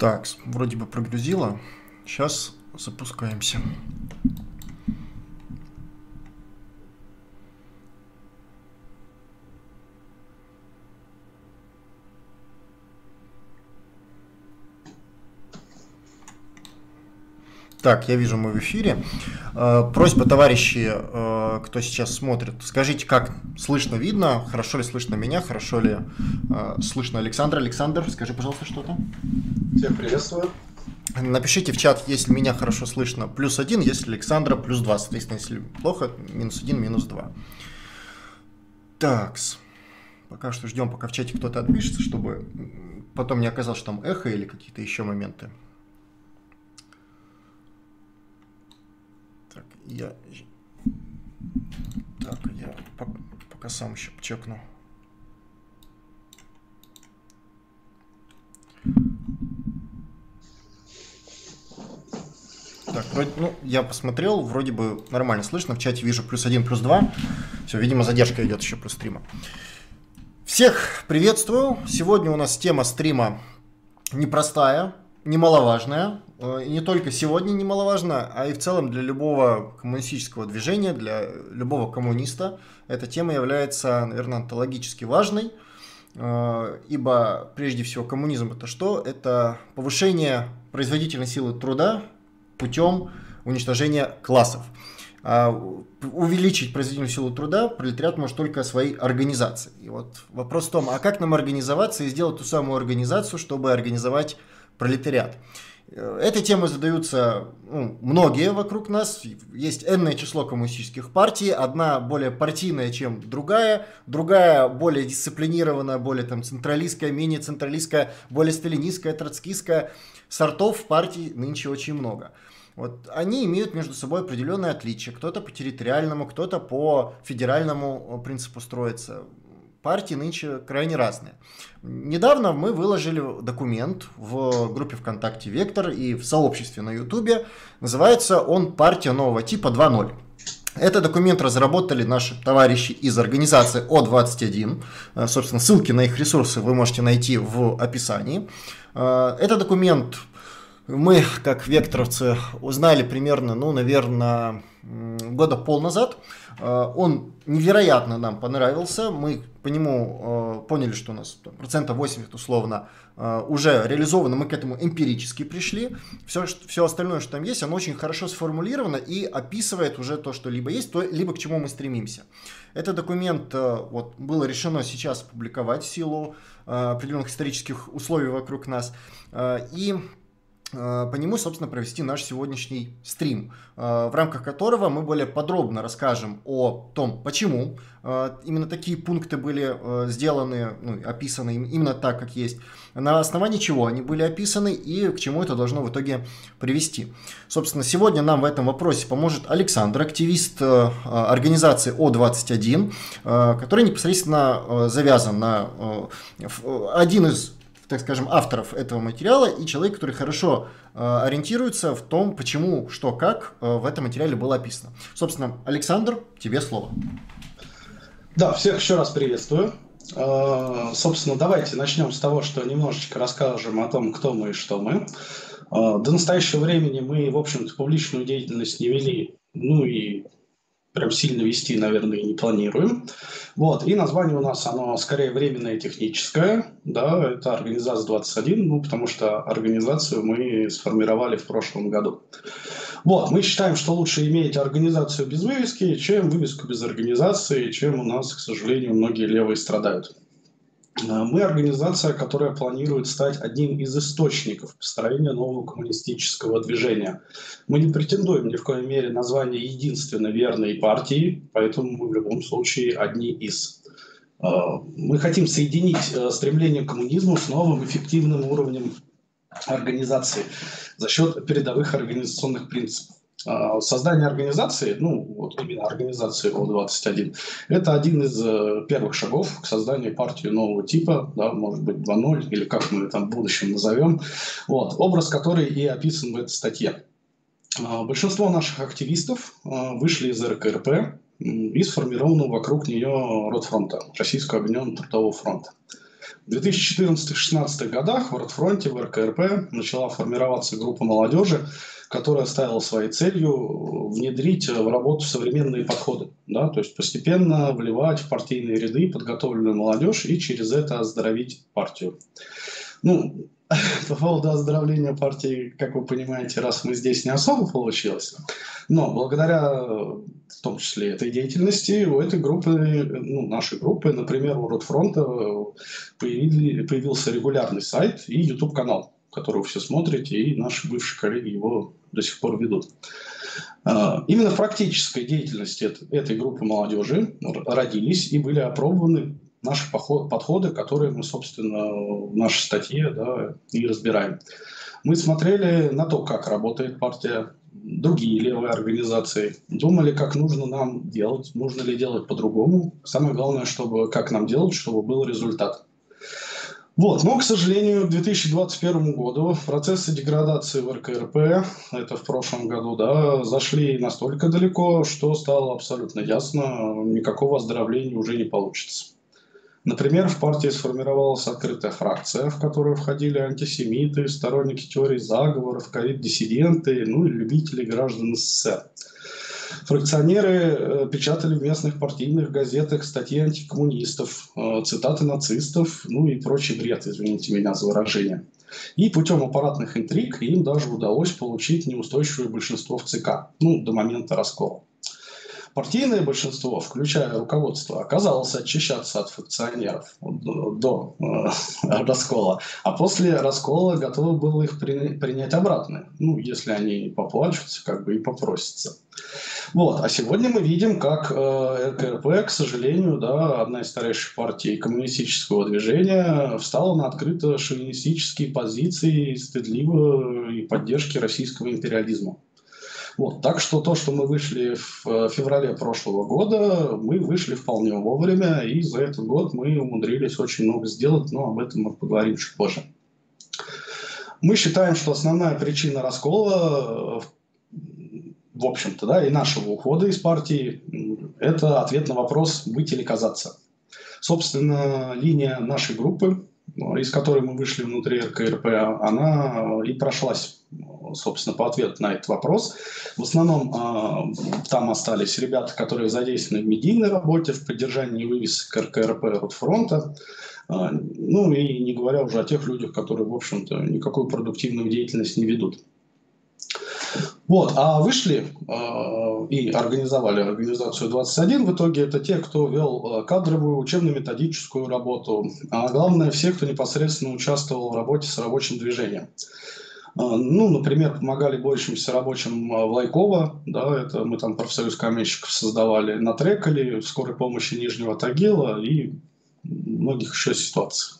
Так, вроде бы прогрузила. Сейчас запускаемся. Так, я вижу, мы в эфире. Э, просьба, товарищи, э, кто сейчас смотрит, скажите, как слышно, видно, хорошо ли слышно меня, хорошо ли э, слышно Александра. Александр, скажи, пожалуйста, что-то. Всех приветствую. Напишите в чат, если меня хорошо слышно, плюс один, если Александра, плюс два. Соответственно, если плохо, минус один, минус два. Такс. Пока что ждем, пока в чате кто-то отпишется, чтобы потом не оказалось, что там эхо или какие-то еще моменты. Так, я... Так, я пока сам еще чекну. Так, вроде, ну, я посмотрел, вроде бы нормально слышно. В чате вижу плюс один, плюс два. Все, видимо, задержка идет еще плюс стрима. Всех приветствую. Сегодня у нас тема стрима непростая, немаловажная. Э, и не только сегодня немаловажно, а и в целом для любого коммунистического движения, для любого коммуниста эта тема является, наверное, онтологически важной, э, ибо прежде всего коммунизм это что? Это повышение производительной силы труда путем уничтожения классов. А увеличить производительную силу труда пролетариат может только своей организацией. И вот вопрос в том, а как нам организоваться и сделать ту самую организацию, чтобы организовать пролетариат? Этой темой задаются ну, многие вокруг нас. Есть энное число коммунистических партий. Одна более партийная, чем другая. Другая более дисциплинированная, более там, централистская, менее централистская, более сталинистская, троцкистская. Сортов партий нынче очень много. Вот они имеют между собой определенные отличия. Кто-то по территориальному, кто-то по федеральному э, принципу строится партии нынче крайне разные. Недавно мы выложили документ в группе ВКонтакте «Вектор» и в сообществе на Ютубе. Называется он «Партия нового типа 2.0». Этот документ разработали наши товарищи из организации О21. Э, собственно, ссылки на их ресурсы вы можете найти в описании. Э, этот документ мы, как векторовцы, узнали примерно, ну, наверное, года пол назад. Э, он невероятно нам понравился. Мы по нему э, поняли, что у нас процентов 80 условно э, уже реализовано. Мы к этому эмпирически пришли. Все, все остальное, что там есть, оно очень хорошо сформулировано и описывает уже то, что либо есть, то, либо к чему мы стремимся. Этот документ вот, было решено сейчас опубликовать в силу определенных исторических условий вокруг нас. И по нему, собственно, провести наш сегодняшний стрим, э, в рамках которого мы более подробно расскажем о том, почему э, именно такие пункты были сделаны, ну, описаны именно так, как есть, на основании чего они были описаны и к чему это должно в итоге привести. Собственно, сегодня нам в этом вопросе поможет Александр, активист организации О21, который непосредственно завязан на один из так скажем, авторов этого материала и человек, который хорошо э, ориентируется в том, почему, что, как э, в этом материале было описано. Собственно, Александр, тебе слово. Да, всех еще раз приветствую. Э, собственно, давайте начнем с того, что немножечко расскажем о том, кто мы и что мы. До настоящего времени мы, в общем-то, публичную деятельность не вели, ну и прям сильно вести, наверное, и не планируем. Вот, и название у нас, оно скорее временное техническое, да, это организация 21, ну, потому что организацию мы сформировали в прошлом году. Вот, мы считаем, что лучше иметь организацию без вывески, чем вывеску без организации, чем у нас, к сожалению, многие левые страдают. Э, мы организация, которая планирует стать одним из источников построения нового коммунистического движения. Мы не претендуем ни в коей мере на звание единственной верной партии, поэтому мы в любом случае одни из. Э, мы хотим соединить э, стремление к коммунизму с новым эффективным уровнем организации за счет передовых организационных принципов. А, создание организации, ну вот именно организации О21, это один из э, первых шагов к созданию партии нового типа, да, может быть 2.0 или как мы там в будущем назовем, вот, образ который и описан в этой статье. А, большинство наших активистов а, вышли из РКРП и сформировано вокруг нее Ротфронта, Российского объединенного трудового фронта. В 2014-2016 годах в Ротфронте, в РКРП начала формироваться группа молодежи, которая ставила своей целью внедрить в работу современные подходы. Да? То есть постепенно вливать в партийные ряды подготовленную молодежь и через это оздоровить партию. Ну, по поводу оздоровления партии, как вы понимаете, раз мы здесь не особо получилось. Но благодаря в том числе этой деятельности у этой группы, ну, нашей группы, например, у Ротфронта появился регулярный сайт и YouTube-канал, который вы все смотрите, и наши бывшие коллеги его до сих пор ведут. А, именно в практической деятельности этой группы молодежи родились и были опробованы наши подходы, которые мы, собственно, в нашей статье да, и разбираем. Мы смотрели на то, как работает партия, другие левые организации, думали, как нужно нам делать, нужно ли делать по-другому. Самое главное, чтобы как нам делать, чтобы был результат. Вот, но, к сожалению, к 2021 году процессы деградации в РКРП, это в прошлом году, да, зашли настолько далеко, что стало абсолютно ясно, никакого оздоровления уже не получится. Например, в партии сформировалась открытая фракция, в которую входили антисемиты, сторонники теории заговоров, ковид-диссиденты, ну и любители граждан СССР. Фракционеры э, печатали в местных партийных газетах статьи антикоммунистов, э, цитаты нацистов, ну и прочий бред, извините меня за выражение. И путем аппаратных интриг им даже удалось получить неустойчивое большинство в ЦК, ну, до момента раскола. Партийное большинство, включая руководство, оказалось очищаться от функционеров до э, раскола, а после раскола готовы было их при, принять обратно, ну, если они поплачутся, как бы и попросятся. Вот. А сегодня мы видим, как э, РКРП, к сожалению, да, одна из старейших партий коммунистического движения, встала на открыто шовинистические позиции стыдливо и поддержки российского империализма. Вот, так что то, что мы вышли в э, феврале прошлого года, мы вышли вполне вовремя, и за этот год мы умудрились очень много сделать, но об этом мы поговорим чуть позже. Мы считаем, что основная причина раскола, э, в общем-то, да, и нашего ухода из партии, это ответ на вопрос «быть или казаться». Собственно, линия нашей группы, из которой мы вышли внутри РКРП, она и прошлась, собственно, по ответу на этот вопрос. В основном а, там остались ребята, которые задействованы в медийной работе, в поддержании вывесок РКРП от фронта. А, ну и не говоря уже о тех людях, которые, в общем-то, никакую продуктивную деятельность не ведут. Вот, а вышли э, и организовали организацию 21. В итоге это те, кто вел кадровую, учебно-методическую работу, а главное, все, кто непосредственно участвовал в работе с рабочим движением. А, ну, например, помогали борющимся рабочим а, в Лайкова, да, это мы там профсоюз каменщиков создавали, на Трекале, скорой помощи Нижнего Тагила и многих еще ситуациях.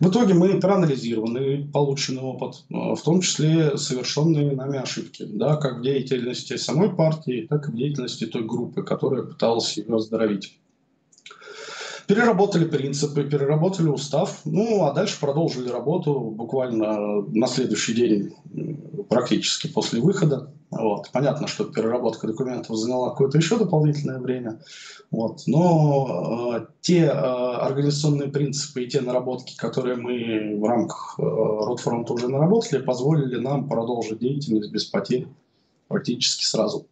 В итоге мы проанализировали полученный опыт, а, в том числе совершенные нами ошибки, да, как в деятельности самой партии, так и в деятельности той группы, которая пыталась ее оздоровить. Переработали принципы, переработали устав, ну а дальше продолжили работу буквально на следующий день, практически после выхода. Вот. Понятно, что переработка документов заняла какое-то еще дополнительное время, вот. но э, те э, организационные принципы и те наработки, которые мы в рамках э, Ротфронта уже наработали, позволили нам продолжить деятельность без потерь практически сразу.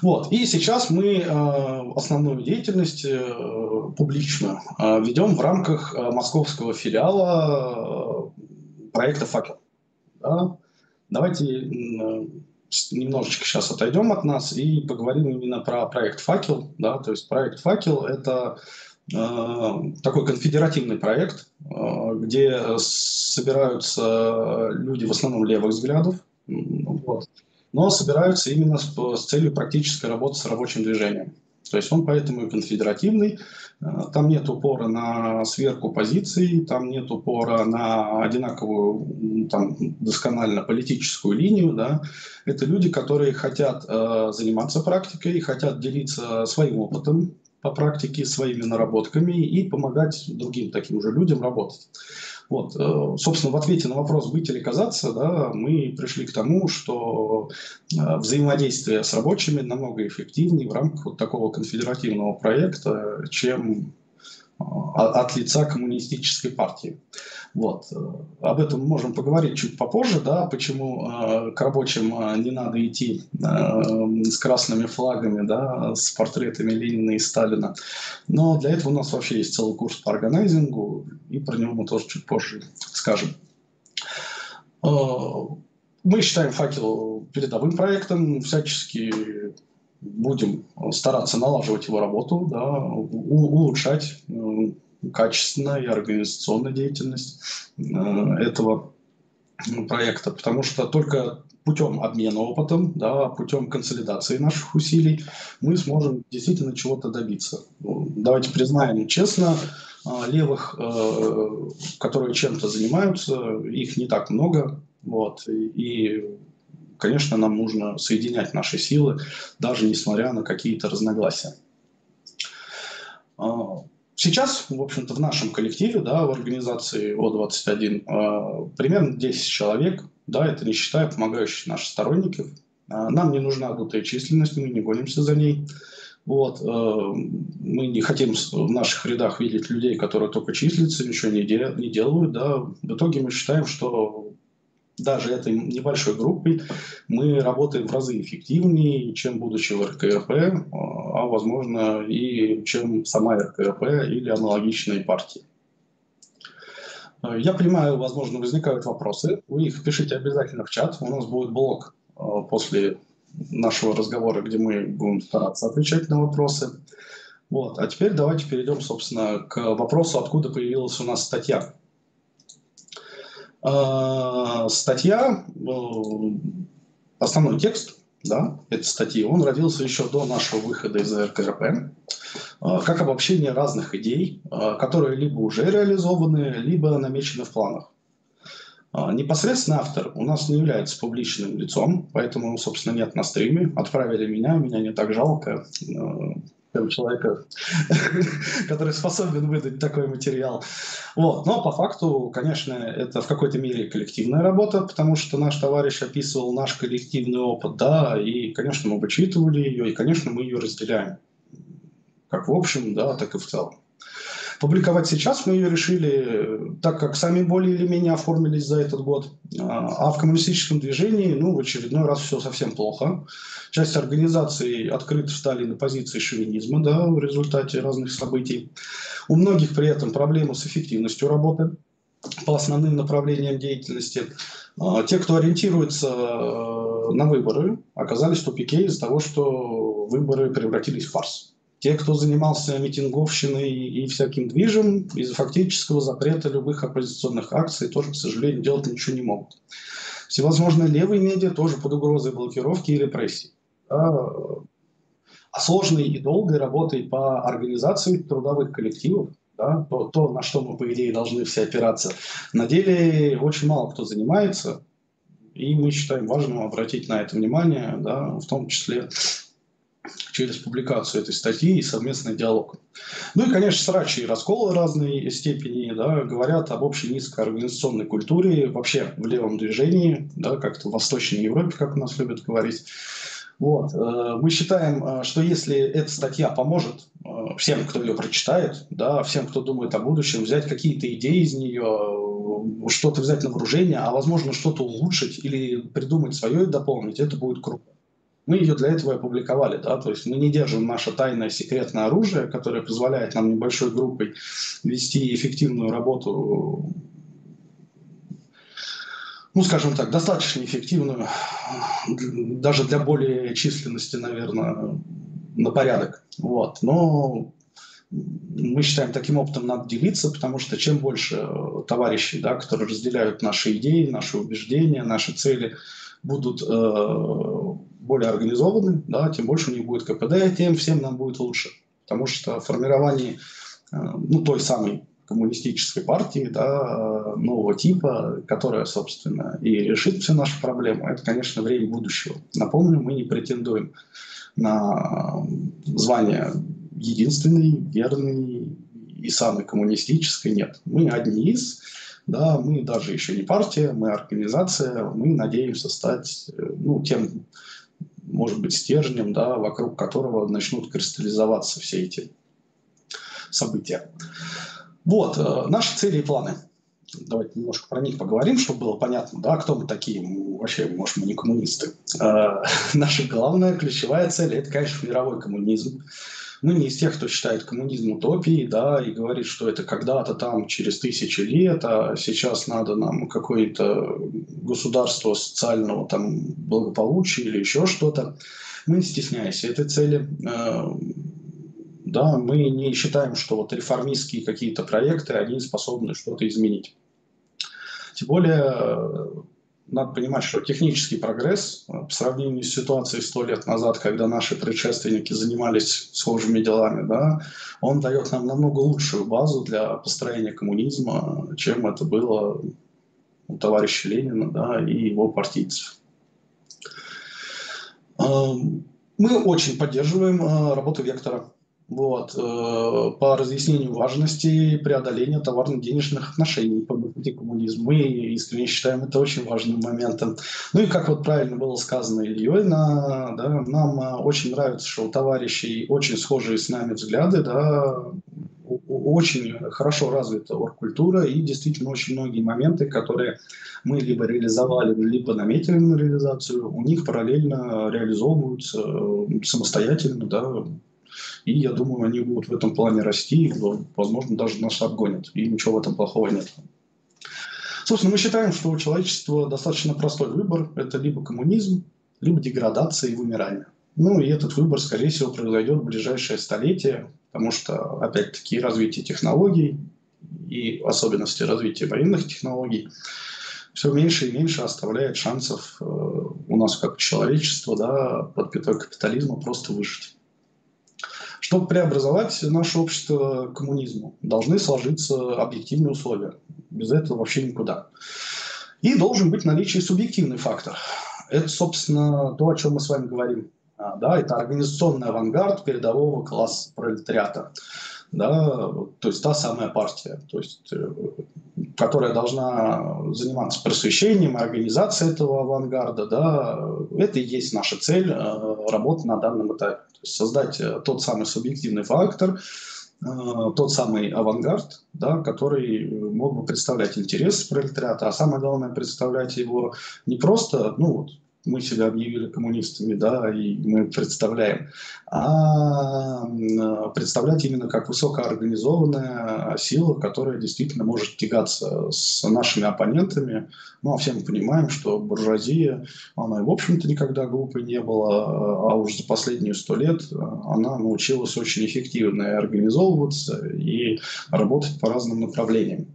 Вот. И сейчас мы э, основную деятельность э, публичную э, ведем в рамках московского филиала проекта «Факел». Да? Давайте немножечко сейчас отойдем от нас и поговорим именно про проект «Факел». Да? То есть проект «Факел» — это такой конфедеративный проект, где собираются люди в основном левых взглядов, вот, но собираются именно с, с целью практической работы с рабочим движением. То есть он поэтому и конфедеративный. Э, там нет упора на сверку позиций, там нет упора на одинаковую, там, досконально политическую линию. Да. Это люди, которые хотят э, заниматься практикой, хотят делиться своим опытом по практике, своими наработками и помогать другим таким же людям работать. Вот, э, собственно, в ответе на вопрос «быть или казаться», да, мы пришли к тому, что э, взаимодействие с рабочими намного эффективнее в рамках вот такого конфедеративного проекта, чем от лица коммунистической партии. Вот. Об этом можем поговорить чуть попозже, да, почему э, к рабочим э, не надо идти э, с красными флагами, да, с портретами Ленина и Сталина. Но для этого у нас вообще есть целый курс по органайзингу, и про него мы тоже чуть позже скажем. Э, мы считаем факел передовым проектом, всячески будем стараться налаживать его работу, да, улучшать э, качественная и организационная деятельность э, этого проекта, потому что только путем обмена опытом, да, путем консолидации наших усилий мы сможем действительно чего-то добиться. Ну, давайте признаем честно, э, левых, э, которые чем-то занимаются, их не так много, вот, и конечно, нам нужно соединять наши силы, даже несмотря на какие-то разногласия. Сейчас, в общем-то, в нашем коллективе, да, в организации О21, э, примерно 10 человек, да, это не считая помогающих наших сторонников. Э, нам не нужна дутая численность, мы не гонимся за ней. Вот, мы не хотим в наших рядах видеть людей, которые только числятся, ничего не, де- не делают. Да. В итоге мы считаем, что даже этой небольшой группой мы работаем в разы эффективнее, чем будучи в РКРП, а возможно и чем сама РКРП или аналогичные партии. Я понимаю, возможно, возникают вопросы. Вы их пишите обязательно в чат. У нас будет блок а, после нашего разговора, где мы будем стараться отвечать на вопросы. Вот. А теперь давайте перейдем, собственно, к вопросу, откуда появилась у нас статья. А, статья, э, основной текст да, этой статьи, он родился еще до нашего выхода из РКРП, а, как обобщение разных идей, а, которые либо уже реализованы, либо намечены в планах. Непосредственно автор у нас не является публичным лицом, поэтому, собственно, нет на стриме. Отправили меня, меня не так жалко человека, который способен выдать такой материал. Вот. Но по факту, конечно, это в какой-то мере коллективная работа, потому что наш товарищ описывал наш коллективный опыт, да, и, конечно, мы вычитывали ее, и, конечно, мы ее разделяем. Как в общем, да, так и в целом. Публиковать сейчас мы ее решили, так как сами более или менее оформились за этот год. А, а в коммунистическом движении, ну, в очередной раз все совсем плохо. Часть организаций открыто встали на позиции шовинизма, да, в результате разных событий. У многих при этом проблемы с эффективностью работы по основным направлениям деятельности. А, те, кто ориентируется э, на выборы, оказались в тупике из-за того, что выборы превратились в фарс. Те, кто занимался митинговщиной и всяким движем, из-за фактического запрета любых оппозиционных акций тоже, к сожалению, делать ничего не могут. Всевозможные левые медиа тоже под угрозой блокировки и репрессий. А сложной и долгой работой по организации трудовых коллективов, да, то, то, на что мы, по идее, должны все опираться, на деле очень мало кто занимается, и мы считаем важным обратить на это внимание, да, в том числе через публикацию этой статьи и совместный диалог. Ну и, конечно, срачи и расколы разной степени да, говорят об общей низкоорганизационной культуре, вообще в левом движении, да, как-то в Восточной Европе, как у нас любят говорить. Вот. Э, мы считаем, э, что если эта статья поможет э, всем, кто ее прочитает, да, всем, кто думает о будущем, взять какие-то идеи из нее, что-то взять на вооружение, а возможно что-то улучшить или придумать свое и дополнить, это будет круто. Мы ее для этого и опубликовали, да, то есть мы не держим наше тайное секретное оружие, которое позволяет нам небольшой группой вести эффективную работу, ну, скажем так, достаточно эффективную, даже для более численности, наверное, на порядок. Вот. Но мы считаем, таким опытом надо делиться, потому что чем больше товарищей, да, которые разделяют наши идеи, наши убеждения, наши цели, будут э, более организованы, да, тем больше у них будет КПД, тем всем нам будет лучше. Потому что формирование э, ну, той самой коммунистической партии да, нового типа, которая, собственно, и решит все наши проблемы, это, конечно, время будущего. Напомню, мы не претендуем на звание единственный, верный и самый коммунистической. Нет, мы одни из, да, мы даже еще не партия, мы организация, мы надеемся стать э, ну, тем может быть, стержнем, да, вокруг которого начнут кристаллизоваться все эти события. Вот, э, наши цели и планы. Давайте немножко про них поговорим, чтобы было понятно, да, кто мы такие. Вообще, может, мы не коммунисты. Э, наша главная ключевая цель – это, конечно, мировой коммунизм. Мы не из тех, кто считает коммунизм утопией, да, и говорит, что это когда-то там через тысячи лет, а сейчас надо нам какое-то государство социального там благополучия или еще что-то. Мы не стесняемся этой цели. Э, да, мы не считаем, что вот реформистские какие-то проекты, они способны что-то изменить. Тем более надо понимать, что технический прогресс э, по сравнению с ситуацией сто лет назад, когда наши предшественники занимались схожими делами, да, он дает нам намного лучшую базу для построения коммунизма, чем это было у товарища Ленина да, и его партийцев. Эм, мы очень поддерживаем э, работу Вектора вот, э, по разъяснению важности преодоления товарно-денежных отношений по пути коммунизма. Мы искренне считаем это очень важным моментом. Ну и как вот правильно было сказано Ильей, на, да, нам э, очень нравится, что у товарищей очень схожие с нами взгляды, да, очень хорошо развита оргкультура и действительно очень многие моменты, которые мы либо реализовали, либо наметили на реализацию, у них параллельно реализовываются э, самостоятельно, да, и я думаю, они будут в этом плане расти, и, возможно, даже нас обгонят. И ничего в этом плохого нет. Собственно, мы считаем, что у человечества достаточно простой выбор. Это либо коммунизм, либо деградация и вымирание. Ну и этот выбор, скорее всего, произойдет в ближайшее столетие, потому что, опять-таки, развитие технологий и особенности развития военных технологий все меньше и меньше оставляет шансов э, у нас как человечества да, под пятой капитализма просто выжить. Чтобы преобразовать наше общество коммунизму, должны сложиться объективные условия. Без этого вообще никуда. И должен быть наличие субъективный фактор. Это, собственно, то, о чем мы с вами говорим. А, да, это организационный авангард передового класса пролетариата. Да, то есть та самая партия, то есть, э, которая должна заниматься просвещением, организацией этого авангарда. Да, это и есть наша цель э, работы на данном этапе создать э, тот самый субъективный фактор, тот самый авангард, да, который мог бы представлять интерес пролетариата, а самое главное представлять его не просто, ну вот, мы себя объявили коммунистами, да, и мы представляем, а представлять именно как высокоорганизованная сила, которая действительно может тягаться с нашими оппонентами. Ну, а все мы понимаем, что буржуазия, она, в общем-то, никогда глупой не была, а уж за последние сто лет она научилась очень эффективно организовываться и работать по разным направлениям.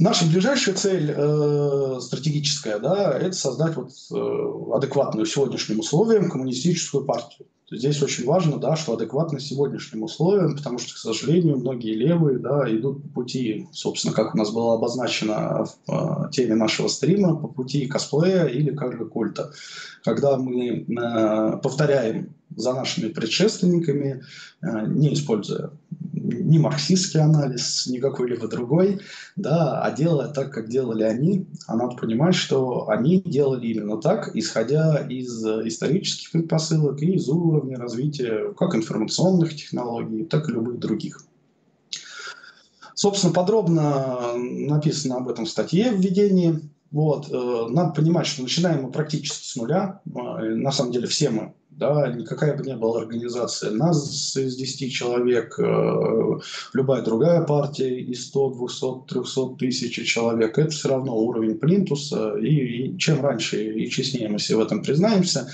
Наша ближайшая цель э, стратегическая, да, это создать вот, э, адекватную сегодняшним условиям коммунистическую партию. Здесь очень важно, да, что адекватно сегодняшним условиям, потому что, к сожалению, многие левые да, идут по пути, собственно, как у нас было обозначено в э, теме нашего стрима, по пути косплея или карго-культа. Когда мы э, повторяем за нашими предшественниками, э, не используя ни марксистский анализ, ни какой-либо другой, да, а делая так, как делали они, а надо понимать, что они делали именно так, исходя из исторических предпосылок и из уровня развития как информационных технологий, так и любых других. Собственно, подробно написано об этом в статье введении. Вот. Э, надо понимать, что начинаем мы практически с нуля. Э, на самом деле все мы да, никакая бы ни была организация, нас из 10 человек, э, любая другая партия из 100, 200, 300 тысяч человек, это все равно уровень плинтуса, и, и чем раньше и честнее мы себе в этом признаемся,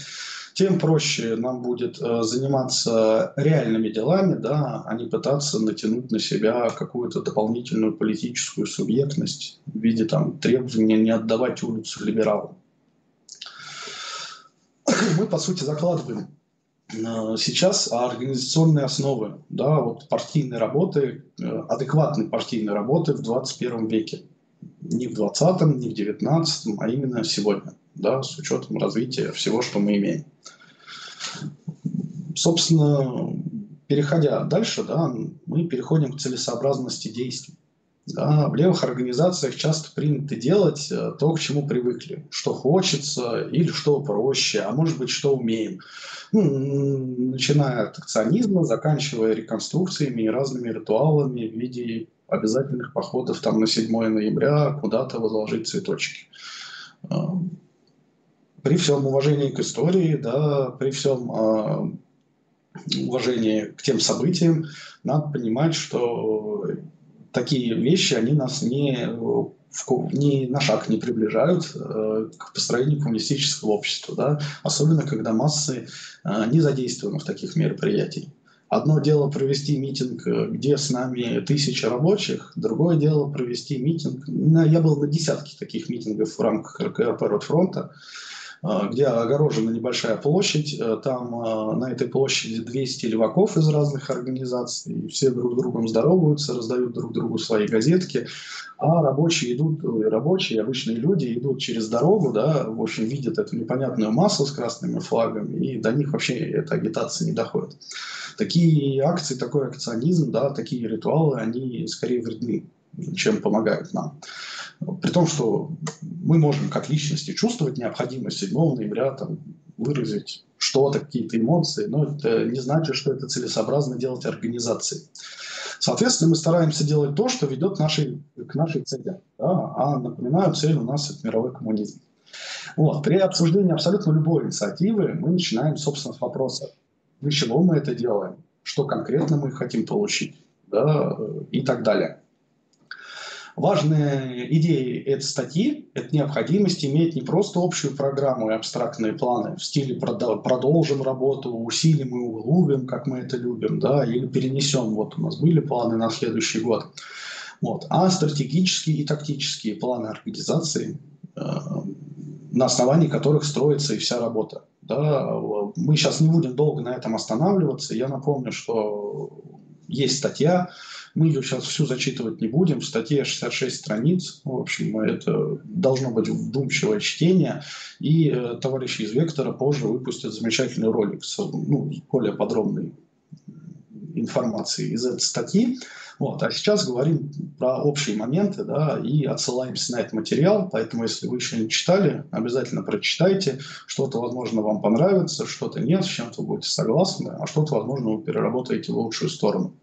тем проще нам будет э, заниматься реальными делами, да, а не пытаться натянуть на себя какую-то дополнительную политическую субъектность в виде там, требования не отдавать улицу либералам мы, по сути, закладываем э, сейчас организационные основы да, вот партийной работы, э, адекватной партийной работы в 21 веке. Не в 20 не в 19 а именно сегодня, да, с учетом развития всего, что мы имеем. Собственно, переходя дальше, да, мы переходим к целесообразности действий. Да, в левых организациях часто принято делать э, то, к чему привыкли, что хочется или что проще, а может быть, что умеем. Ну, начиная от акционизма, заканчивая реконструкциями и разными ритуалами в виде обязательных походов там на 7 ноября куда-то возложить цветочки. При всем уважении к истории, да, при всем э, уважении к тем событиям, надо понимать, что такие вещи, они нас не, не на шаг не приближают э, к построению коммунистического общества, да? особенно когда массы э, не задействованы в таких мероприятиях. Одно дело провести митинг, э, где с нами тысячи рабочих, другое дело провести митинг. Я был на десятке таких митингов в рамках РКРП Ротфронта, а, где огорожена небольшая площадь. Э, там а, на этой площади 200 леваков из разных организаций. Все друг другом здороваются, раздают друг другу свои газетки. А рабочие идут, рабочие, обычные люди идут через дорогу, да, в общем, видят эту непонятную массу с красными флагами, и до них вообще эта агитация не доходит. Такие акции, такой акционизм, да, такие ритуалы, они скорее вредны, чем помогают нам. При том, что мы можем как личности чувствовать необходимость 7 ноября там, выразить что-то, какие-то эмоции, но это не значит, что это целесообразно делать организации. Соответственно, мы стараемся делать то, что ведет нашей, к нашей цели. Да? А, напоминаю, цель у нас – это мировой коммунизм. Вот. При обсуждении абсолютно любой инициативы мы начинаем, собственно, с вопроса, для чего мы это делаем, что конкретно мы хотим получить да? и так далее. Важная идея этой статьи – это необходимость иметь не просто общую программу и абстрактные планы в стиле продолжим работу, усилим и углубим, как мы это любим, да, или перенесем, вот у нас были планы на следующий год, вот, а стратегические и тактические планы организации, э, на основании которых строится и вся работа. Да, мы сейчас не будем долго на этом останавливаться. Я напомню, что есть статья мы ее сейчас всю зачитывать не будем. В статье 66 страниц. В общем, это должно быть вдумчивое чтение. И э, товарищи из Вектора позже выпустят замечательный ролик с ну, более подробной информацией из этой статьи. Вот. А сейчас говорим про общие моменты да, и отсылаемся на этот материал. Поэтому, если вы еще не читали, обязательно прочитайте. Что-то, возможно, вам понравится, что-то нет, с чем-то будете согласны, а что-то, возможно, вы переработаете в лучшую сторону.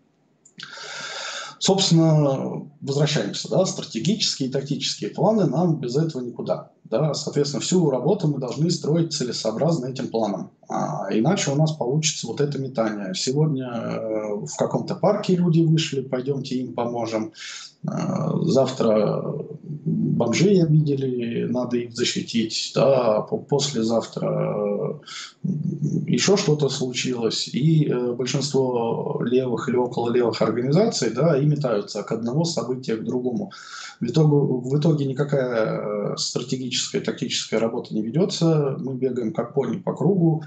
Собственно, возвращаемся, да, стратегические и тактические планы нам без этого никуда. Да, соответственно, всю работу мы должны строить целесообразно этим планом. А иначе у нас получится вот это метание. Сегодня э, в каком-то парке люди вышли, пойдемте им поможем. Э, завтра бомжей обидели, надо их защитить, да, послезавтра э, еще что-то случилось, и э, большинство левых или около левых организаций, да, и метаются от одного события к другому. В итоге, в итоге никакая стратегическая, тактическая работа не ведется, мы бегаем как пони по кругу,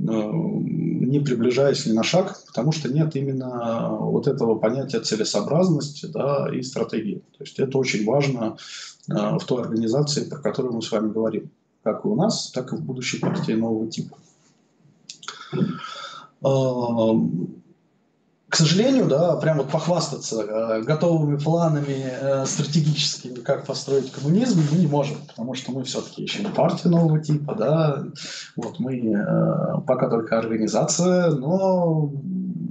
не приближаясь ни на шаг, потому что нет именно вот этого понятия целесообразности да, и стратегии. То есть это очень важно э, в той организации, про которую мы с вами говорим, как и у нас, так и в будущей партии нового типа. К сожалению, да, прям вот похвастаться э, готовыми планами э, стратегическими, как построить коммунизм, мы не можем, потому что мы все-таки еще не партия нового типа, да, вот мы э, пока только организация, но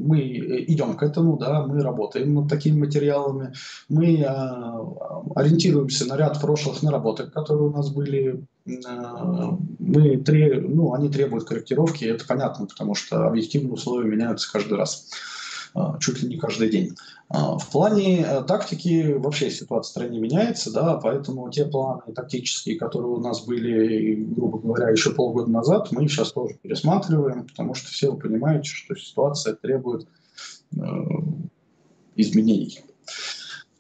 мы идем к этому, да, мы работаем над такими материалами, мы э, ориентируемся на ряд прошлых наработок, которые у нас были, э, мы ну, они требуют корректировки, это понятно, потому что объективные условия меняются каждый раз. А, чуть ли не каждый день. А, в плане э, тактики вообще ситуация в стране меняется, да, поэтому те планы тактические, которые у нас были, грубо говоря, еще полгода назад, мы сейчас тоже пересматриваем, потому что все вы понимаете, что ситуация требует э, изменений.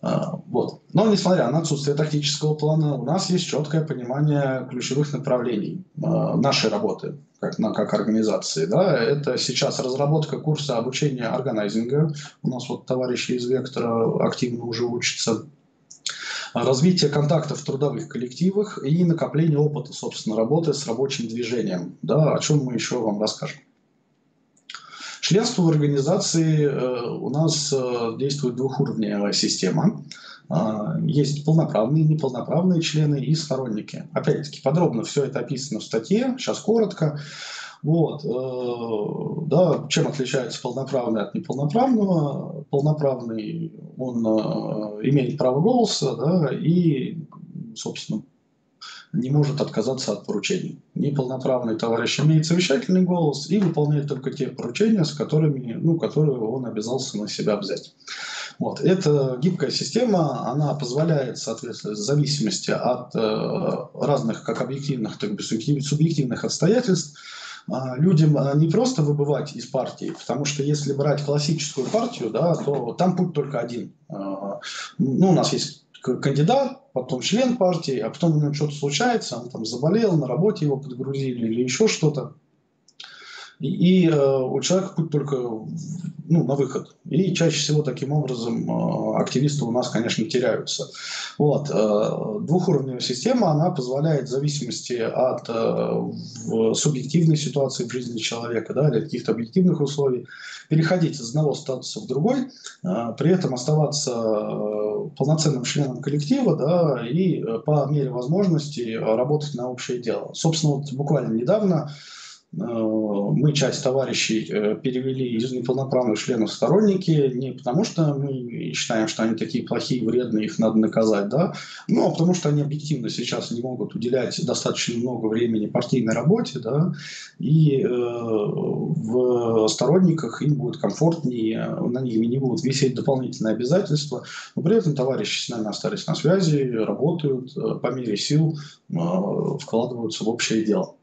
А, вот. Но несмотря на отсутствие тактического плана, у нас есть четкое понимание ключевых направлений нашей работы как, на, как организации. Да? Это сейчас разработка курса обучения органайзинга. У нас вот товарищи из Вектора активно уже учатся. Развитие контактов в трудовых коллективах и накопление опыта, собственно, работы с рабочим движением. Да, о чем мы еще вам расскажем. Членство в организации у нас действует двухуровневая система. Есть полноправные, неполноправные члены и сторонники. Опять-таки, подробно все это описано в статье, сейчас коротко. Вот, э, да, чем отличается полноправный от неполноправного? Полноправный, он э, имеет право голоса, да, и, собственно, не может отказаться от поручений. Неполноправный товарищ имеет совещательный голос и выполняет только те поручения, с которыми, ну, которые он обязался на себя взять. Вот. Эта гибкая система, она позволяет, соответственно, в зависимости от э, разных как объективных, так и субъективных обстоятельств, а, людям а, не просто выбывать из партии, потому что если брать классическую партию, да, то там путь только один. А, ну, у нас есть кандидат, потом член партии, а потом у него что-то случается, он там заболел, на работе его подгрузили или еще что-то. И, э, у человека путь только ну, на выход. И чаще всего таким образом э, активисты у нас, конечно, теряются. Вот. Э, двухуровневая система, она позволяет в зависимости от субъективной ситуации в жизни человека да, или каких-то объективных условий переходить из одного статуса в другой, при этом оставаться полноценным членом коллектива да, и по мере возможности работать на общее дело. Собственно, вот буквально недавно мы часть товарищей э, перевели из неполноправных членов сторонники не потому, что мы считаем, что они такие плохие, вредные, их надо наказать, да, но а потому что они объективно сейчас не могут уделять достаточно много времени партийной работе, да, и э, в сторонниках им будет комфортнее, на них не будут висеть дополнительные обязательства, но при этом товарищи с нами остались на связи, работают, э, по мере сил э, вкладываются в общее дело.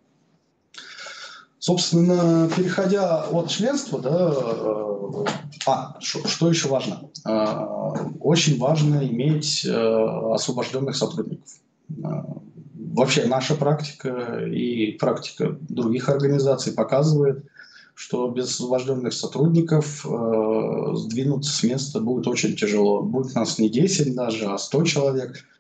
Собственно, переходя от членства, да, э, а, что, еще важно? Э, очень важно иметь э, освобожденных сотрудников. Вообще наша практика и практика других организаций показывает, что без освобожденных сотрудников сдвинуться с места будет очень тяжело. Будет нас не 10 даже, а 100 человек –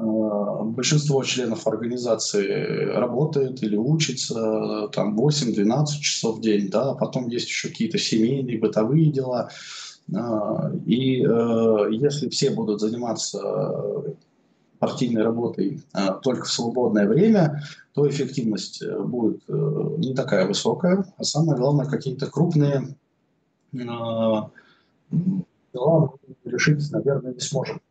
большинство членов организации работает или учится там 8-12 часов в день, да, потом есть еще какие-то семейные, бытовые дела. Э, и э, если все будут заниматься партийной работой только в свободное время, то эффективность будет не такая высокая, а самое главное, какие-то крупные дела решить, наверное, не сможем.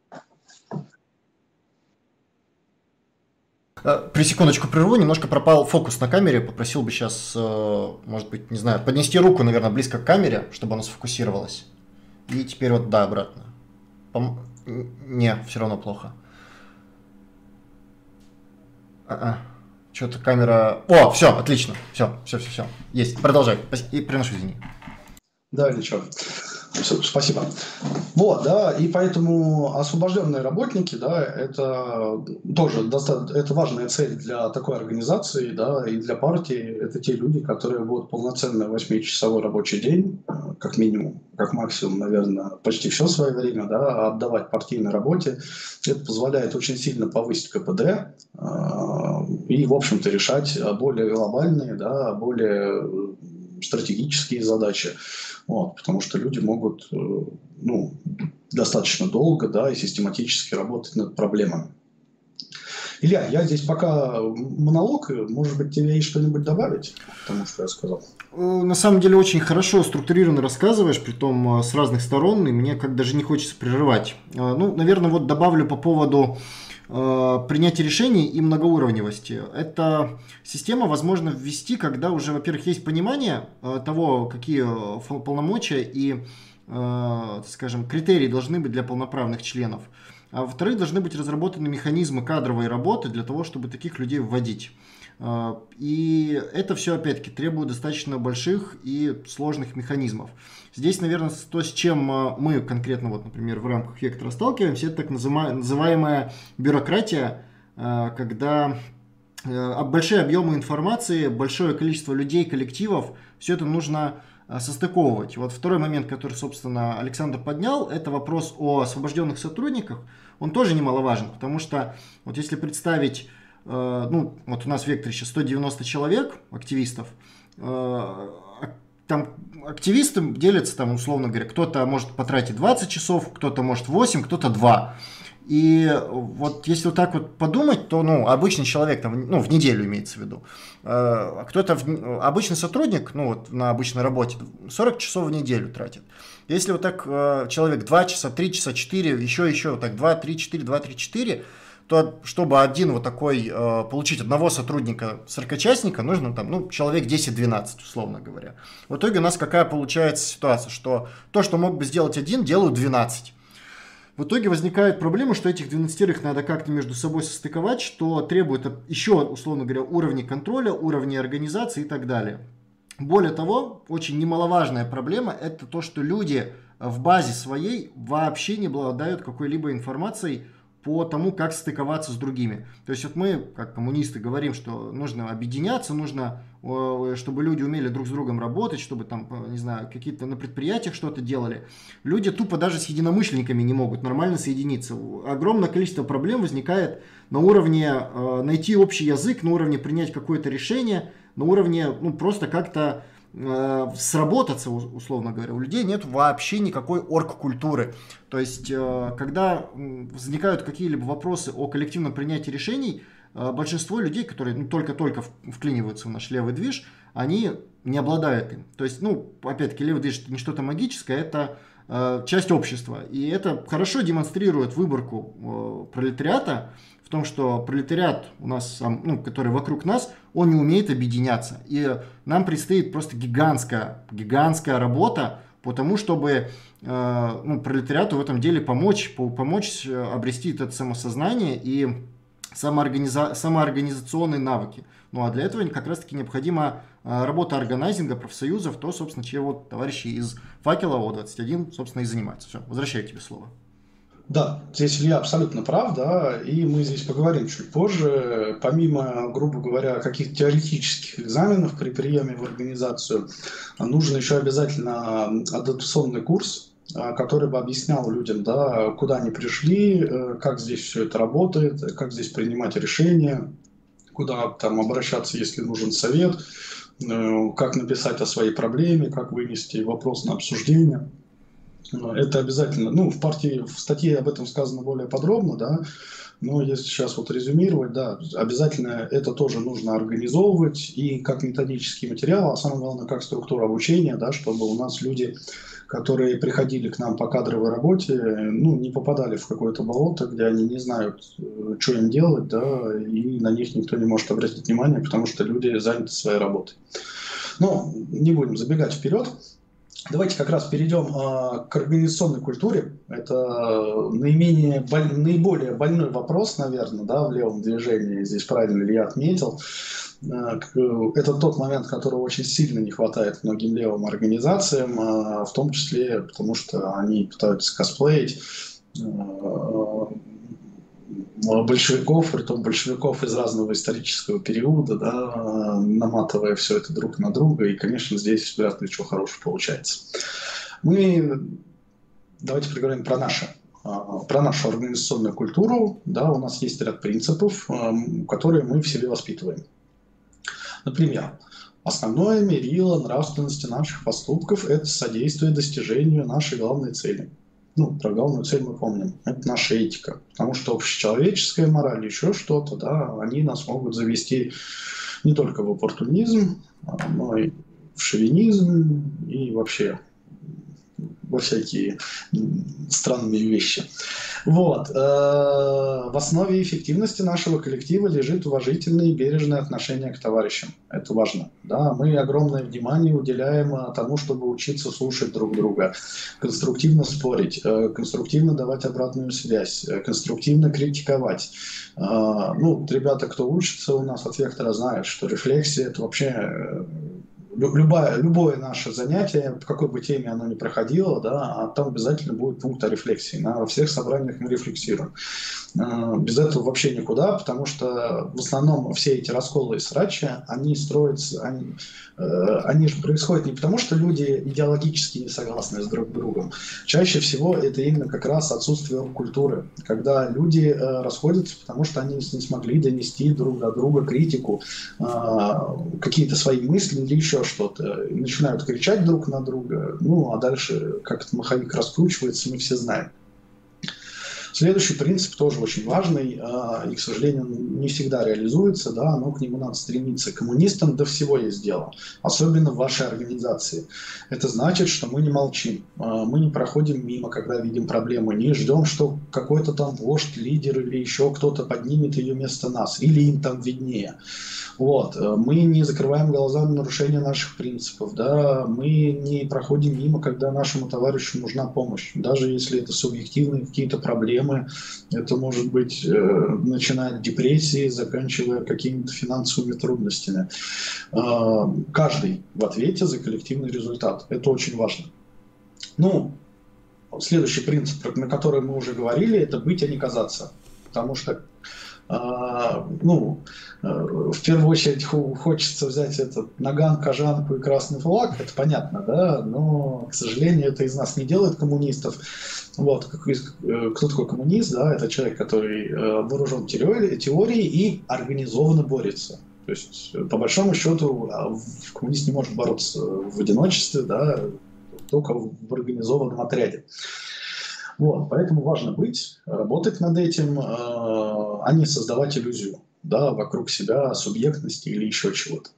При секундочку прерву, немножко пропал фокус на камере. Попросил бы сейчас, э, может быть, не знаю, поднести руку, наверное, близко к камере, чтобы она сфокусировалась. И теперь вот, да, обратно. Пом... Не, все равно плохо. А-а. Что-то камера... О, все, отлично. Все, все, все, все. Есть. Продолжай. И приношу извини. Да, ничего. Спасибо. Вот, да, и поэтому освобожденные работники, да, это тоже достаточно, это важная цель для такой организации, да, и для партии. Это те люди, которые будут полноценный 8-часовой рабочий день, как минимум, как максимум, наверное, почти все свое время, да, отдавать партийной работе. Это позволяет очень сильно повысить КПД э, и, в общем-то, решать более глобальные, да, более стратегические задачи. Вот, потому что люди могут э, ну, достаточно долго да, и систематически работать над проблемами. Илья, я здесь пока монолог, может быть, тебе есть что-нибудь добавить к тому, что я сказал? Э, на самом деле очень хорошо, структурированно рассказываешь, при том э, с разных сторон, и мне как даже не хочется прерывать. Ну, наверное, вот добавлю по поводу принятия решений и многоуровневости. Эта система возможно ввести, когда уже, во-первых, есть понимание э, того, какие э, полномочия и, скажем, критерии должны быть для полноправных членов. А во-вторых, должны быть разработаны механизмы кадровой работы для того, чтобы таких людей вводить. А, и это все, опять-таки, требует достаточно больших и сложных механизмов. Здесь, наверное, то, с чем а, мы конкретно, вот, например, в рамках вектора сталкиваемся, это так называемая бюрократия, а, когда большие объемы информации, большое количество людей, коллективов, все это нужно состыковывать. Вот второй момент, который, собственно, Александр поднял, это вопрос о освобожденных сотрудниках. Он тоже немаловажен, потому что вот если представить Э, ну, вот у нас в Векторе сейчас 190 человек, активистов, э, там активисты делятся, там, условно говоря, кто-то может потратить 20 часов, кто-то может 8, кто-то 2. И вот если вот так вот подумать, то ну, обычный человек, там, ну, в неделю имеется в виду, э, кто-то, в, обычный сотрудник, ну, вот на обычной работе, 40 часов в неделю тратит. Если вот так э, человек 2 часа, 3 часа, 4, еще, еще, вот так 2, 3, 4, 2, 3, 4, то чтобы один вот такой, э, получить одного сотрудника 40-частника, нужно там, ну, человек 10-12, условно говоря. В итоге у нас какая получается ситуация, что то, что мог бы сделать один, делают 12. В итоге возникает проблема, что этих 12 надо как-то между собой состыковать, что требует еще, условно говоря, уровней контроля, уровней организации и так далее. Более того, очень немаловажная проблема – это то, что люди в базе своей вообще не обладают какой-либо информацией по тому, как стыковаться с другими. То есть вот мы, как коммунисты, говорим, что нужно объединяться, нужно, чтобы люди умели друг с другом работать, чтобы там, не знаю, какие-то на предприятиях что-то делали. Люди тупо даже с единомышленниками не могут нормально соединиться. Огромное количество проблем возникает на уровне э, найти общий язык, на уровне принять какое-то решение, на уровне ну, просто как-то Э, сработаться, условно говоря. У людей нет вообще никакой орг-культуры. То есть, э, когда возникают какие-либо вопросы о коллективном принятии решений, э, большинство людей, которые ну, только-только вклиниваются в наш левый движ, они не обладают им. То есть, ну, опять-таки, левый движ не что-то магическое, это часть общества. И это хорошо демонстрирует выборку пролетариата, в том, что пролетариат у нас, ну, который вокруг нас, он не умеет объединяться. И нам предстоит просто гигантская, гигантская работа по тому, чтобы э, ну, пролетариату в этом деле помочь, помочь э, обрести это самосознание и самоорганиза самоорганизационные навыки. Ну а для этого как раз таки необходима э, работа органайзинга, профсоюзов, то, собственно, чего товарищи из факела О21, собственно, и занимаются. Все, возвращаю тебе слово. Да, здесь Илья абсолютно прав, да, и мы здесь поговорим чуть позже. Помимо, грубо говоря, каких-то теоретических экзаменов при приеме в организацию, нужен еще обязательно адаптационный курс, а, который бы объяснял людям, да, куда они пришли, э, как здесь все это работает, как здесь принимать решения, куда там обращаться, если нужен совет, э, как написать о своей проблеме, как вынести вопрос на обсуждение. Это обязательно. Ну, в партии, в статье об этом сказано более подробно, да. Но если сейчас вот резюмировать, да, обязательно это тоже нужно организовывать и как методический материал, а самое главное, как структура обучения, да, чтобы у нас люди, которые приходили к нам по кадровой работе, ну, не попадали в какое-то болото, где они не знают, э, что им делать, да, и на них никто не может обратить внимание, потому что люди заняты своей работой. Но не будем забегать вперед. Давайте как раз перейдем э, к организационной культуре. Это наименее, боль, наиболее больной вопрос, наверное, да, в левом движении. Здесь правильно Илья отметил. Э, это тот момент, которого очень сильно не хватает многим левым организациям, э, в том числе потому, что они пытаются косплеить э, большевиков, притом большевиков из разного исторического периода, да, наматывая все это друг на друга, и, конечно, здесь вряд ли ничего хорошего получается. Мы давайте поговорим про наше а, про нашу организационную культуру, да, у нас есть ряд принципов, а, которые мы в себе воспитываем. Например, основное мерило нравственности наших поступков – это содействие достижению нашей главной цели – ну, про главную цель мы помним. Это наша этика. Потому что общечеловеческая мораль, еще что-то, да, они нас могут завести не только в оппортунизм, а, но и в шовинизм и вообще всякие странные вещи. Вот. Э, в основе эффективности нашего коллектива лежит уважительное и бережное отношение к товарищам. Это важно. Да, мы огромное внимание уделяем э, тому, чтобы учиться слушать друг друга, конструктивно спорить, э, конструктивно давать обратную связь, конструктивно критиковать. Ну, ребята, кто учится у нас от вектора, знают, что рефлексия – это вообще любое, любое наше занятие, в какой бы теме оно ни проходило, да, а там обязательно будет пункт о рефлексии. На всех собраниях мы рефлексируем. А, без этого вообще никуда, потому что в основном все эти расколы и срачи, они строятся, они, э, они же происходят не потому, что люди идеологически не согласны с друг другом. Чаще всего это именно как раз отсутствие культуры, когда люди э, расходятся, потому что они не смогли донести друг до друга критику, а, какие-то свои мысли или еще что-то, начинают кричать друг на друга, ну, а дальше как этот маховик раскручивается, мы все знаем. Следующий принцип тоже очень важный а, и, к сожалению, не всегда реализуется, да, но к нему надо стремиться. Коммунистам до всего есть дело, особенно в вашей организации. Это значит, что мы не молчим, а, мы не проходим мимо, когда видим проблему, не ждем, что какой-то там вождь, лидер или еще кто-то поднимет ее вместо нас, или им там виднее. Вот. Э, мы не закрываем глаза на нарушение наших принципов, да, мы не проходим мимо, когда нашему товарищу нужна помощь, даже если это субъективные какие-то проблемы, это может быть, э, начиная от депрессии, заканчивая какими-то финансовыми трудностями. Э, каждый в ответе за коллективный результат. Это очень важно. Ну, следующий принцип, на который мы уже говорили, это быть, а не казаться. Потому что ну, э, в первую очередь хочется взять этот наган, кожанку и красный флаг, это понятно, да, но, к сожалению, это из нас не делает коммунистов. Вот, э, кто такой коммунист, да, это человек, который э, вооружен теорией и организованно борется. То есть, по большому счету, а, коммунист не может бороться в одиночестве, да, только в организованном отряде. Вот, поэтому важно быть, работать над этим, э, а не создавать иллюзию да, вокруг себя субъектности или еще чего-то.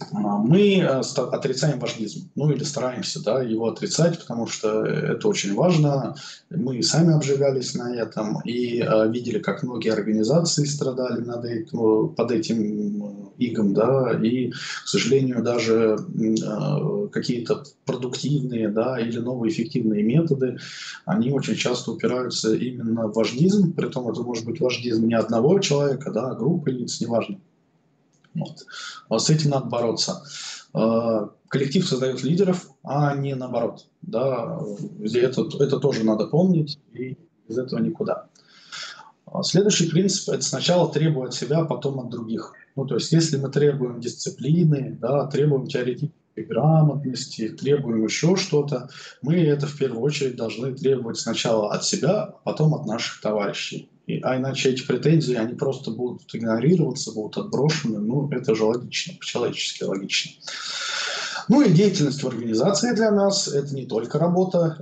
А, мы э, отрицаем вождизм, ну или стараемся да, его отрицать, потому что это очень важно. Мы сами обжигались на этом и э, видели, как многие организации страдали над этим, под этим игом, да, и, к сожалению, даже э, какие-то продуктивные да, или новые эффективные методы, они очень часто упираются именно в вождизм, при том это может быть вождизм не одного человека, да, а группы лиц, неважно. Вот. А с этим надо бороться. А, коллектив создает лидеров, а не наоборот. Да? Это, это тоже надо помнить, и из этого никуда. А следующий принцип – это сначала требовать себя, а потом от других. Ну, то есть, если мы требуем дисциплины, да, требуем теоретической грамотности, требуем еще что-то, мы это в первую очередь должны требовать сначала от себя, а потом от наших товарищей. И, а иначе эти претензии, они просто будут игнорироваться, будут отброшены. Ну, это же логично, по-человечески логично. Ну и деятельность в организации для нас – это не только работа,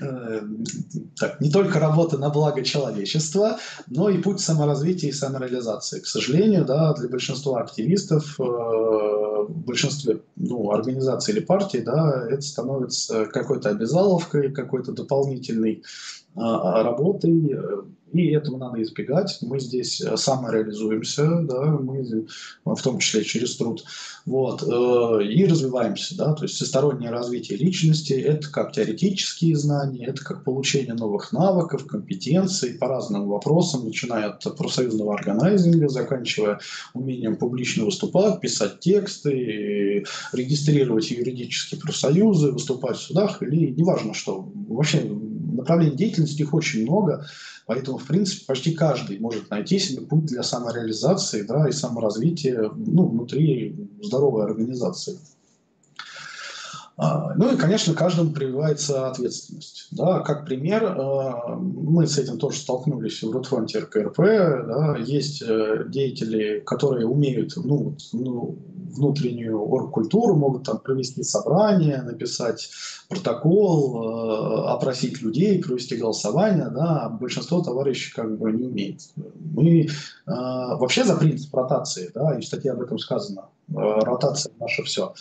э, так, не только работа на благо человечества, но и путь саморазвития и самореализации. К сожалению, да, для большинства активистов, э, в большинстве ну, организаций или партий, да, это становится какой-то обязаловкой, какой-то дополнительной а, работой, и этого надо избегать. Мы здесь э, самореализуемся, да, мы в том числе через труд, вот, э, и развиваемся, да, то есть всестороннее развитие личности – это как теоретические знания, это как получение новых навыков, компетенций по разным вопросам, начиная от профсоюзного органайзинга, заканчивая умением публично выступать, писать тексты, регистрировать юридические профсоюзы, выступать в судах или неважно что. Вообще направлений деятельности их очень много, Поэтому, в принципе, почти каждый может найти себе путь для самореализации да, и саморазвития ну, внутри здоровой организации. А, ну и, конечно, каждому прививается ответственность. Да, как пример, а, мы с этим тоже столкнулись в Рутфронте РКРП. Да, есть э, деятели, которые умеют ну, ну, внутреннюю оргкультуру, могут там провести собрание, написать протокол, э, опросить людей, провести голосование, да, а большинство товарищей как бы не умеет. Мы э, вообще за принцип ротации, да, и в статье об этом сказано, э, ротация наше все.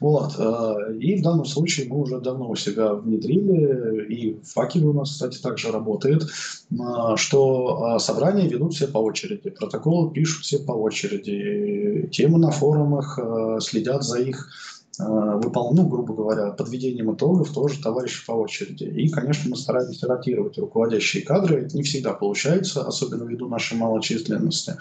Вот, э, и в данном случае мы уже давно у себя внедрили, и в факеле у нас, кстати, также работает, э, что э, собрания ведут все по очереди, протоколы пишут все по очереди, темы на форумах э, следят за их Э, выпол... ну, грубо говоря, подведением итогов тоже товарищи по очереди. И, конечно, мы стараемся ротировать руководящие кадры. Это не всегда получается, особенно ввиду нашей малочисленности.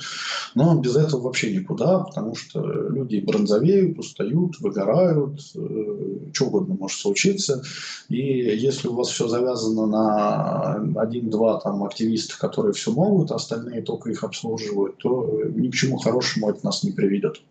Но без этого вообще никуда, потому что люди бронзовеют, устают, выгорают, э, что угодно может случиться. И если у вас все завязано на один-два там активистов, которые все могут, а остальные только их обслуживают, то ни к чему хорошему это нас не приведет.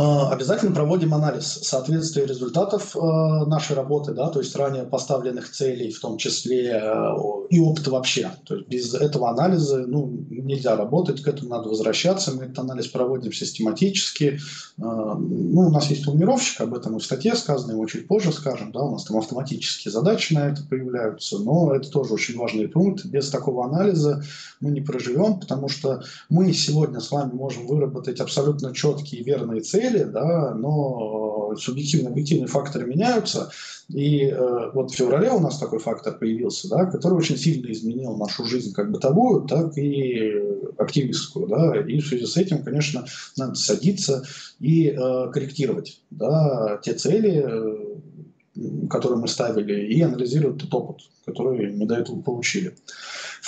А, обязательно проводим анализ соответствия результатов а, нашей работы, да, то есть ранее поставленных целей, в том числе а, и опыта вообще. То есть без этого анализа ну, нельзя работать, к этому надо возвращаться. Мы этот анализ проводим систематически. Ну, у нас есть планировщик, об этом и в статье сказано, его чуть позже скажем. Да, у нас там автоматические задачи на это появляются, но это тоже очень важный пункт. Без такого анализа мы не проживем, потому что мы сегодня с вами можем выработать абсолютно четкие и верные цели, цели, да, но субъективные объективные факторы меняются. И э, вот в феврале у нас такой фактор появился, да, который очень сильно изменил нашу жизнь как бытовую, так и активистскую. Да, и в связи с этим, конечно, надо садиться и э, корректировать да, те цели, э, которые мы ставили, и анализировать тот опыт, который мы до этого получили.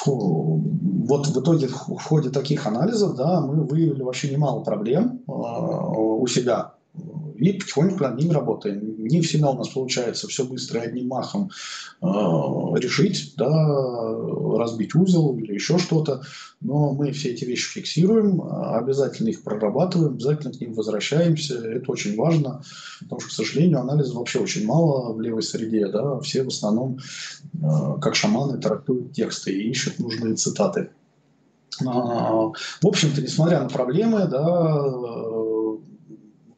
Вот в итоге в ходе таких анализов да, мы выявили вообще немало проблем э, у себя и потихоньку над ними работаем. Не всегда у нас получается все быстро одним махом э, решить, да, разбить узел или еще что-то, но мы все эти вещи фиксируем, обязательно их прорабатываем, обязательно к ним возвращаемся. Это очень важно, потому что, к сожалению, анализа вообще очень мало в левой среде. Да? Все в основном, э, как шаманы, трактуют тексты и ищут нужные цитаты. А, в общем-то, несмотря на проблемы, да,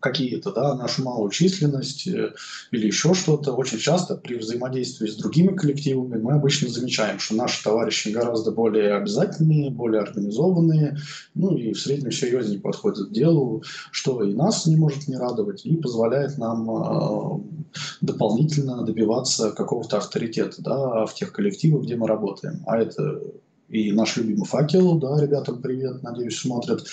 какие-то, да, нашу малую численность э, или еще что-то, очень часто при взаимодействии с другими коллективами мы обычно замечаем, что наши товарищи гораздо более обязательные, более организованные, ну и в среднем серьезнее подходят к делу, что и нас не может не радовать, и позволяет нам э, дополнительно добиваться какого-то авторитета да, в тех коллективах, где мы работаем. А это и наш любимый факел, да, ребятам привет, надеюсь, смотрят.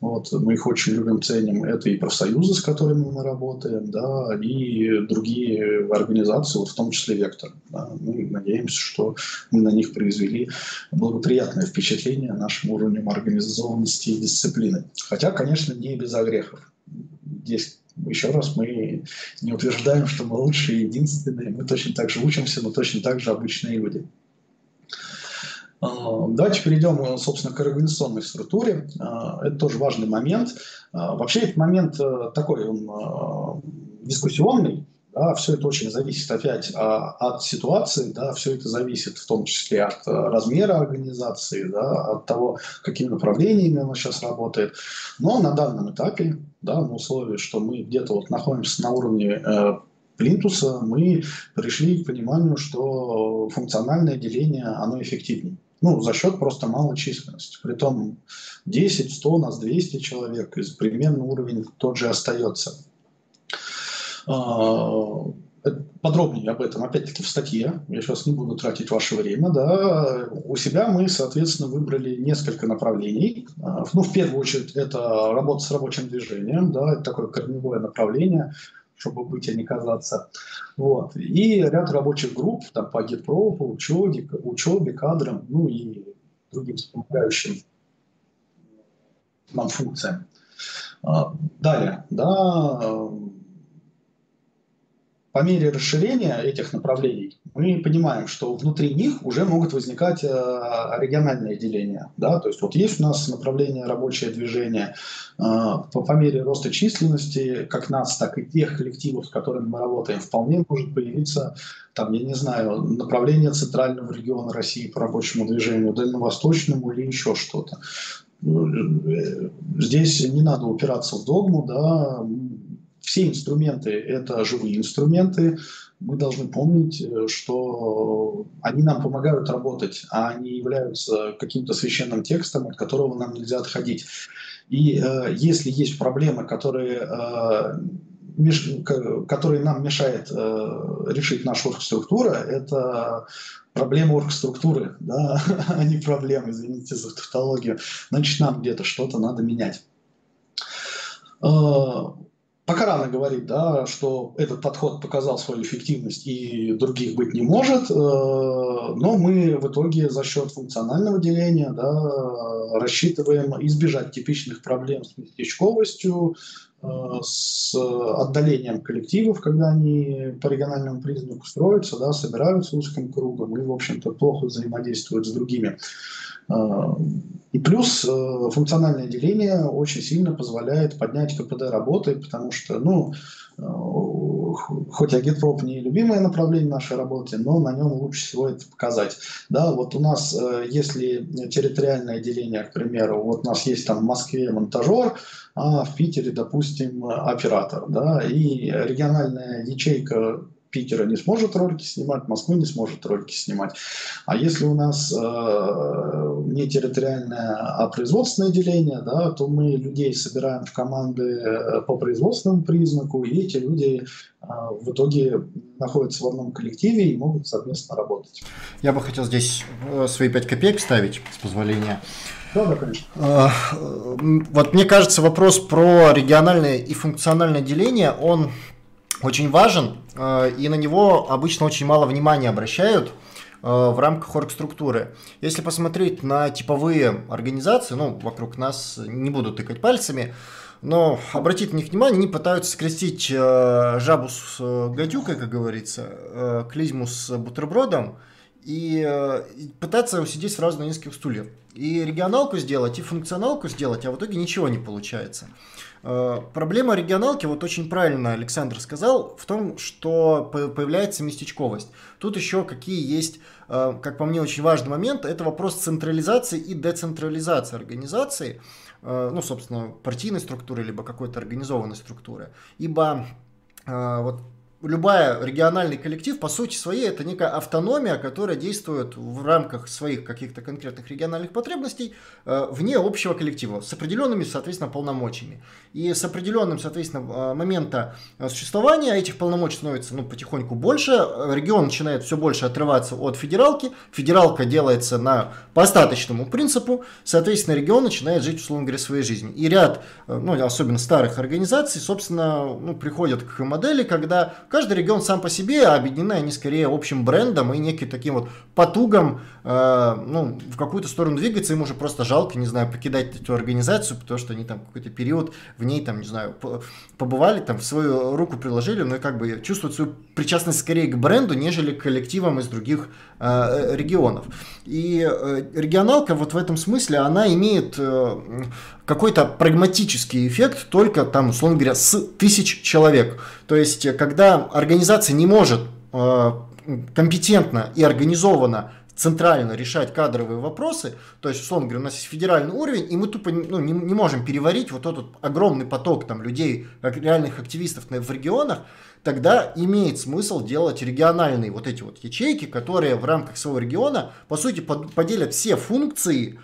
Вот, мы их очень любим, ценим. Это и профсоюзы, с которыми мы работаем, да, и другие организации, вот в том числе Вектор. Да. Мы надеемся, что мы на них произвели благоприятное впечатление нашим уровнем организованности и дисциплины. Хотя, конечно, не без огрехов. Здесь еще раз, мы не утверждаем, что мы лучшие и единственные. Мы точно так же учимся, но точно так же обычные люди. А, давайте перейдем, собственно, к организационной структуре. А, это тоже важный момент. А, вообще этот момент э, такой, он дискуссионный, да, все это очень зависит опять от ситуации, да, все это зависит в том числе от э, размера организации, да, от того, какими направлениями она сейчас работает. Но на данном этапе, да, на условии, что мы где-то вот находимся на уровне э, плинтуса, мы пришли к пониманию, что функциональное деление, оно эффективнее. Ну, за счет просто малой численности. Притом 10, 100, у нас 200 человек, и примерно уровень тот же остается. А, подробнее об этом, опять-таки, в статье. Я сейчас не буду тратить ваше время. Да. У себя мы, соответственно, выбрали несколько направлений. А, ну, в первую очередь, это работа с рабочим движением. Да, это такое корневое направление – чтобы быть, а не казаться. Вот. И ряд рабочих групп там, по гидпро, по учебе, учебе, кадрам, ну и другим помогающим нам функциям. А, далее, да, по мере расширения этих направлений мы понимаем, что внутри них уже могут возникать э, региональные деления. Да? То есть вот есть у нас направление рабочее движение. Э, по, по мере роста численности, как нас, так и тех коллективов, с которыми мы работаем, вполне может появиться, там, я не знаю, направление центрального региона России по рабочему движению, дальневосточному или еще что-то. Э, здесь не надо упираться в догму, да, все инструменты – это живые инструменты. Мы должны помнить, э, что они нам помогают работать, а они являются каким-то священным текстом, от которого нам нельзя отходить. И э, если есть проблемы, которые, э, меш, которые нам мешает э, решить наша оргструктура, это проблема оргструктуры, да, а не проблемы, извините за тавтологию. Значит, нам где-то что-то надо менять. Э, Пока рано говорить, да, что этот подход показал свою эффективность и других быть не может, э, но мы в итоге за счет функционального деления да, рассчитываем избежать типичных проблем с местечковостью, э, с отдалением коллективов, когда они по региональному признаку строятся, да, собираются узким кругом и, в общем-то, плохо взаимодействуют с другими И плюс э, функциональное деление очень сильно позволяет поднять КПД работы, потому что, ну, э, хоть агитпроп не любимое направление нашей работы, но на нем лучше всего это показать. Да, вот у нас, э, если территориальное деление, к примеру, вот у нас есть там в Москве монтажер, а в Питере, допустим, оператор, да, и региональная ячейка Питера не сможет ролики снимать, Москвы не сможет ролики снимать. А если у нас э, не территориальное, а производственное деление, да, то мы людей собираем в команды э, по производственному признаку, и эти люди э, в итоге находятся в одном коллективе и могут совместно работать. Я бы хотел здесь э, свои 5 копеек вставить, с позволения. Да, да, конечно. Э, вот мне кажется, вопрос про региональное и функциональное деление, он очень важен, э, и на него обычно очень мало внимания обращают э, в рамках оргструктуры. Если посмотреть на типовые организации, ну, вокруг нас не буду тыкать пальцами, но обратить на них внимание, они пытаются скрестить э, жабу с гадюкой, как говорится, клизму с бутербродом, и, пытаться усидеть сразу на нескольких стульях. И регионалку сделать, и функционалку сделать, а в итоге ничего не получается. Э, проблема регионалки, вот очень правильно Александр сказал, в том, что появляется местечковость. Тут еще какие есть, э, как по мне, очень важный момент, это вопрос централизации и децентрализации организации, э, ну, собственно, партийной структуры, либо какой-то организованной структуры. Ибо вот любая региональный коллектив, по сути своей, это некая автономия, которая действует в рамках своих каких-то конкретных региональных потребностей э, вне общего коллектива, с определенными, соответственно, полномочиями. И с определенным, соответственно, э, момента существования этих полномочий становится ну, потихоньку больше, регион начинает все больше отрываться от федералки, федералка делается на по остаточному принципу, соответственно, регион начинает жить, условно говоря, своей жизнью. И ряд, э, ну, особенно старых организаций, собственно, ну, приходят к модели, когда Каждый регион сам по себе, а объединены они скорее общим брендом и неким таким вот потугом э, ну, в какую-то сторону двигаться. Им уже просто жалко, не знаю, покидать эту организацию, потому что они там какой-то период в ней, там, не знаю, побывали, там, в свою руку приложили, но и как бы чувствуют свою причастность скорее к бренду, нежели к коллективам из других э, регионов. И э, регионалка вот в этом смысле, она имеет э, какой-то прагматический эффект только там, условно говоря, с тысяч человек. То есть, когда организация не может э, компетентно и организованно центрально решать кадровые вопросы, то есть, условно говоря, у нас есть федеральный уровень, и мы тупо ну, не, не можем переварить вот этот огромный поток там, людей, реальных активистов в регионах, тогда имеет смысл делать региональные вот эти вот ячейки, которые в рамках своего региона, по сути, под, поделят все функции э,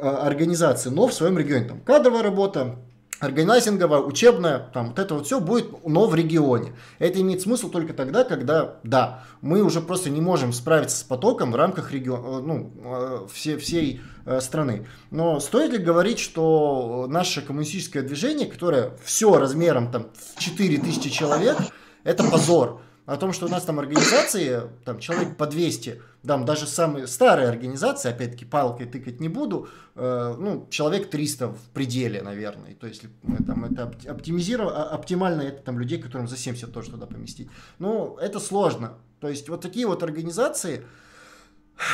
организации, но в своем регионе. Там кадровая работа, органайзинговая, учебная, там вот это вот все будет, но в регионе. Это имеет смысл только тогда, когда, да, мы уже просто не можем справиться с потоком в рамках региона, ну, э, все, всей э, страны. Но стоит ли говорить, что наше коммунистическое движение, которое все размером там в 4000 человек, это позор о том, что у нас там организации, там человек по 200, там даже самые старые организации, опять-таки палкой тыкать не буду, э, ну, человек 300 в пределе, наверное. То есть, там, это оптимизировано, а, оптимально это там людей, которым за 70 тоже туда поместить. Ну, это сложно. То есть, вот такие вот организации,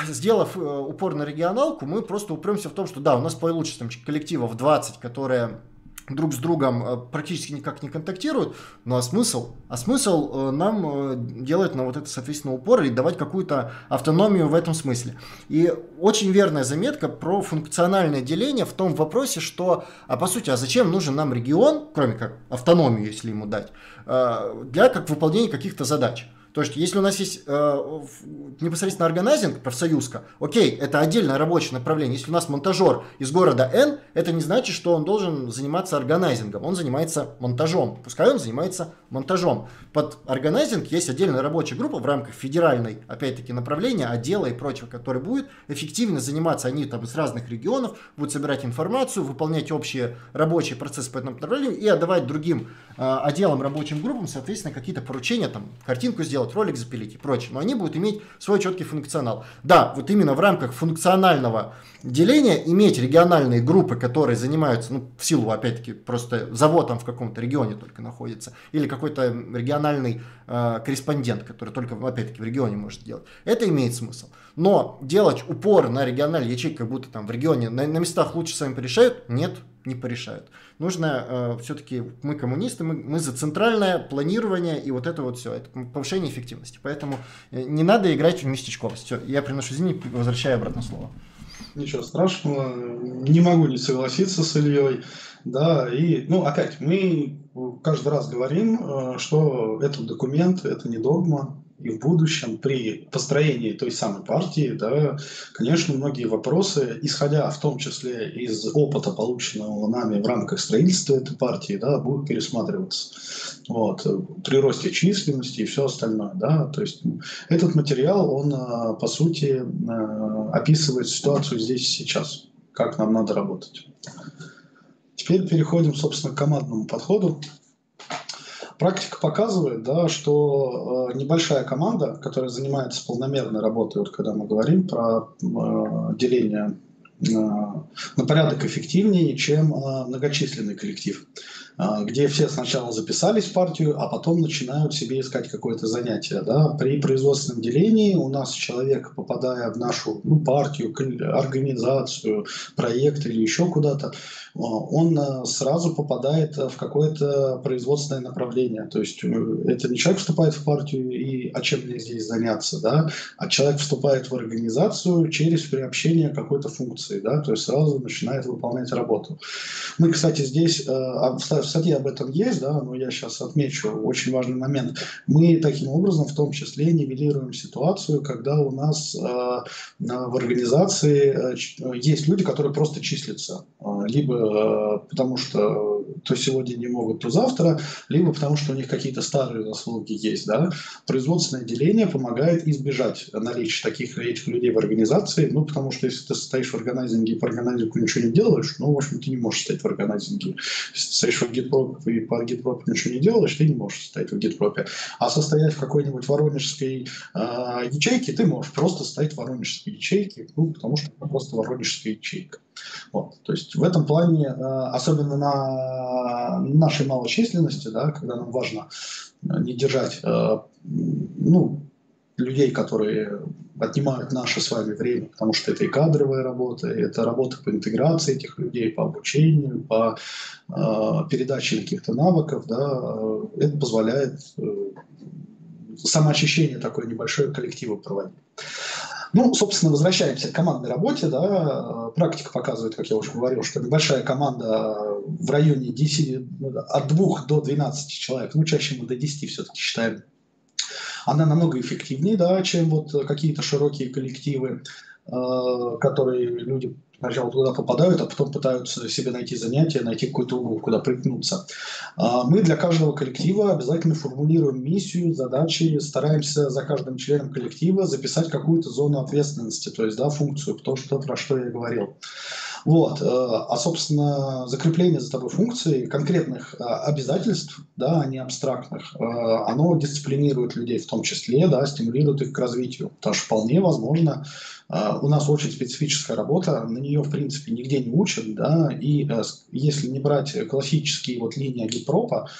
сделав э, упор на регионалку, мы просто упремся в том, что да, у нас получится там коллективов 20, которые друг с другом э, практически никак не контактируют, ну а смысл? А смысл э, нам э, делать на вот это, соответственно, упор и давать какую-то автономию в этом смысле. И очень верная заметка про функциональное деление в том вопросе, что, а по сути, а зачем нужен нам регион, кроме как автономию, если ему дать, для как выполнения каких-то задач. То есть, если у нас есть э, непосредственно органайзинг, профсоюзка, окей, это отдельное рабочее направление. Если у нас монтажер из города N, это не значит, что он должен заниматься органайзингом. Он занимается монтажом. Пускай он занимается монтажом. Под органайзинг есть отдельная рабочая группа в рамках федеральной, опять-таки, направления, отдела и прочего, который будет эффективно заниматься. Они там из разных регионов будут собирать информацию, выполнять общие рабочие процессы по этому направлению и отдавать другим отделам, рабочим группам, соответственно, какие-то поручения, там, картинку сделать, ролик запилить и прочее. Но они будут иметь свой четкий функционал. Да, вот именно в рамках функционального деления иметь региональные группы, которые занимаются, ну, в силу, опять-таки, просто завод там в каком-то регионе только находится, или какой-то региональный э, корреспондент, который только, опять-таки, в регионе может делать. Это имеет смысл. Но делать упор на региональные ячейки, как будто там в регионе на, на местах лучше сами порешают, нет, не порешают. Нужно э, все-таки, мы коммунисты, мы, мы за центральное планирование и вот это вот все, это повышение эффективности. Поэтому э, не надо играть в местечковость. Все, я приношу извини, возвращаю обратно слово. Ничего страшного, не могу не согласиться с Ильей. Да, и, ну, опять, мы каждый раз говорим, э, что этот документ, это не догма, и в будущем при построении той самой партии, да, конечно, многие вопросы, исходя в том числе из опыта, полученного нами в рамках строительства этой партии, да, будут пересматриваться. Вот, при росте численности и все остальное. Да, то есть этот материал, он, а, по сути, а, описывает ситуацию здесь и сейчас, как нам надо работать. Теперь переходим, собственно, к командному подходу. Практика показывает, да, что э, небольшая команда, которая занимается полномерной работой, вот когда мы говорим про э, деление э, на порядок эффективнее, чем э, многочисленный коллектив. А, где все сначала записались в партию, а потом начинают себе искать какое-то занятие. Да? При производственном делении у нас человек, попадая в нашу ну, партию, организацию, проект или еще куда-то, а, он а, сразу попадает в какое-то производственное направление. То есть э, это не человек вступает в партию и а чем мне здесь заняться, да? а человек вступает в организацию через приобщение какой-то функции, да? то есть сразу начинает выполнять работу. Мы, кстати, здесь э, в статье об этом есть, да, но я сейчас отмечу очень важный момент. Мы таким образом в том числе нивелируем ситуацию, когда у нас э, в организации э, есть люди, которые просто числятся. Э, либо э, потому что то сегодня не могут, то завтра, либо потому что у них какие-то старые заслуги есть. Да? Производственное деление помогает избежать наличия таких этих людей в организации, ну, потому что если ты стоишь в органайзинге и по органайзингу ничего не делаешь, ну, в общем, ты не можешь стоять в органайзинге. Если ты стоишь в гитпроп и по гитпропу ничего не делаешь, ты не можешь стоять в гитпропе. А состоять в какой-нибудь воронежской э, ячейке ты можешь просто стоять в воронежской ячейке, ну, потому что это просто воронежская ячейка. Вот. То есть в этом плане, э, особенно на нашей малочисленности, да, когда нам важно не держать э, ну, людей, которые отнимают наше с вами время, потому что это и кадровая работа, и это работа по интеграции этих людей, по обучению, по э, передаче каких-то навыков, да, это позволяет э, самоочищение такое небольшое коллектива проводить. Ну, собственно, возвращаемся к командной работе. Да. Практика показывает, как я уже говорил, что небольшая команда в районе 10, от 2 до 12 человек, ну, чаще мы до 10 все-таки считаем, она намного эффективнее, да, чем вот какие-то широкие коллективы, э, которые люди сначала туда попадают, а потом пытаются себе найти занятия, найти какой-то угол, куда приткнуться. А мы для каждого коллектива обязательно формулируем миссию, задачи, стараемся за каждым членом коллектива записать какую-то зону ответственности, то есть да, функцию, то, что, про что я говорил. Вот. Э, а, собственно, закрепление за тобой функций, конкретных э, обязательств, да, а не абстрактных, э, оно дисциплинирует людей в том числе, да, стимулирует их к развитию. Потому что вполне возможно, у нас очень специфическая работа, на нее, в принципе, нигде не учат, да, и если не брать классические вот линии агитпропа,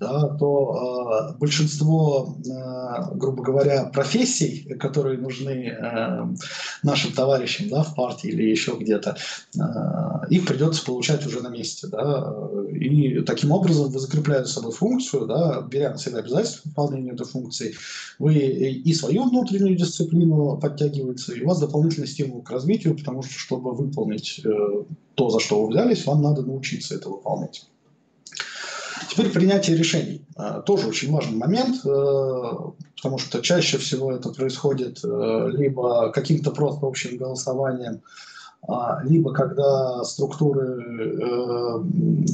да, то э, большинство, э, грубо говоря, профессий, которые нужны э, нашим товарищам да, в партии или еще где-то, э, их придется получать уже на месте. Да, и таким образом вы закрепляете за собой функцию, да, беря на себя обязательства выполнения этой функции, вы и свою внутреннюю дисциплину подтягиваете, и у вас дополнительный стимул к развитию, потому что, чтобы выполнить э, то, за что вы взялись, вам надо научиться это выполнять. Теперь принятие решений. А, тоже очень важный момент, э, потому что чаще всего это происходит э, либо каким-то просто общим голосованием, а, либо когда структуры э,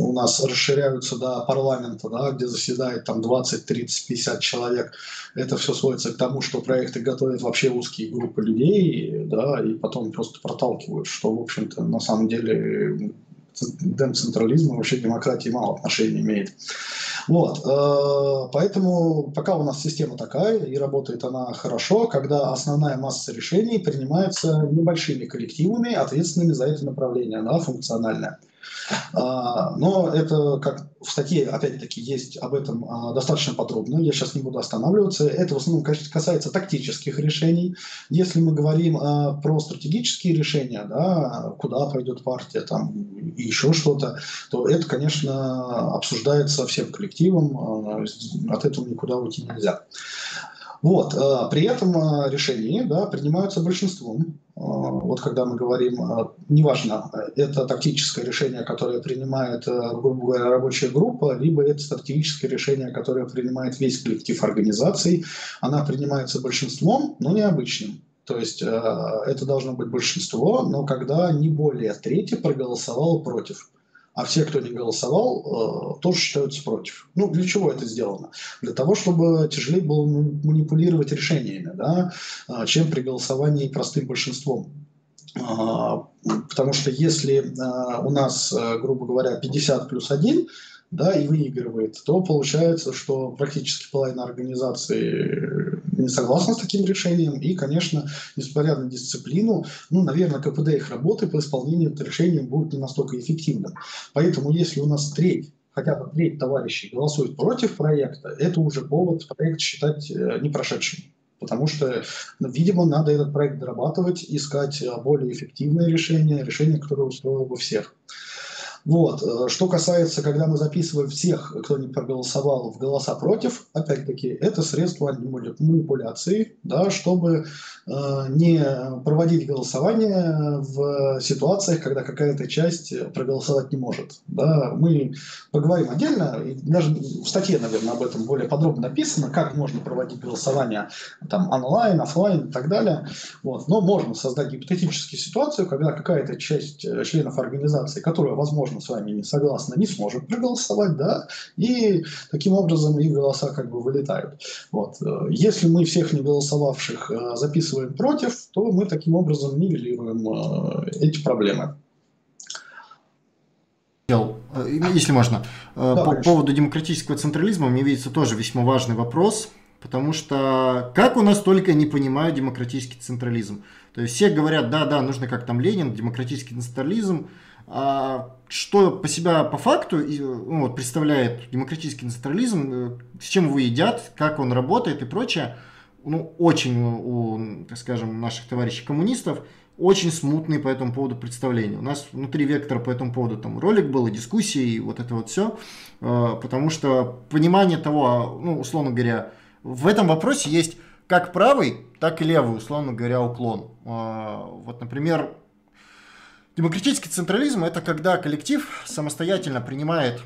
у нас расширяются до парламента, да, где заседает там 20, 30, 50 человек, это все сводится к тому, что проекты готовят вообще узкие группы людей, да, и потом просто проталкивают, что, в общем-то, на самом деле децентрализму вообще демократии мало отношения имеет. Вот, э, поэтому пока у нас система такая, и работает она хорошо, когда основная масса решений принимается небольшими коллективами, ответственными за это направление, да, функциональное. А, но это, как в статье, опять-таки, есть об этом а, достаточно подробно, я сейчас не буду останавливаться. Это в основном, касается тактических решений. Если мы говорим а, про стратегические решения, да, куда пойдет партия там, и еще что-то, то это, конечно, обсуждается всем коллективом, от этого никуда уйти нельзя. Вот. При этом решения да, принимаются большинством. А, вот когда мы говорим, неважно, это тактическое решение, которое принимает, э, грубо говоря, рабочая группа, либо это стратегическое решение, которое принимает весь коллектив организаций, она принимается большинством, но не обычным. То есть э, это должно быть большинство, но когда не более трети проголосовало против а все, кто не голосовал, э, тоже считаются против. Ну, для чего это сделано? Для того, чтобы тяжелее было манипулировать решениями, да, э, чем при голосовании простым большинством. Э, потому что если у нас, грубо говоря, 50 плюс 1, да, и выигрывает, то получается, что практически половина организации не согласна с таким решением, и, конечно, несмотря на дисциплину, ну, наверное, КПД их работы по исполнению этого решения будет не настолько эффективным. Поэтому, если у нас треть хотя бы треть товарищей голосует против проекта, это уже повод проект считать э, не прошедшим. Потому что, видимо, надо этот проект дорабатывать, искать э, более эффективное решение, решение, которое устроило бы всех. Вот. Э, что касается, когда мы записываем всех, кто не проголосовал в голоса против, опять-таки, это средство манипуляции, да, чтобы э, не проводить голосование в ситуациях, когда какая-то часть проголосовать не может. Да. Мы поговорим отдельно, и даже в статье, наверное, об этом более подробно написано, как можно проводить голосование там, онлайн, офлайн и так далее. Вот. Но можно создать гипотетическую ситуацию, когда какая-то часть э, членов организации, которая, возможно, возможно, с вами не согласна, не сможет проголосовать, да, и таким образом их голоса как бы вылетают. Вот. Если мы всех не голосовавших э, записываем против, то мы таким образом нивелируем э, эти проблемы. Э, если можно, да, по конечно. поводу демократического централизма, мне видится тоже весьма важный вопрос, потому что как у нас только не понимают демократический централизм. То есть все говорят, да, да, нужно как там Ленин, демократический централизм, что по себя по факту ну, вот, представляет демократический централизм, э, с чем его едят, как он работает и прочее, ну, очень у, так скажем, наших товарищей коммунистов очень смутные по этому поводу представления. У нас внутри Вектора по этому поводу там ролик был, и дискуссии, и вот это вот все, э, потому что понимание того, ну, условно говоря, в этом вопросе есть как правый, так и левый, условно говоря, уклон. Э, вот, например, Демократический централизм – это когда коллектив самостоятельно принимает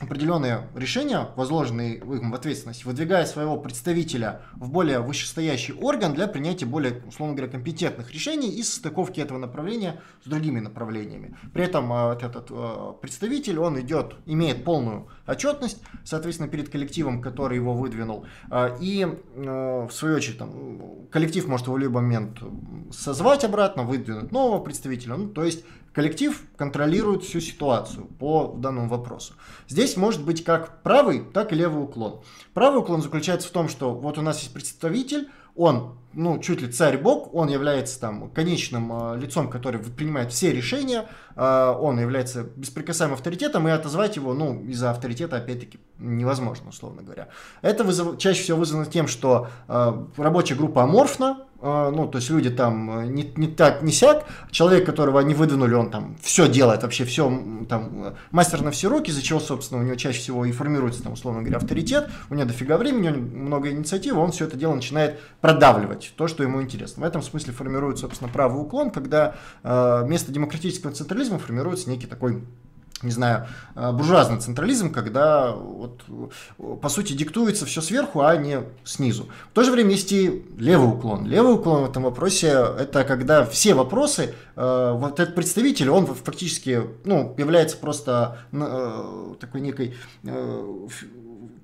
определенные решения, возложенные им в ответственность, выдвигая своего представителя в более вышестоящий орган для принятия более, условно говоря, компетентных решений и состыковки этого направления с другими направлениями. При этом э, вот этот э, представитель, он идет, имеет полную отчетность, соответственно, перед коллективом, который его выдвинул. Э, и, в свою очередь, там, коллектив может в любой момент созвать обратно, выдвинуть нового представителя. Ну, то есть Коллектив контролирует всю ситуацию по данному вопросу. Здесь может быть как правый, так и левый уклон. Правый уклон заключается в том, что вот у нас есть представитель, он, ну, чуть ли царь-бог, он является там конечным э, лицом, который принимает все решения, э, он является беспрекасаемым авторитетом, и отозвать его, ну, из-за авторитета, опять-таки, невозможно, условно говоря. Это вызов, чаще всего вызвано тем, что э, рабочая группа аморфна, а, ну, то есть люди там не, не так, не сяк, человек, которого они выдвинули, он там все делает, вообще все, там, мастер на все руки, из-за чего, собственно, у него чаще всего и формируется, там, условно говоря, авторитет, у него дофига времени, у него много инициативы, он все это дело начинает продавливать, то, что ему интересно. В этом смысле формируется, собственно, правый уклон, когда э, вместо демократического централизма формируется некий такой не знаю, э, буржуазный централизм, когда вот, по сути диктуется все сверху, а не снизу. В то же время есть и левый уклон. Левый уклон в этом вопросе это когда все вопросы, э, вот этот представитель, он фактически ну, является просто э, такой некой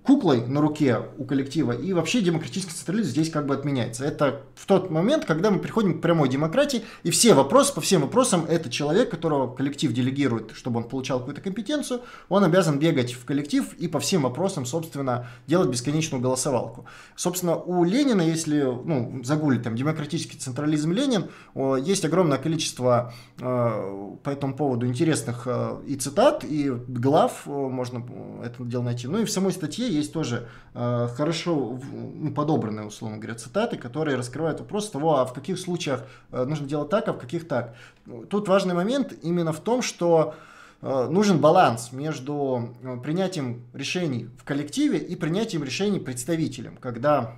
куклой на руке у коллектива, и вообще демократический централизм здесь как бы отменяется. Это в тот момент, когда мы приходим к прямой демократии, и все вопросы, по всем вопросам, это человек, которого коллектив делегирует, чтобы он получал какую-то компетенцию, он обязан бегать в коллектив и по всем вопросам, собственно, делать бесконечную голосовалку. Собственно, у Ленина, если ну, загуглить там демократический централизм Ленин, есть огромное количество э, по этому поводу интересных э, и цитат, и глав, э, можно это дело найти. Ну и в самой статье есть тоже э, хорошо ну, подобранные, условно говоря, цитаты, которые раскрывают вопрос того, а в каких случаях э, нужно делать так, а в каких так. Тут важный момент именно в том, что э, нужен баланс между э, принятием решений в коллективе и принятием решений представителем, когда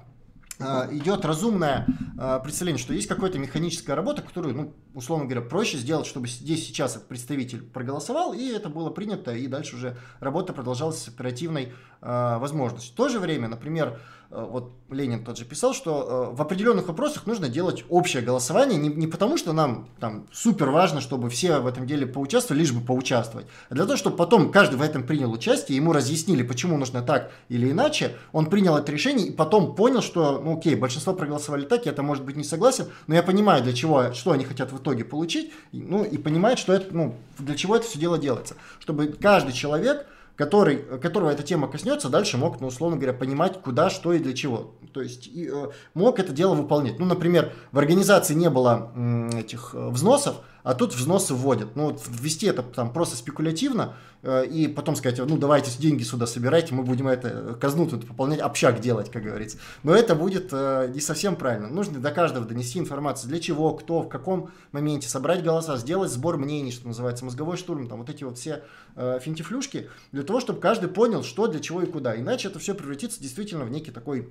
идет разумное э, представление, что есть какая-то механическая работа, которую, ну, условно говоря, проще сделать, чтобы здесь сейчас представитель проголосовал, и это было принято, и дальше уже работа продолжалась с оперативной э, возможностью. В то же время, например, вот Ленин тот же писал, что э, в определенных вопросах нужно делать общее голосование, не, не потому что нам там супер важно, чтобы все в этом деле поучаствовали, лишь бы поучаствовать, а для того, чтобы потом каждый в этом принял участие, ему разъяснили, почему нужно так или иначе, он принял это решение и потом понял, что, ну окей, большинство проголосовали так, я это может быть не согласен, но я понимаю, для чего, что они хотят в итоге получить, ну и понимает, что это, ну, для чего это все дело делается, чтобы каждый человек который, которого эта тема коснется, дальше мог, ну, условно говоря, понимать, куда, что и для чего. То есть и, э, мог это дело выполнять. Ну, например, в организации не было м, этих э, взносов, а тут взносы вводят. Ну, вот ввести это там просто спекулятивно, э, и потом сказать, ну, давайте деньги сюда собирайте, мы будем это, казну тут пополнять, общак делать, как говорится. Но это будет э, не совсем правильно. Нужно до каждого донести информацию, для чего, кто, в каком моменте, собрать голоса, сделать сбор мнений, что называется, мозговой штурм, там вот эти вот все э, финтифлюшки, для того, чтобы каждый понял, что, для чего и куда. Иначе это все превратится действительно в некий такой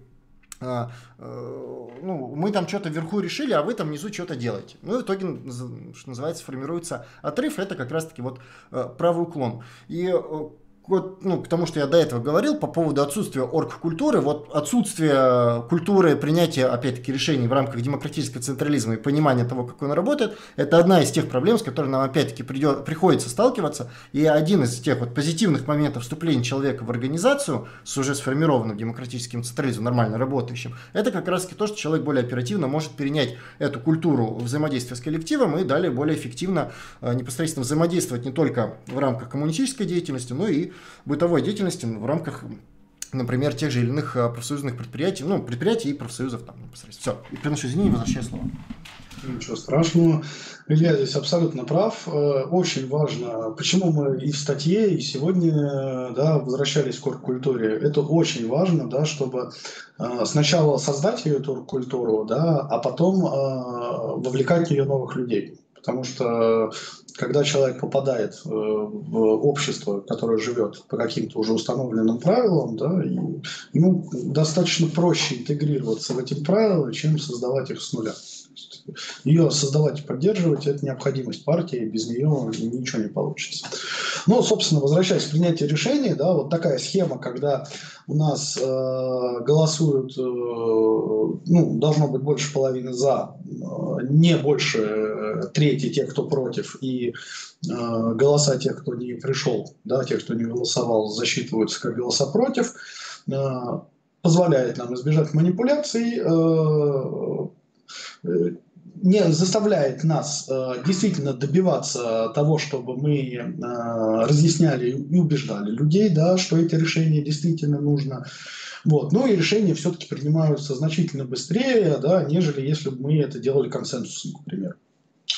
ну, мы там что-то вверху решили, а вы там внизу что-то делаете. Ну, в итоге, что называется, формируется отрыв, это как раз-таки вот э, правый уклон. И э, вот, ну, потому что я до этого говорил по поводу отсутствия оргкультуры, вот отсутствие культуры принятия, опять-таки, решений в рамках демократического централизма и понимания того, как он работает, это одна из тех проблем, с которыми нам, опять-таки, придет, приходится сталкиваться, и один из тех вот позитивных моментов вступления человека в организацию с уже сформированным демократическим централизмом, нормально работающим, это как раз-таки то, что человек более оперативно может перенять эту культуру взаимодействия с коллективом и далее более эффективно э, непосредственно взаимодействовать не только в рамках коммунистической деятельности, но и бытовой деятельности в рамках например, тех же или иных а, профсоюзных предприятий, ну, предприятий и профсоюзов там непосредственно. Все, и приношу извинения, возвращаю слово. Ничего страшного. Илья здесь абсолютно прав. Э, очень важно, почему мы и в статье, и сегодня да, возвращались к культуре. Это очень важно, да, чтобы э, сначала создать ее, эту культуру, да, а потом э, вовлекать в нее новых людей. Потому что когда человек попадает э, в общество, которое живет по каким-то уже установленным правилам, да, ему достаточно проще интегрироваться в эти правила, чем создавать их с нуля. Ее создавать и поддерживать – это необходимость партии, без нее ничего не получится. Ну, собственно, возвращаясь к принятию решений, да, вот такая схема, когда у нас э, голосуют, э, ну, должно быть больше половины за, э, не больше э, трети тех, кто против, и э, голоса тех, кто не пришел, да, тех, кто не голосовал, засчитываются как голоса против, э, позволяет нам избежать манипуляций, э, э не заставляет нас э, действительно добиваться того, чтобы мы э, разъясняли и убеждали людей, да, что эти решения действительно нужно. Вот. Ну и решения все-таки принимаются значительно быстрее, да, нежели если бы мы это делали консенсусом, к примеру.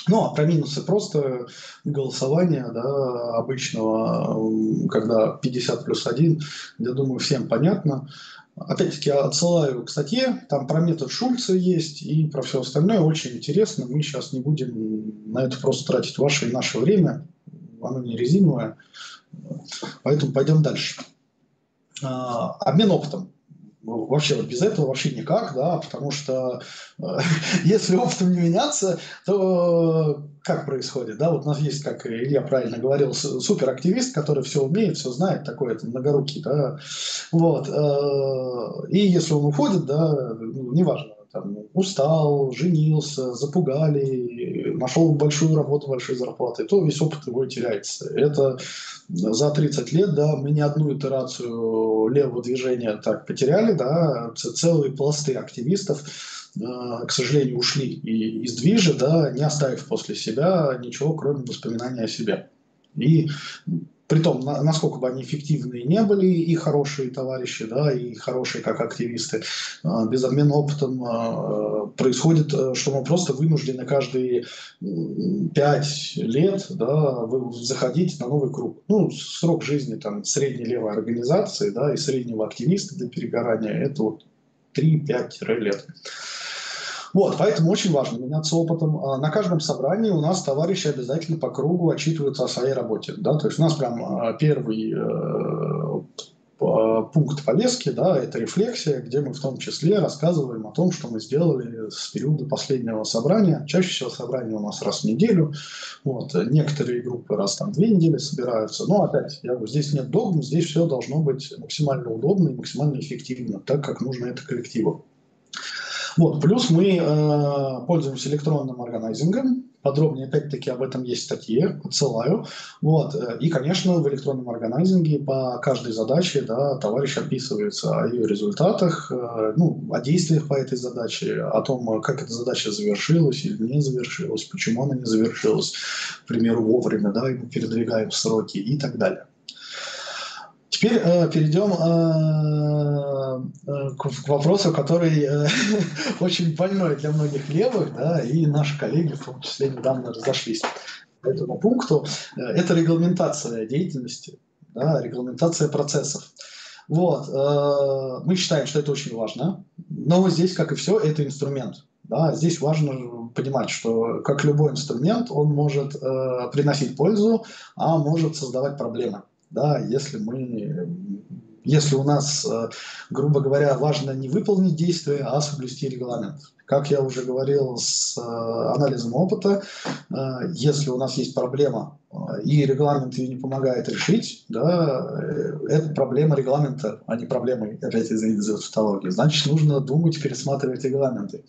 Ну, а про минусы просто голосования да, обычного, когда 50 плюс 1, я думаю, всем понятно. Опять-таки отсылаю к статье, там про метод Шульца есть и про все остальное очень интересно. Мы сейчас не будем на это просто тратить ваше и наше время, оно не резиновое, поэтому пойдем дальше. А, обмен опытом. Вообще вот без этого вообще никак, да, потому что э, если опытом не меняться, то как происходит, да, вот у нас есть, как Илья правильно говорил, суперактивист, который все умеет, все знает, такой это многорукий, да, вот, э, и если он уходит, да, ну, неважно, там, устал, женился, запугали, нашел большую работу, большие зарплаты, то весь опыт его теряется. Это за 30 лет, да, мы не одну итерацию левого движения так потеряли, да, целые пласты активистов, э, к сожалению, ушли из движа, да, не оставив после себя ничего, кроме воспоминаний о себе. И Притом, на, насколько бы они эффективные не были, и хорошие товарищи, да, и хорошие как активисты, а, без обмена опытом а, происходит, э, что мы просто вынуждены каждые пять лет да, заходить на новый круг. Ну, срок жизни там средней левой организации да, и среднего активиста для перегорания – это вот 3-5 лет. Вот, поэтому очень важно меняться опытом. А на каждом собрании у нас товарищи обязательно по кругу отчитываются о своей работе. Да? То есть у нас прям а, первый э, пункт повестки, да, это рефлексия, где мы в том числе рассказываем о том, что мы сделали с периода последнего собрания. Чаще всего собрание у нас раз в неделю, вот, некоторые группы раз там две недели собираются, но опять, я говорю, здесь нет догм, здесь все должно быть максимально удобно и максимально эффективно, так как нужно это коллективу. Вот. Плюс мы э, пользуемся электронным органайзингом. Подробнее, опять-таки, об этом есть статьи, отсылаю. Вот. И, конечно, в электронном органайзинге по каждой задаче да, товарищ описывается о ее результатах, э, ну, о действиях по этой задаче, о том, как эта задача завершилась или не завершилась, почему она не завершилась, к примеру, вовремя, да, и мы передвигаем сроки и так далее. Теперь э, перейдем э, э, к, к вопросу, который э, очень больной для многих левых, да, и наши коллеги в том числе недавно разошлись по этому пункту. Э, это регламентация деятельности, да, регламентация процессов. Вот, э, мы считаем, что это очень важно, но здесь, как и все, это инструмент. Да, здесь важно понимать, что как любой инструмент, он может э, приносить пользу, а может создавать проблемы да, если мы, если у нас, э, грубо говоря, важно не выполнить действие, а соблюсти регламент. Как я уже говорил с э, анализом опыта, э, если у нас есть проблема и регламент ее не помогает решить, да, это проблема регламента, а не проблема, опять извините за тавтологию. Значит, нужно думать, пересматривать регламенты.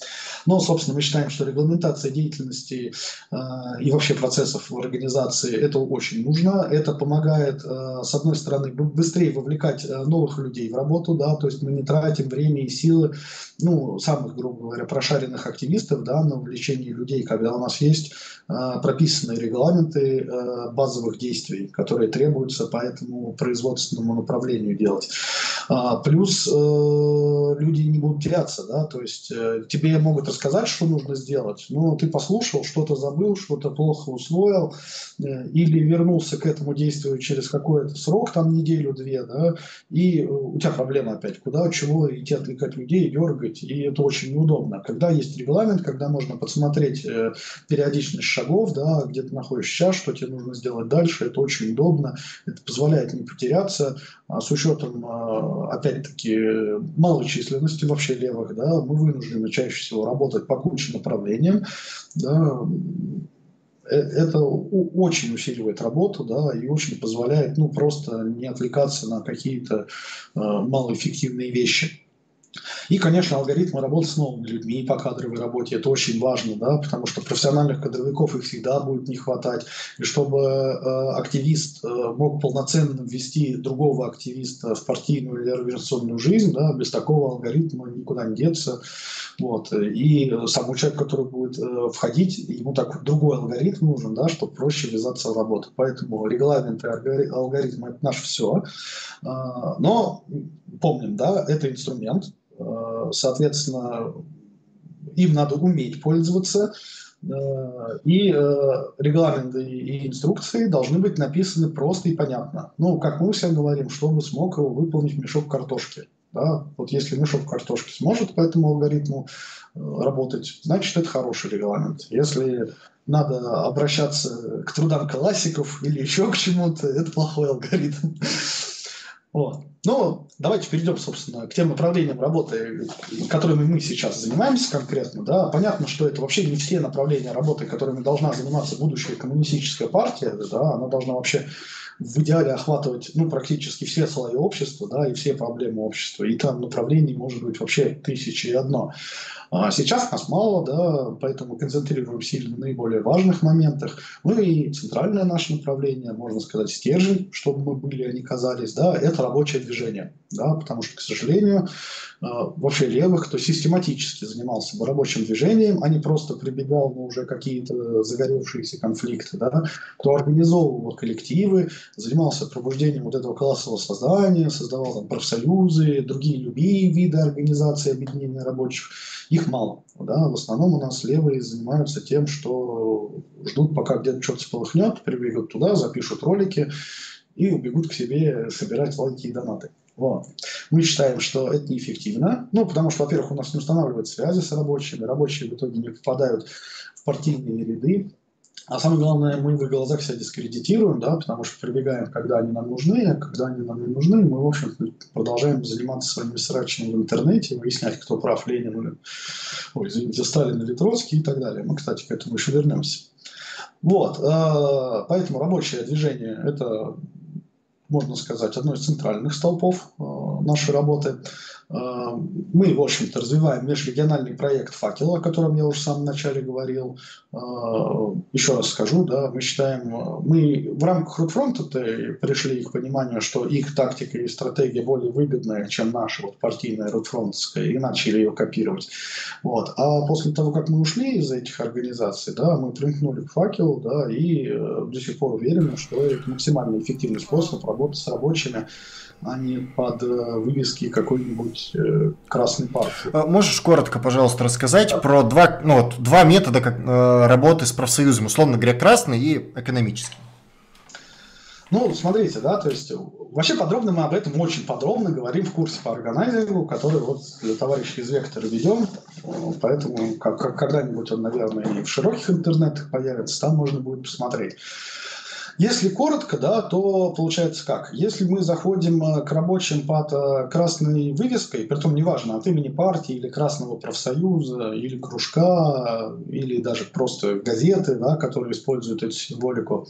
Но, собственно, мы считаем, что регламентация деятельности э, и вообще процессов в организации это очень нужно. Это помогает, э, с одной стороны, быстрее вовлекать новых людей в работу, да, то есть мы не тратим время и силы, ну, самых, грубо говоря, прошаренных активистов, да, на увлечение людей, когда у нас есть э, прописанные регламенты, э, базовых действий, которые требуются по этому производственному направлению делать. А, плюс э, люди не будут теряться, да, то есть э, тебе могут рассказать, что нужно сделать, но ты послушал, что-то забыл, что-то плохо усвоил, э, или вернулся к этому действию через какой-то срок, там неделю-две, да, и у тебя проблема опять, куда, чего идти отвлекать людей, дергать, и это очень неудобно. Когда есть регламент, когда можно подсмотреть периодичность шагов, да, где ты находишься сейчас, что тебе нужно сделать дальше, это очень удобно, это позволяет не потеряться, а с учетом а, опять-таки, малой численности вообще левых, да, мы вынуждены чаще всего работать по куче направлениям, да, э, это очень усиливает работу, да, и очень позволяет, ну, просто не отвлекаться на какие-то э, малоэффективные вещи. И, конечно, алгоритмы работы с новыми людьми по кадровой работе. Это очень важно, да, потому что профессиональных кадровиков их всегда будет не хватать. И чтобы э, активист э, мог полноценно ввести другого активиста в партийную или организационную жизнь, да, без такого алгоритма никуда не деться. Вот. И сам человек, который будет э, входить, ему так другой алгоритм нужен, да, чтобы проще ввязаться в работу. Поэтому регламенты, алгоритмы – это наше все. А, но помним, да, это инструмент, Э, соответственно, им надо уметь пользоваться, э, и э, регламенты и инструкции должны быть написаны просто и понятно. Ну, как мы всем говорим, чтобы смог выполнить мешок картошки. Да? Вот если мешок картошки сможет по этому алгоритму работать, значит, это хороший регламент. Если надо обращаться к трудам классиков или еще к чему-то, это плохой алгоритм. Вот. Ну, давайте перейдем, собственно, к тем направлениям работы, которыми мы сейчас занимаемся конкретно. Да. Понятно, что это вообще не все направления работы, которыми должна заниматься будущая коммунистическая партия. Да. Она должна вообще в идеале охватывать ну, практически все слои общества да, и все проблемы общества. И там направлений может быть вообще тысячи и одно. А сейчас нас мало, да, поэтому концентрируемся на наиболее важных моментах. Ну и центральное наше направление, можно сказать, стержень, чтобы мы были, а не казались, да, это рабочее движение. Да, потому что, к сожалению, а, вообще левых, кто систематически занимался бы рабочим движением, а не просто прибегал на уже какие-то загоревшиеся конфликты, да, кто организовывал коллективы, занимался пробуждением вот этого классового создания, создавал там профсоюзы, другие любые виды организации объединения рабочих – их мало. Да? В основном у нас левые занимаются тем, что ждут, пока где-то что-то сполыхнет, прибегут туда, запишут ролики и убегут к себе собирать лайки и донаты. Вот. Мы считаем, что это неэффективно, ну, потому что, во-первых, у нас не устанавливают связи с рабочими, рабочие в итоге не попадают в партийные ряды, а самое главное, мы в их глазах себя дискредитируем, да, потому что прибегаем, когда они нам нужны, а когда они нам не нужны, мы, в общем продолжаем заниматься своими срачами в интернете, выяснять, кто прав, Ленин или, ой, извините, Сталин или Троцкий и так далее. Мы, кстати, к этому еще вернемся. Вот, э, поэтому рабочее движение – это, можно сказать, одно из центральных столпов э, нашей работы. А, мы, в общем-то, развиваем межрегиональный проект «Факел», о котором я уже в самом начале говорил. А, еще раз скажу, да, мы считаем, мы в рамках Рудфронта пришли к пониманию, что их тактика и стратегия более выгодная, чем наша вот, партийная Рудфронтская, и начали ее копировать. Вот. А после того, как мы ушли из этих организаций, да, мы примкнули к «Факелу», да, и э, до сих пор уверены, что это максимально эффективный способ работы с рабочими, а не под э, вывески какой-нибудь э, красной партии. А можешь коротко, пожалуйста, рассказать да. про два, ну, вот, два метода как, э, работы с профсоюзом, условно говоря, красный и экономический? Ну, смотрите, да, то есть вообще подробно мы об этом очень подробно говорим в курсе по органайзингу, который вот для товарища из Вектора ведем, поэтому как, как, когда-нибудь он, наверное, и в широких интернетах появится, там можно будет посмотреть. Если коротко, да, то получается как? Если мы заходим э, к рабочим под э, красной вывеской, притом неважно, от имени партии или Красного профсоюза, или кружка, или даже просто газеты, да, которые используют эту символику,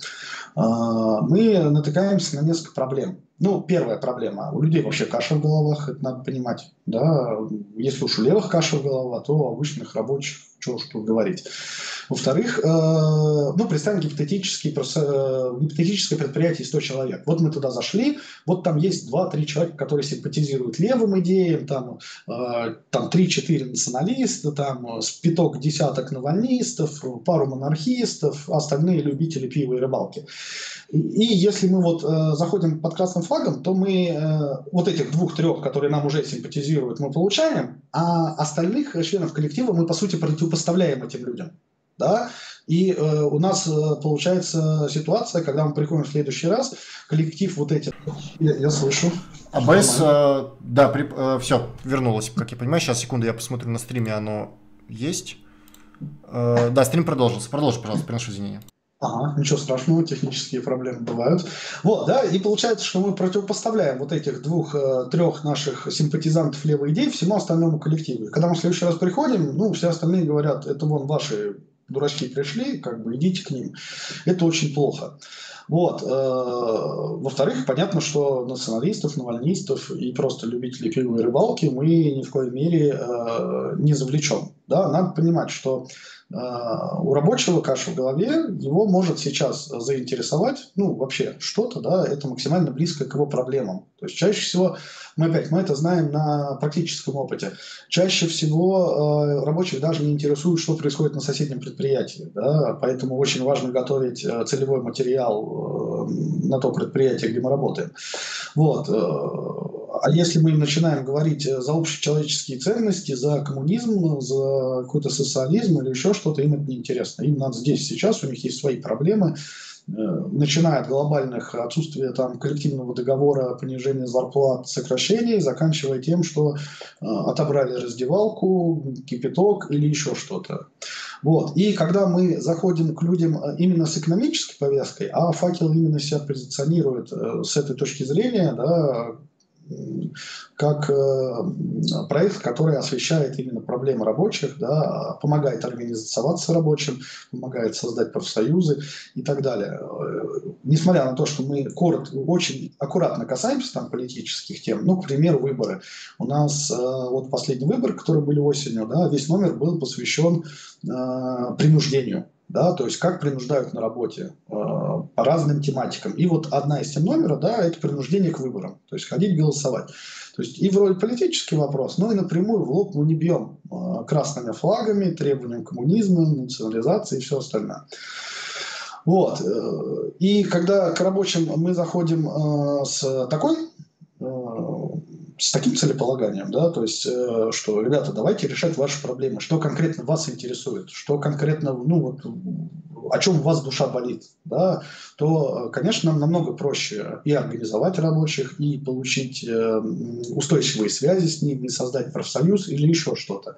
э, мы натыкаемся на несколько проблем. Ну, первая проблема. У людей вообще каша в головах, это надо понимать. Да? Если уж у левых каша в головах, то у обычных рабочих, что уж тут говорить. Во-вторых, э, ну, представим гипотетический, э, гипотетическое предприятие 100 человек. Вот мы туда зашли, вот там есть 2-3 человека, которые симпатизируют левым идеям, там, э, там 3-4 националиста, там пяток десяток навальнистов, пару монархистов, остальные любители пива и рыбалки. И если мы вот заходим под красным флагом, то мы вот этих двух-трех, которые нам уже симпатизируют, мы получаем, а остальных членов коллектива мы, по сути, противопоставляем этим людям да, и э, у нас э, получается ситуация, когда мы приходим в следующий раз, коллектив вот эти, я, я слышу. АБС, э, да, при, э, все, вернулось, как я понимаю, сейчас, секунду, я посмотрю на стриме, оно есть. Э, да, стрим продолжился, продолжи, пожалуйста, приношу извинения. Ага, ничего страшного, технические проблемы бывают. Вот, да, и получается, что мы противопоставляем вот этих двух-трех э, наших симпатизантов левой идеи всему остальному коллективу. Когда мы в следующий раз приходим, ну, все остальные говорят, это вон ваши дурачки пришли, как бы идите к ним. Это очень плохо. Вот. Э, во-вторых, понятно, что националистов, навальнистов и просто любителей пива и рыбалки мы ни в коей мере э, не завлечем. Да? Надо понимать, что э, у рабочего каша в голове, его может сейчас заинтересовать, ну, вообще что-то, да, это максимально близко к его проблемам. То есть чаще всего мы опять, мы это знаем на практическом опыте. Чаще всего э, рабочих даже не интересует, что происходит на соседнем предприятии. Да? Поэтому очень важно готовить э, целевой материал э, на то предприятие, где мы работаем. Вот. Э, а если мы начинаем говорить за общечеловеческие ценности, за коммунизм, за какой-то социализм или еще что-то, им это неинтересно. Им надо здесь, сейчас, у них есть свои проблемы, начиная от глобальных отсутствия там, коллективного договора, понижения зарплат, сокращений, заканчивая тем, что э, отобрали раздевалку, кипяток или еще что-то. Вот. И когда мы заходим к людям э, именно с экономической повесткой, а факел именно себя позиционирует э, с этой точки зрения, да, как э, проект, который освещает именно проблемы рабочих, да, помогает организоваться рабочим, помогает создать профсоюзы и так далее. Э, несмотря на то, что мы коротко, очень аккуратно касаемся там политических тем, ну, к примеру, выборы. У нас э, вот последний выбор, который были осенью, да, весь номер был посвящен э, принуждению да, то есть как принуждают на работе э, по разным тематикам. И вот одна из тем номера, да, это принуждение к выборам, то есть ходить голосовать. То есть и вроде политический вопрос, но и напрямую в лоб мы не бьем э, красными флагами, требованием коммунизма, национализации и все остальное. Вот. Э, и когда к рабочим мы заходим э, с такой с таким целеполаганием, да, то есть, э, что, ребята, давайте решать ваши проблемы, что конкретно вас интересует, что конкретно, ну, вот, о чем у вас душа болит, да, то, конечно, нам намного проще и организовать рабочих, и получить э, устойчивые связи с ними, создать профсоюз или еще что-то.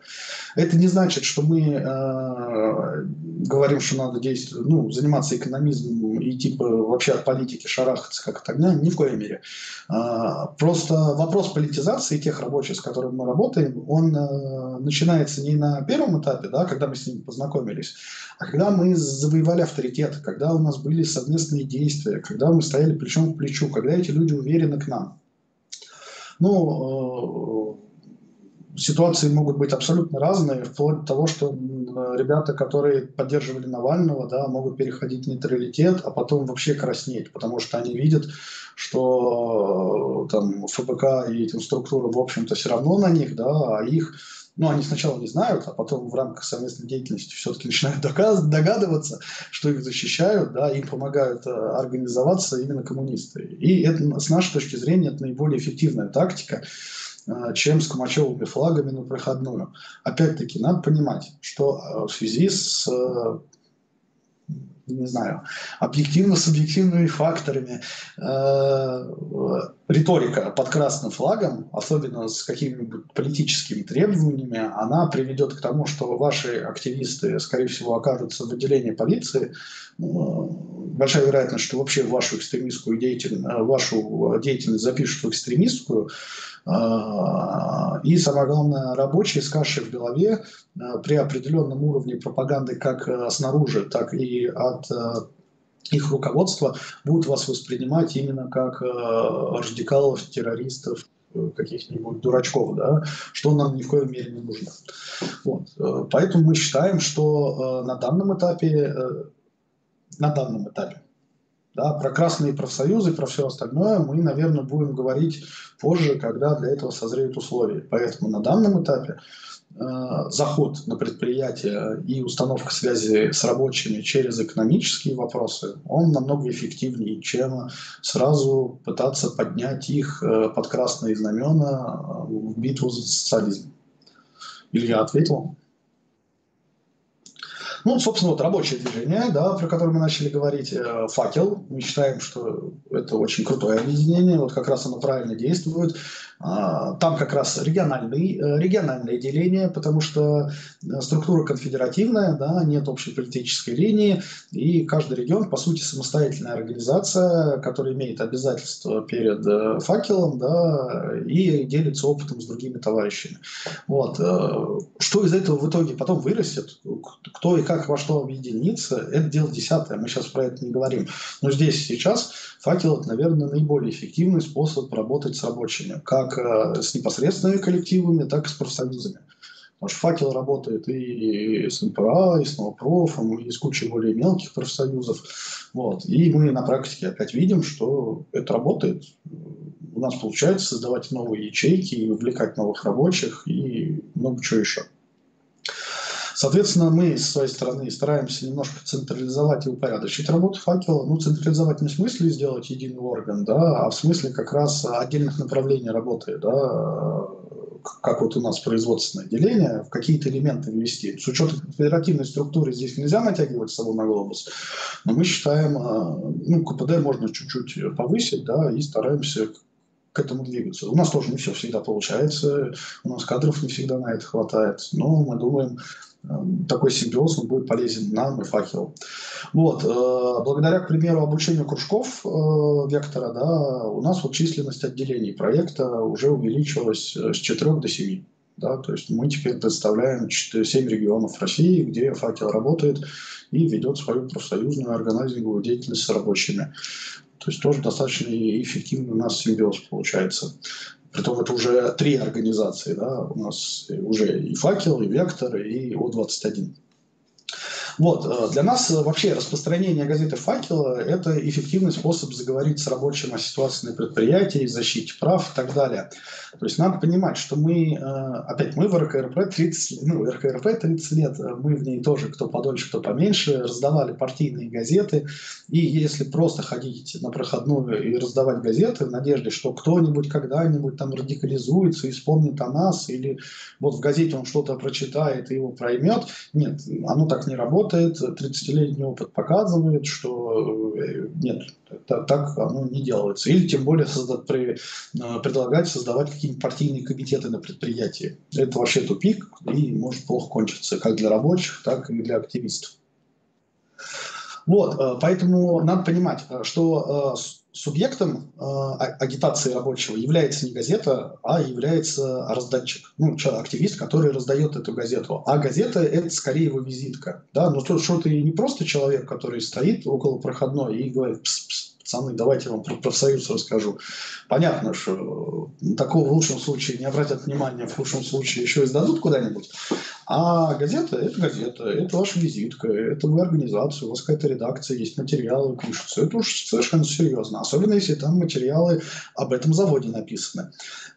Это не значит, что мы э, говорим, что надо действовать, ну, заниматься экономизмом и типа вообще от политики шарахаться как от огня, ни в коей мере. Э, просто вопрос политизации тех рабочих, с которыми мы работаем, он э, начинается не на первом этапе, да, когда мы с ними познакомились, а когда мы завоевали авторитет, когда у нас были совместные действия, когда мы стояли плечом к плечу, когда эти люди уверены к нам. Ну, э, ситуации могут быть абсолютно разные, вплоть до того, что ребята, которые поддерживали Навального, да, могут переходить в нейтралитет, а потом вообще краснеть, потому что они видят, что э, там ФБК и этим структурам, в общем-то, все равно на них, да, а их ну, они сначала не знают, а потом в рамках совместной деятельности все-таки начинают догадываться, что их защищают, да, им помогают э, организоваться именно коммунисты. И это, с нашей точки зрения, это наиболее эффективная тактика, э, чем с камачевыми флагами на проходную. Опять-таки, надо понимать, что э, в связи с не знаю, объективно-субъективными факторами. Э, риторика под красным флагом, особенно с какими-нибудь политическими требованиями, она приведет к тому, что ваши активисты, скорее всего, окажутся в отделении полиции. Э, большая вероятность, что вообще вашу экстремистскую деятельность, э, вашу деятельность запишут в экстремистскую. И самое главное, рабочие с кашей в голове при определенном уровне пропаганды как снаружи, так и от их руководство будут вас воспринимать именно как э, радикалов, террористов, э, каких-нибудь дурачков, да, что нам ни в коем мере не нужно. Вот. Э, поэтому мы считаем, что на данном этапе, на данном этапе, да, про красные профсоюзы, про все остальное мы, наверное, будем говорить позже, когда для этого созреют условия. Поэтому на данном этапе Э, заход на предприятие и установка связи с рабочими через экономические вопросы, он намного эффективнее, чем сразу пытаться поднять их э, под красные знамена э, в битву за социализм. Илья ответил? Ну, собственно, вот рабочее движение, да, про которое мы начали говорить, факел. Мы считаем, что это очень крутое объединение, вот как раз оно правильно действует. А, там как раз региональный, э, региональное деление, потому что э, структура конфедеративная, да, нет общей политической линии, и каждый регион, по сути, самостоятельная организация, которая имеет обязательства перед э, факелом да, и делится опытом с другими товарищами. Вот. Что из этого в итоге потом вырастет, кто и как во что объединится, это дело десятое, мы сейчас про это не говорим. Но здесь сейчас факел – это, наверное, наиболее эффективный способ работать с рабочими, как э, с непосредственными коллективами, так и с профсоюзами. Потому что факел работает и с НПА, и с Новопрофом, и с кучей более мелких профсоюзов. Вот. И мы на практике опять видим, что это работает. У нас получается создавать новые ячейки, вовлекать новых рабочих и много чего еще. Соответственно, мы с своей стороны стараемся немножко централизовать и упорядочить работу факела. Ну, централизовать не в смысле сделать единый орган, да, а в смысле как раз отдельных направлений работы, да, как вот у нас производственное отделение, в какие-то элементы ввести. С учетом федеративной структуры здесь нельзя натягивать с собой на глобус, но мы считаем, а, ну, КПД можно чуть-чуть повысить, да, и стараемся к этому двигаться. У нас тоже не все всегда получается, у нас кадров не всегда на это хватает, но мы думаем, такой симбиоз он будет полезен нам и факелу. Вот. Благодаря, к примеру, обучению кружков Вектора, да, у нас вот численность отделений проекта уже увеличилась с 4 до 7. Да, то есть мы теперь представляем 4, 7 регионов России, где факел работает и ведет свою профсоюзную органайзинговую деятельность с рабочими. То есть тоже достаточно эффективный у нас симбиоз получается. Притом это уже три организации, да, у нас уже и «Факел», и «Вектор», и О-21. Вот, э, для нас э, вообще распространение газеты «Факела» – это эффективный способ заговорить с рабочим о ситуации на предприятии, защите прав и так далее. То есть надо понимать, что мы, э, опять мы в РКРП 30, ну, РКРП 30 лет, мы в ней тоже, кто подольше, кто поменьше, раздавали партийные газеты. И если просто ходить на проходную и раздавать газеты в надежде, что кто-нибудь когда-нибудь там радикализуется и вспомнит о нас, или вот в газете он что-то прочитает и его проймет, нет, оно так не работает работает, 30-летний опыт показывает, что э, нет, так оно не делается. Или тем более создать, при, э, предлагать создавать какие-нибудь партийные комитеты на предприятии. Это вообще тупик и может плохо кончиться как для рабочих, так и для активистов. Вот, э, поэтому надо понимать, что субъектом э, агитации рабочего является не газета, а является раздатчик, ну, активист, который раздает эту газету. А газета – это скорее его визитка. Да? Но то, что ты не просто человек, который стоит около проходной и говорит «пс -пс, пацаны, давайте я вам про профсоюз расскажу. Понятно, что такого в лучшем случае не обратят внимания, в худшем случае еще и сдадут куда-нибудь. А газета – это газета, это ваша визитка, это вы организация, у вас какая-то редакция, есть материалы пишутся. Это уж совершенно серьезно, особенно если там материалы об этом заводе написаны.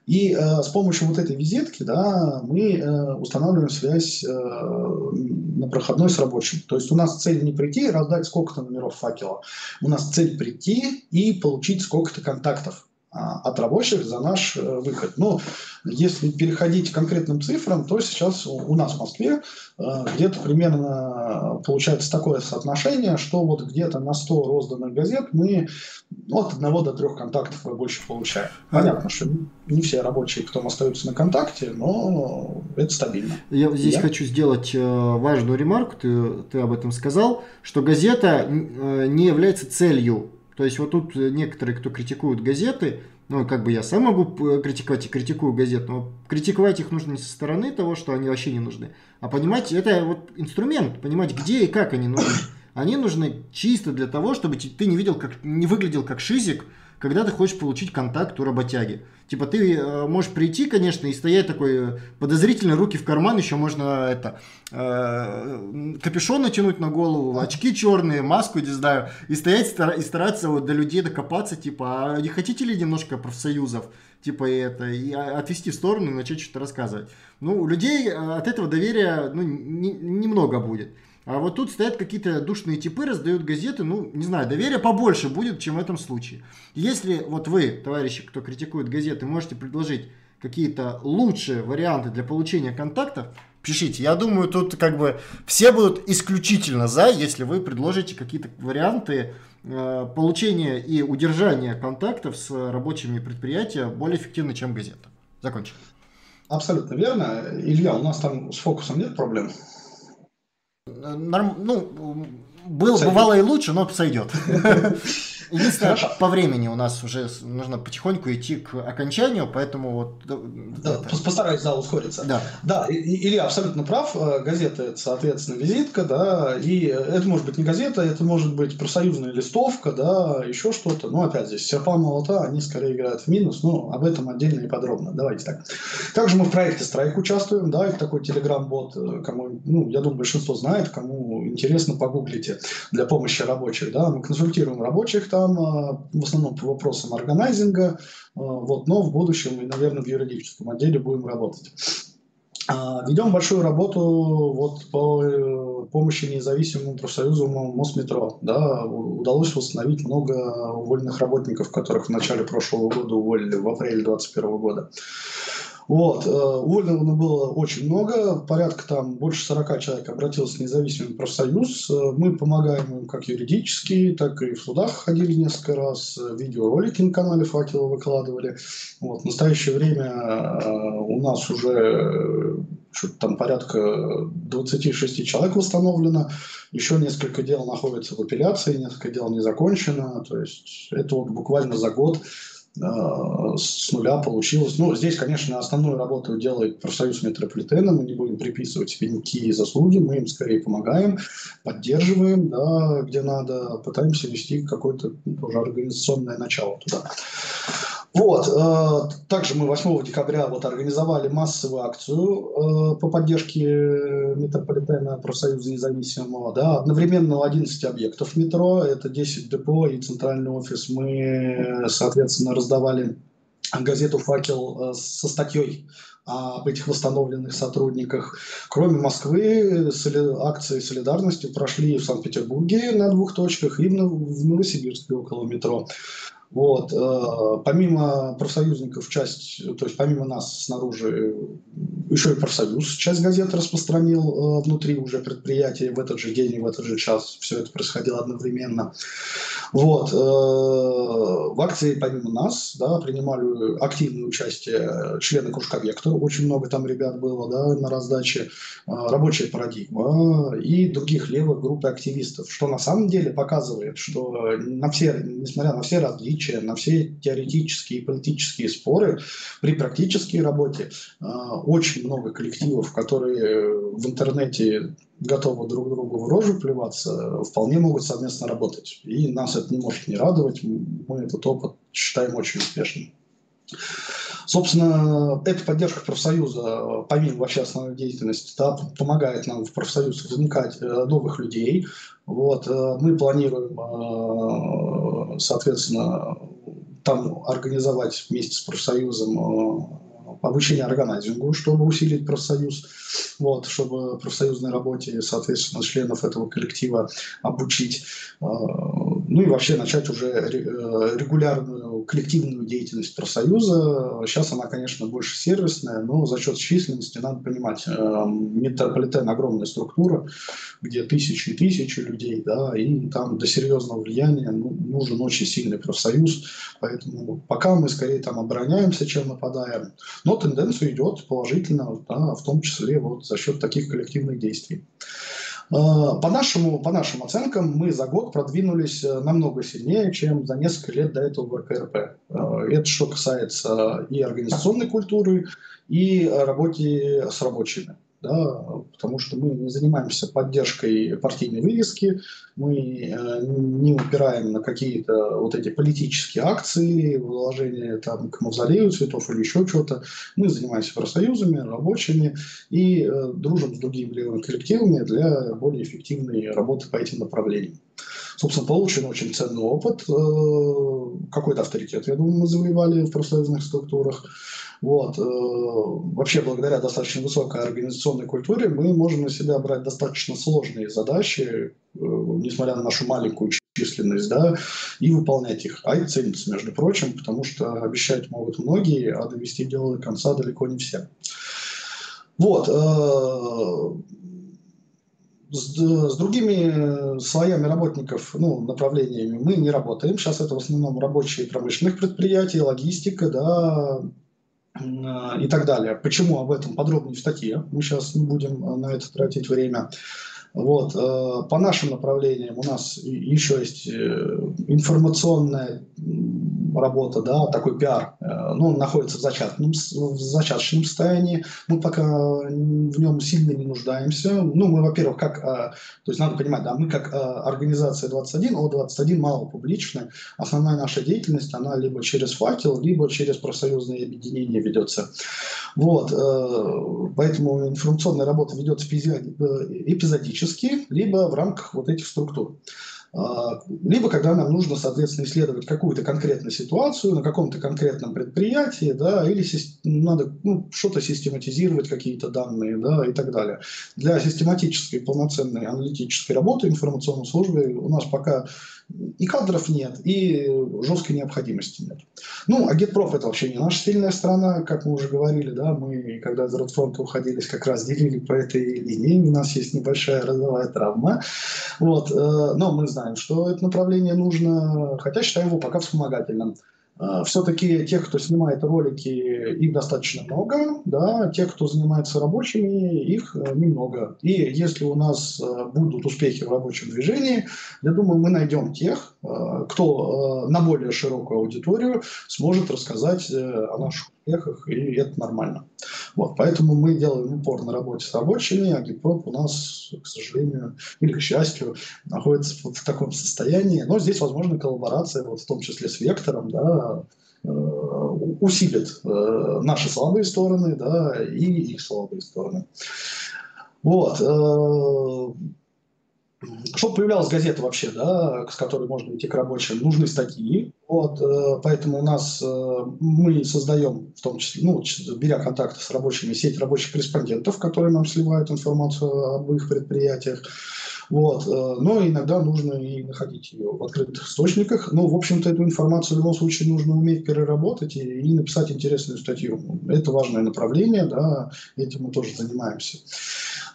И э, с помощью вот этой визитки да, мы э, устанавливаем связь э, на проходной с рабочим. То есть у нас цель не прийти и раздать сколько-то номеров факела. У нас цель прийти и получить сколько-то контактов. А, от рабочих за наш э, выход. Но если переходить к конкретным цифрам, то сейчас у нас в Москве э, где-то примерно получается такое соотношение, что вот где-то на 100 розданных газет мы от одного до трех контактов мы больше получаем. Понятно, что не все рабочие потом остаются на контакте, но это стабильно. Я здесь Я? хочу сделать э, важную ремарку, ты, ты об этом сказал, что газета не является целью то есть вот тут некоторые, кто критикуют газеты, ну, как бы я сам могу критиковать и критикую газет, но критиковать их нужно не со стороны того, что они вообще не нужны, а понимать, это вот инструмент, понимать, где и как они нужны. Они нужны чисто для того, чтобы ты не видел, как не выглядел как шизик, когда ты хочешь получить контакт у работяги. Типа ты э, можешь прийти, конечно, и стоять такой э, подозрительно, руки в карман, еще можно это э, капюшон натянуть на голову, очки черные, маску, не знаю, и стоять стар, и стараться вот до людей докопаться, типа, а не хотите ли немножко профсоюзов? Типа это, и отвести в сторону и начать что-то рассказывать. Ну, у людей э, от этого доверия ну, не, немного будет. А вот тут стоят какие-то душные типы, раздают газеты, ну, не знаю, доверия побольше будет, чем в этом случае. Если вот вы, товарищи, кто критикует газеты, можете предложить какие-то лучшие варианты для получения контактов, пишите. Я думаю, тут как бы все будут исключительно за, если вы предложите какие-то варианты э, получения и удержания контактов с рабочими предприятия более эффективны, чем газета. Закончим. Абсолютно верно. Илья, у нас там с фокусом нет проблем? Норм, ну, был, бывало и лучше, но сойдет. Единственное, Хорошо. по времени у нас уже нужно потихоньку идти к окончанию, поэтому вот... Да, это... Постараюсь, да, ускориться. Да. Да, Илья абсолютно прав. Э, газета – это, соответственно, визитка, да, и это может быть не газета, это может быть профсоюзная листовка, да, еще что-то. Но, опять здесь серпа молота, они скорее играют в минус, но об этом отдельно и подробно. Давайте так. Также мы в проекте «Страйк» участвуем, да, это такой телеграм-бот, э, кому, ну, я думаю, большинство знает, кому интересно, погуглите для помощи рабочих, да, мы консультируем рабочих, там там а, в основном по вопросам органайзинга, а, вот, но в будущем и, наверное, в юридическом отделе будем работать. А, ведем большую работу вот по э, помощи независимому профсоюзу Мосметро. Да, удалось восстановить много уволенных работников, которых в начале прошлого года уволили, в апреле 2021 года. Вот. Э, уволенных было очень много, порядка там больше 40 человек обратилось в независимый профсоюз. Э, мы помогаем им как юридически, так и в судах ходили несколько раз, видеоролики на канале Факела выкладывали. Вот. В настоящее время э, у нас уже что-то там порядка 26 человек восстановлено, еще несколько дел находятся в апелляции, несколько дел не закончено, то есть это вот буквально за год Э, с нуля получилось. Ну, здесь, конечно, основную работу делает профсоюз метрополитена, мы не будем приписывать себе никакие заслуги, мы им скорее помогаем, поддерживаем, да, где надо, пытаемся вести какое-то ну, тоже организационное начало туда. Вот. Э, также мы 8 декабря вот организовали массовую акцию э, по поддержке метрополитена профсоюза независимого. Да, одновременно у 11 объектов метро, это 10 депо и центральный офис. Мы, соответственно, раздавали газету «Факел» э, со статьей об этих восстановленных сотрудниках. Кроме Москвы, акции солидарности прошли в Санкт-Петербурге на двух точках и в Новосибирске около метро. Вот. Э, помимо профсоюзников, часть, то есть помимо нас снаружи, еще и профсоюз часть газет распространил э, внутри уже предприятия в этот же день и в этот же час. Все это происходило одновременно. Вот. Э, в акции помимо нас да, принимали активное участие члены кружка «Вектор». Очень много там ребят было да, на раздаче. Рабочая парадигма и других левых групп активистов. Что на самом деле показывает, что на все, несмотря на все различия, различия, на все теоретические и политические споры, при практической работе э, очень много коллективов, которые в интернете готовы друг другу в рожу плеваться, вполне могут совместно работать. И нас это не может не радовать. Мы этот опыт считаем очень успешным. Собственно, эта поддержка профсоюза, помимо вообще основной деятельности, да, помогает нам в профсоюз возникать э, новых людей. Вот, э, мы планируем, э, соответственно, там организовать вместе с профсоюзом обучение органайзингу, чтобы усилить профсоюз, вот, чтобы профсоюзной работе, соответственно, членов этого коллектива обучить, ну и вообще начать уже регулярную коллективную деятельность профсоюза. Сейчас она, конечно, больше сервисная, но за счет численности, надо понимать, э, метрополитен огромная структура, где тысячи и тысячи людей, да, и там до серьезного влияния ну, нужен очень сильный профсоюз, поэтому пока мы скорее там обороняемся, чем нападаем, но тенденция идет положительно, да, в том числе вот за счет таких коллективных действий. А, по, нашему, по нашим оценкам, мы за год продвинулись э, намного сильнее, чем за несколько лет до этого в РКРП. А, это что касается и организационной культуры, и работы с рабочими да, потому что мы не занимаемся поддержкой партийной вывески, мы э, не упираем на какие-то вот эти политические акции, вложения там, к мавзолею цветов или еще что-то. Мы занимаемся профсоюзами, рабочими и э, дружим с другими левыми коллективами для более эффективной работы по этим направлениям. Собственно, получен очень ценный опыт, э, какой-то авторитет, я думаю, мы завоевали в профсоюзных структурах. Вот. Э, вообще, благодаря достаточно высокой организационной культуре, мы можем на себя брать достаточно сложные задачи, э, несмотря на нашу маленькую численность, да, и выполнять их. А и ценится, между прочим, потому что обещать могут многие, а довести дело до конца далеко не все. Вот. Э, с, с другими слоями работников, ну, направлениями мы не работаем. Сейчас это в основном рабочие промышленных предприятий, логистика, да, и так далее. Почему об этом подробнее в статье? Мы сейчас не будем э, на это тратить время. Вот. Э, по нашим направлениям у нас еще есть э, информационная работа, да, такой пиар, э, ну, он находится в, зачаточном, в зачаточном состоянии, мы пока в нем сильно не нуждаемся. Ну, мы, во-первых, как, то есть надо понимать, да, мы как организация 21, О21 мало публичная, основная наша деятельность, она либо через факел, либо через профсоюзные объединения ведется. Вот, поэтому информационная работа ведется эпизодически, либо в рамках вот этих структур. А, либо когда нам нужно, соответственно, исследовать какую-то конкретную ситуацию на каком-то конкретном предприятии, да, или надо ну, что-то систематизировать, какие-то данные, да, и так далее. Для систематической, полноценной аналитической работы информационной службы у нас пока и кадров нет, и жесткой необходимости нет. Ну, а Гетпроф это вообще не наша сильная страна, как мы уже говорили, да, мы, когда из Ротфронта уходили, как раз делили по этой линии, у нас есть небольшая родовая травма, вот, э, но мы знаем, что это направление нужно, хотя считаем его пока вспомогательным. Э, Все-таки тех, кто снимает ролики, их достаточно много, да, тех, кто занимается рабочими, их э, немного. И если у нас э, будут успехи в рабочем движении, я думаю, мы найдем тех, кто на более широкую аудиторию сможет рассказать о наших успехах, и это нормально. Вот, поэтому мы делаем упор на работе с рабочими, а гипроп у нас, к сожалению, или к счастью, находится вот в таком состоянии. Но здесь возможна коллаборация, вот в том числе с Вектором, да, Э, усилит э, наши слабые стороны, да, и их слабые стороны. Вот. Э, чтобы появлялась газета вообще, да, с которой можно идти к рабочим, нужны статьи. Вот, поэтому у нас мы создаем, в том числе, ну, беря контакты с рабочими, сеть рабочих корреспондентов, которые нам сливают информацию об их предприятиях. Вот. Э, но иногда нужно и находить ее в открытых источниках. Но, в общем-то, эту информацию в любом случае нужно уметь переработать и, и написать интересную статью. Это важное направление, да, этим мы тоже занимаемся.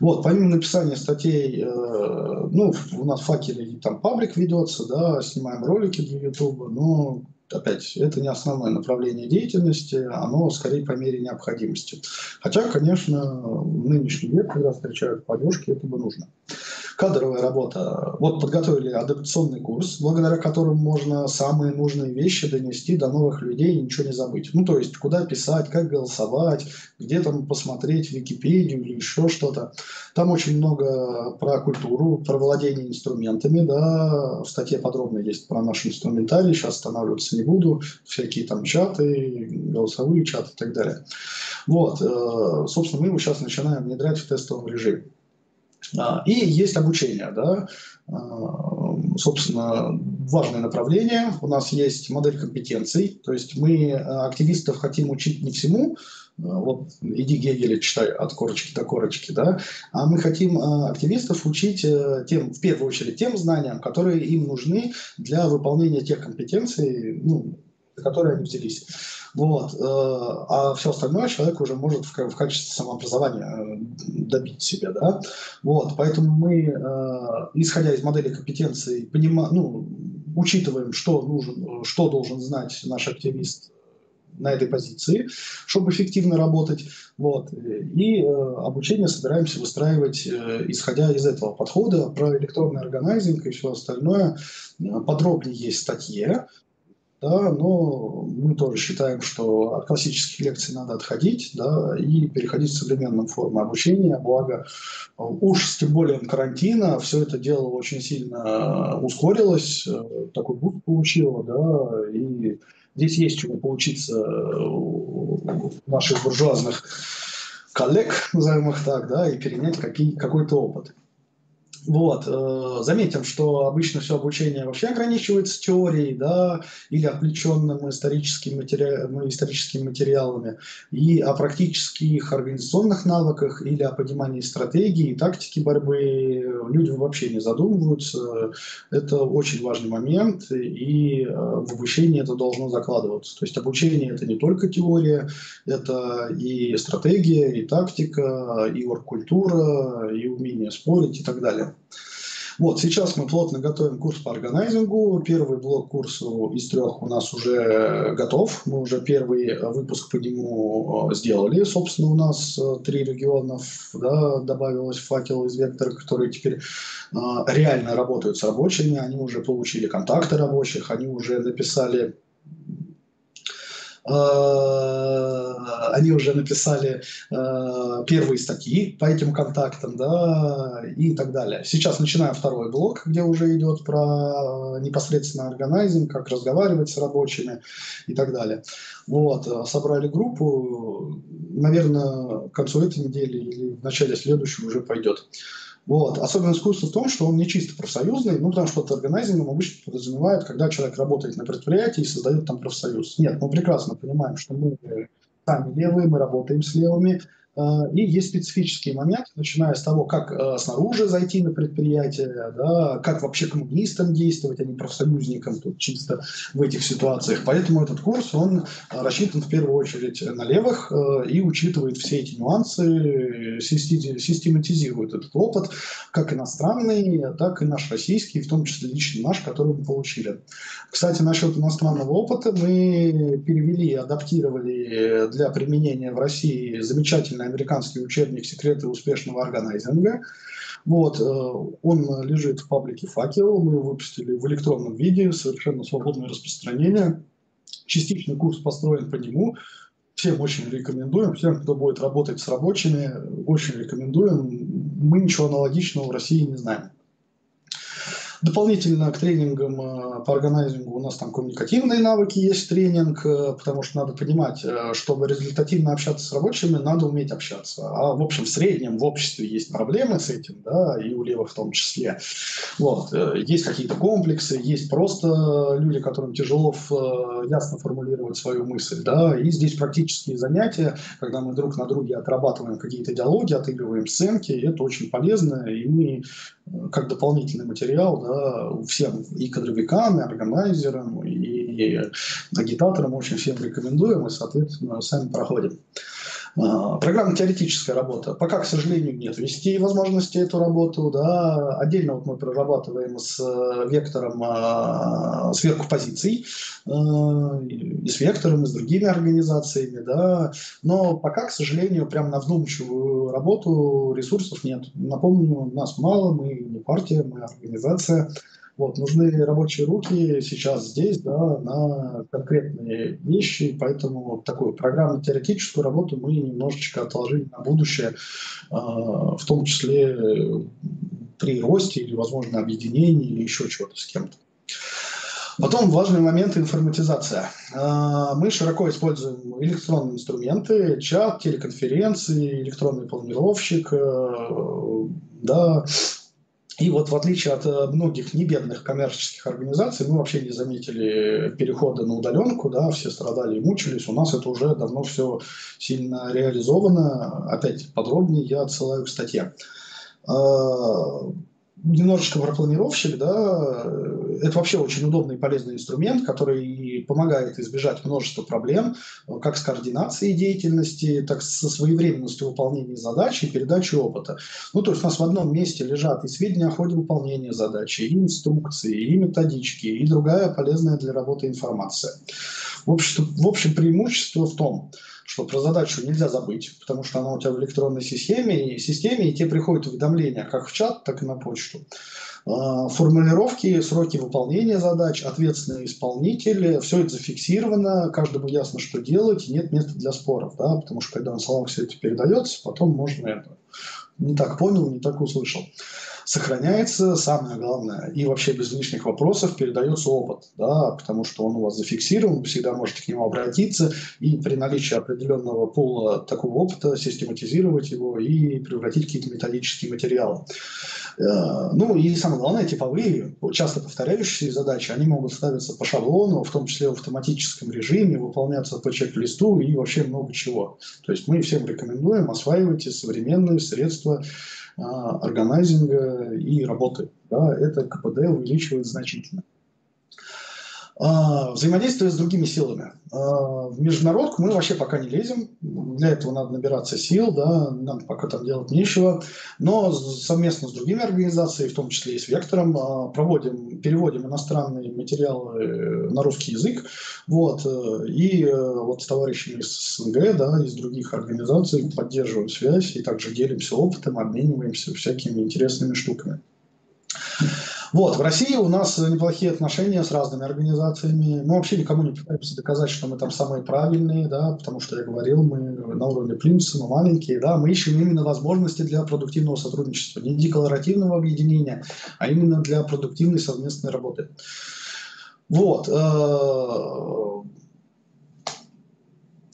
Вот, помимо написания статей, э, ну, у нас факеле там паблик ведется, да, снимаем ролики для YouTube, но опять, это не основное направление деятельности, оно скорее по мере необходимости. Хотя, конечно, в нынешний век, когда встречают поддержки, это бы нужно кадровая работа. Вот подготовили адаптационный курс, благодаря которому можно самые нужные вещи донести до новых людей и ничего не забыть. Ну, то есть, куда писать, как голосовать, где там посмотреть Википедию или еще что-то. Там очень много про культуру, про владение инструментами, да, в статье подробно есть про наш инструментарий, сейчас останавливаться не буду, всякие там чаты, голосовые чаты и так далее. Вот, э, собственно, мы его сейчас начинаем внедрять в тестовом режиме. А, и есть обучение, да, а, собственно, важное направление. У нас есть модель компетенций, то есть мы а, активистов хотим учить не всему, вот иди Гегеля читай от корочки до корочки, да, а мы хотим активистов учить э, тем, в первую очередь тем знаниям, которые им нужны для выполнения тех компетенций, ну, за которые они взялись. Вот. Э, а все остальное человек уже может в, качестве самообразования э, добить себе. Да? Вот. Поэтому мы, э, исходя из модели компетенций, понима, ну, учитываем, что, нужен, что должен знать наш активист на этой позиции, чтобы эффективно работать. Вот. И э, обучение собираемся выстраивать, э, исходя из этого подхода. Про электронный органайзинг и все остальное подробнее есть в статье да, но мы тоже считаем, что от классических лекций надо отходить да, и переходить к современным формам обучения. Благо, уж с тем более карантина все это дело очень сильно ускорилось, такой буст получило, да, и здесь есть чему поучиться у наших буржуазных коллег, назовем их так, да, и перенять какие, какой-то опыт. Вот. Э, заметим, что обычно все обучение вообще ограничивается теорией, да, или отвлеченным историческим матери... историческими материалами, и о практических организационных навыках или о понимании стратегии и тактики борьбы люди вообще не задумываются. Это очень важный момент, и э, в обучении это должно закладываться. То есть обучение это не только теория, это и стратегия, и тактика, и оргкультура, и умение спорить и так далее. Вот, сейчас мы плотно готовим курс по органайзингу. Первый блок курса из трех у нас уже готов. Мы уже первый выпуск по нему э, сделали. Собственно, у нас э, три регионов да, добавилось факел из вектора, которые теперь э, реально работают с рабочими. Они уже получили контакты рабочих, они уже написали они уже написали э, первые статьи по этим контактам, да, и так далее. Сейчас начинаем второй блок, где уже идет про непосредственно органайзинг, как разговаривать с рабочими и так далее. Вот, собрали группу, наверное, к концу этой недели или в начале следующей уже пойдет. Вот. Особенность курса в том, что он не чисто профсоюзный, ну, потому что под органайзингом обычно подразумевает, когда человек работает на предприятии и создает там профсоюз. Нет, мы прекрасно понимаем, что мы сами левые, мы работаем с левыми, и есть специфические моменты, начиная с того, как э, снаружи зайти на предприятие, да, как вообще коммунистам действовать, а не профсоюзникам тут чисто в этих ситуациях. Поэтому этот курс, он рассчитан в первую очередь на левых э, и учитывает все эти нюансы, систематизирует этот опыт, как иностранный, так и наш российский, в том числе лично наш, который мы получили. Кстати, насчет иностранного опыта мы перевели, адаптировали для применения в России замечательно замечательный американский учебник «Секреты успешного органайзинга». Вот, э, он лежит в паблике «Факел», мы его выпустили в электронном виде, совершенно свободное распространение. Частичный курс построен по нему. Всем очень рекомендуем, всем, кто будет работать с рабочими, очень рекомендуем. Мы ничего аналогичного в России не знаем. Дополнительно к тренингам э, по органайзингу у нас там коммуникативные навыки есть тренинг, э, потому что надо понимать, э, чтобы результативно общаться с рабочими, надо уметь общаться. А в общем, в среднем в обществе есть проблемы с этим, да, и у левых в том числе. Вот. Есть какие-то комплексы, есть просто люди, которым тяжело ясно формулировать свою мысль, да, и здесь практические занятия, когда мы друг на друге отрабатываем какие-то диалоги, отыгрываем сценки, это очень полезно, и мы как дополнительный материал да, всем и кадровикам, и органайзерам, и агитаторам очень всем рекомендуем и, соответственно, сами проходим. А, Программно-теоретическая работа. Пока, к сожалению, нет вести возможности эту работу. Да. Отдельно вот мы прорабатываем с э, вектором а, сверху позиций, э, и с вектором, и с другими организациями. Да. Но пока, к сожалению, прям на вдумчивую работу ресурсов нет. Напомню, нас мало, мы не партия, мы организация. Вот, нужны рабочие руки сейчас здесь, да, на конкретные вещи, поэтому такую программно-теоретическую работу мы немножечко отложили на будущее, а, в том числе при росте или, возможно, объединении или еще чего-то с кем-то. Потом важный момент – информатизация. А, мы широко используем электронные инструменты, чат, телеконференции, электронный планировщик, э, да, и вот в отличие от э, многих небедных коммерческих организаций, мы вообще не заметили перехода на удаленку, да, все страдали и мучились. У нас это уже давно все сильно реализовано. Опять подробнее я отсылаю к статье. Немножечко про планировщик, да, это вообще очень удобный и полезный инструмент, который помогает избежать множества проблем, как с координацией деятельности, так и со своевременностью выполнения задачи и передачи опыта. Ну, то есть у нас в одном месте лежат и сведения о ходе выполнения задачи, и инструкции, и методички, и другая полезная для работы информация. В общем, в общем преимущество в том, что про задачу нельзя забыть, потому что она у тебя в электронной системе, и, системе, и тебе приходят уведомления как в чат, так и на почту. А, формулировки, сроки выполнения задач, ответственные исполнители, все это зафиксировано, каждому ясно, что делать, и нет места для споров, да, потому что когда на словах все это передается, потом можно это не так понял, не так услышал сохраняется самое главное, и вообще без лишних вопросов передается опыт, да, потому что он у вас зафиксирован, вы всегда можете к нему обратиться, и при наличии определенного пула такого опыта систематизировать его и превратить в какие-то методические материалы. Э, ну и самое главное, типовые, часто повторяющиеся задачи, они могут ставиться по шаблону, в том числе в автоматическом режиме, выполняться по чек-листу и вообще много чего. То есть мы всем рекомендуем, осваивайте современные средства органайзинга и работы. Да, это КПД увеличивает значительно. А, взаимодействие с другими силами. А, в международку мы вообще пока не лезем. Для этого надо набираться сил, да, нам пока там делать нечего. Но совместно с другими организациями, в том числе и с Вектором, а, проводим, переводим иностранные материалы на русский язык. Вот, э, и э, вот с товарищами из СНГ, да, из других организаций поддерживаем связь и также делимся опытом, обмениваемся всякими интересными штуками. Вот, в России у нас неплохие отношения с разными организациями. Мы вообще никому не пытаемся доказать, что мы там самые правильные, да, потому что я говорил, мы на уровне плинтуса, мы маленькие, да, мы ищем именно возможности для продуктивного сотрудничества, не декларативного объединения, а именно для продуктивной совместной работы. Вот.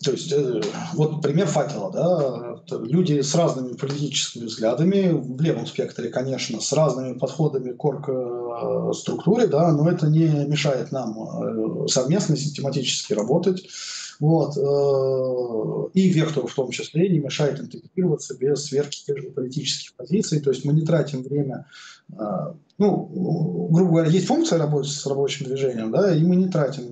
Э, то есть, э, вот пример факела, да, люди с разными политическими взглядами, в левом спектре, конечно, с разными подходами к орг-структуре, да, но это не мешает нам э, совместно систематически работать, Вот. Э, и вектору в том числе не мешает интегрироваться без сверки тех же политических позиций. То есть мы не тратим время э, ну, грубо говоря, есть функция работы с рабочим движением, да, и мы не тратим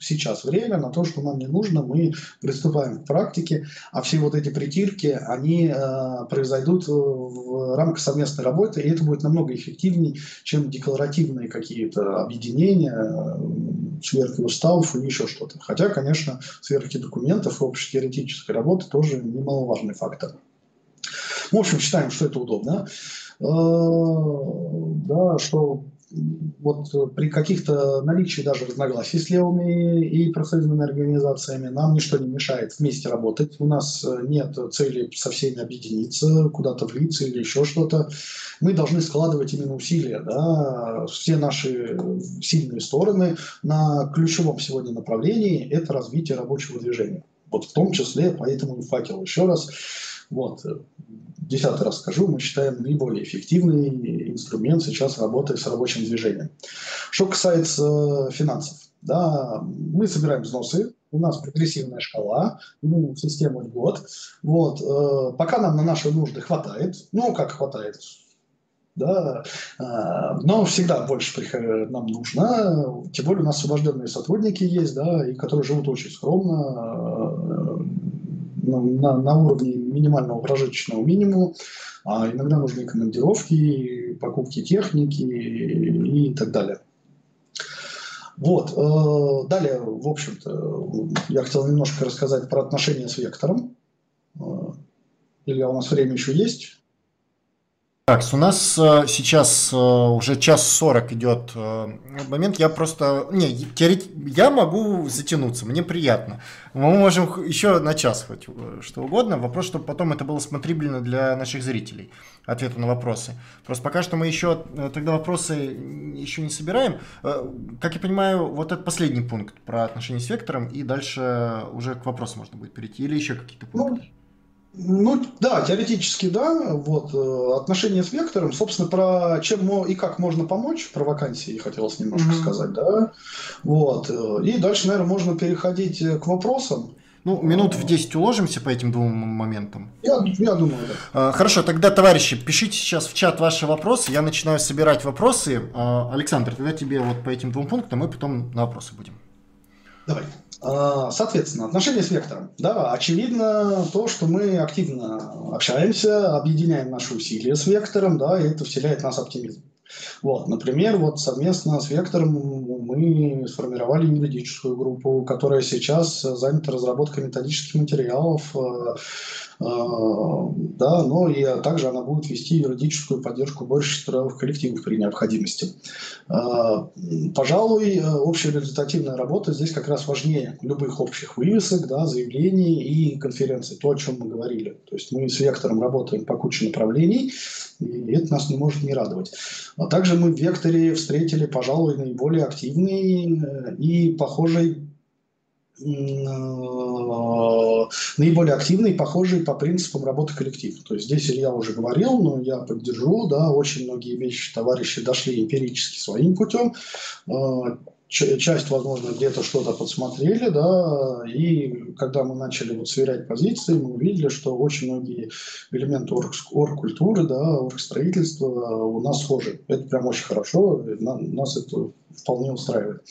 сейчас время на то, что нам не нужно, мы приступаем к практике, а все вот эти притирки, они э, произойдут в рамках совместной работы, и это будет намного эффективнее, чем декларативные какие-то объединения, э, сверки уставов или еще что-то. Хотя, конечно, сверки документов и общетеоретической работы тоже немаловажный фактор. В общем, считаем, что это удобно. Э, да, что вот э, при каких-то наличии даже разногласий с левыми и профсоюзными организациями нам ничто не мешает вместе работать. У нас э, нет цели со всеми объединиться, куда-то влиться или еще что-то. Мы должны складывать именно усилия, да, все наши сильные стороны на ключевом сегодня направлении – это развитие рабочего движения. Вот в том числе, поэтому и факел еще раз. Вот, десятый раз скажу, мы считаем наиболее эффективный инструмент сейчас работы с рабочим движением. Что касается финансов, да, мы собираем взносы, у нас прогрессивная шкала, ну, система льгот. Вот, э, пока нам на наши нужды хватает, ну, как хватает, да, э, но всегда больше нам нужно, тем более у нас освобожденные сотрудники есть, да, и которые живут очень скромно, на, на уровне минимального прожиточного минимума, а иногда нужны командировки, покупки техники и так далее. Вот. Э, далее, в общем-то, я хотел немножко рассказать про отношения с вектором. Э, Илья, у нас время еще есть? Так, у нас э, сейчас э, уже час сорок идет э, момент. Я просто... Не, теорет... я могу затянуться, мне приятно. Мы можем еще на час хоть что угодно. Вопрос, чтобы потом это было смотрибельно для наших зрителей. Ответы на вопросы. Просто пока что мы еще тогда вопросы еще не собираем. Как я понимаю, вот это последний пункт про отношения с вектором, и дальше уже к вопросу можно будет перейти. Или еще какие-то пункты? Ну, ну да, теоретически да. Вот э, отношения с вектором, собственно, про чем и как можно помочь про вакансии хотелось немножко mm-hmm. сказать, да. Вот э, и дальше, наверное, можно переходить э, к вопросам. Ну, минут в 10 уложимся по этим двум моментам. Я, я думаю, да. Хорошо, тогда, товарищи, пишите сейчас в чат ваши вопросы. Я начинаю собирать вопросы. Александр, тогда тебе вот по этим двум пунктам мы потом на вопросы будем. Давай. А, соответственно, отношения с вектором. Да, очевидно то, что мы активно общаемся, объединяем наши усилия с вектором, да, и это вселяет в нас оптимизм. Вот, например, вот совместно с Вектором мы сформировали юридическую группу, которая сейчас занята разработкой методических материалов, э, да, но и также она будет вести юридическую поддержку больше трудовых коллективов при необходимости. Э, пожалуй, общая результативная работа здесь как раз важнее любых общих вывесок, да, заявлений и конференций, то, о чем мы говорили. То есть мы с Вектором работаем по куче направлений, и это нас не может не радовать. А также мы в Векторе встретили, пожалуй, наиболее активный и похожий наиболее активный похожий по принципам работы коллектив. То есть здесь Илья уже говорил, но я поддержу, да, очень многие вещи товарищи дошли эмпирически своим путем. Часть, возможно, где-то что-то подсмотрели, да, и когда мы начали вот сверять позиции, мы увидели, что очень многие элементы оргкультуры, да, оргстроительства у нас схожи. Это прям очень хорошо, нас это вполне устраивает.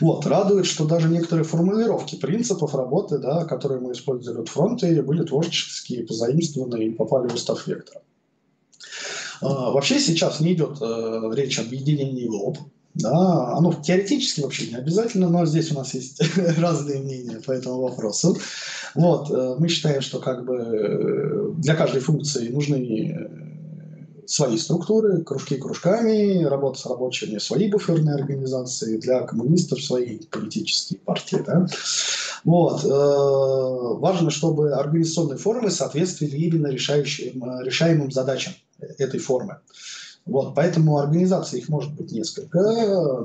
Вот, радует, что даже некоторые формулировки принципов работы, да, которые мы использовали от фронта, были творческие, позаимствованы и попали в устав вектора. Вообще сейчас не идет э, речь об объединении в лоб, да, оно теоретически вообще не обязательно, но здесь у нас есть разные мнения по этому вопросу. Вот, э, мы считаем, что как бы э, для каждой функции нужны э, свои структуры, кружки кружками, работа с рабочими, свои буферные организации, для коммунистов свои политические партии. Да? Вот. Важно, чтобы организационные формы соответствовали именно решающим, решаемым задачам этой формы. Вот, поэтому организации их может быть несколько,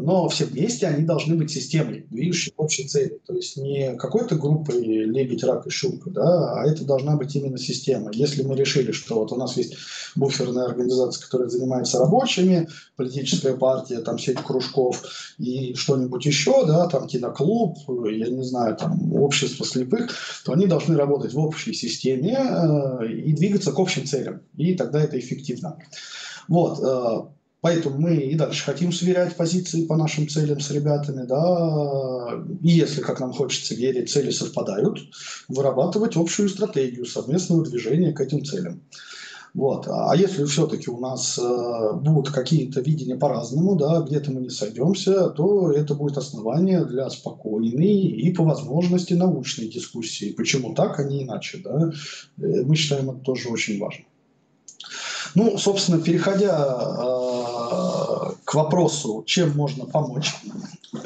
но все вместе они должны быть системой, движущей общей цели. То есть не какой-то группой лебедь, рак и шурка, да, а это должна быть именно система. Если мы решили, что вот у нас есть буферная организация, которая занимается рабочими, политическая партия, там сеть кружков и что-нибудь еще, да, там киноклуб, я не знаю, там общество слепых, то они должны работать в общей системе э, и двигаться к общим целям. И тогда это эффективно. Вот, э, Поэтому мы и дальше хотим сверять позиции по нашим целям с ребятами, да, и если, как нам хочется верить, цели совпадают, вырабатывать общую стратегию совместного движения к этим целям. Вот. А если все-таки у нас э, будут какие-то видения по-разному, да, где-то мы не сойдемся, то это будет основание для спокойной и по возможности научной дискуссии. Почему так, а не иначе. Да? Э, мы считаем это тоже очень важно. Ну, собственно, переходя э, к вопросу, чем можно помочь, э,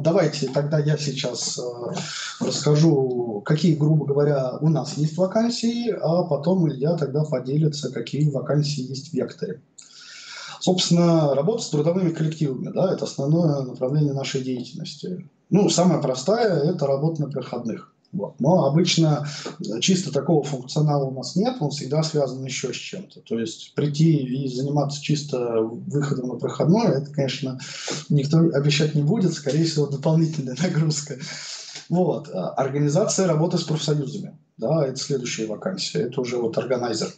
давайте тогда я сейчас э, расскажу, какие, грубо говоря, у нас есть вакансии, а потом Илья тогда поделится, какие вакансии есть в Векторе. Собственно, работа с трудовыми коллективами, да, это основное направление нашей деятельности. Ну, самое простое – это работа на проходных. Вот. Но обычно чисто такого функционала у нас нет, он всегда связан еще с чем-то. То есть прийти и заниматься чисто выходом на проходное, это, конечно, никто обещать не будет, скорее всего, дополнительная нагрузка. Вот. Организация работы с профсоюзами. Да, это следующая вакансия. Это уже вот органайзер.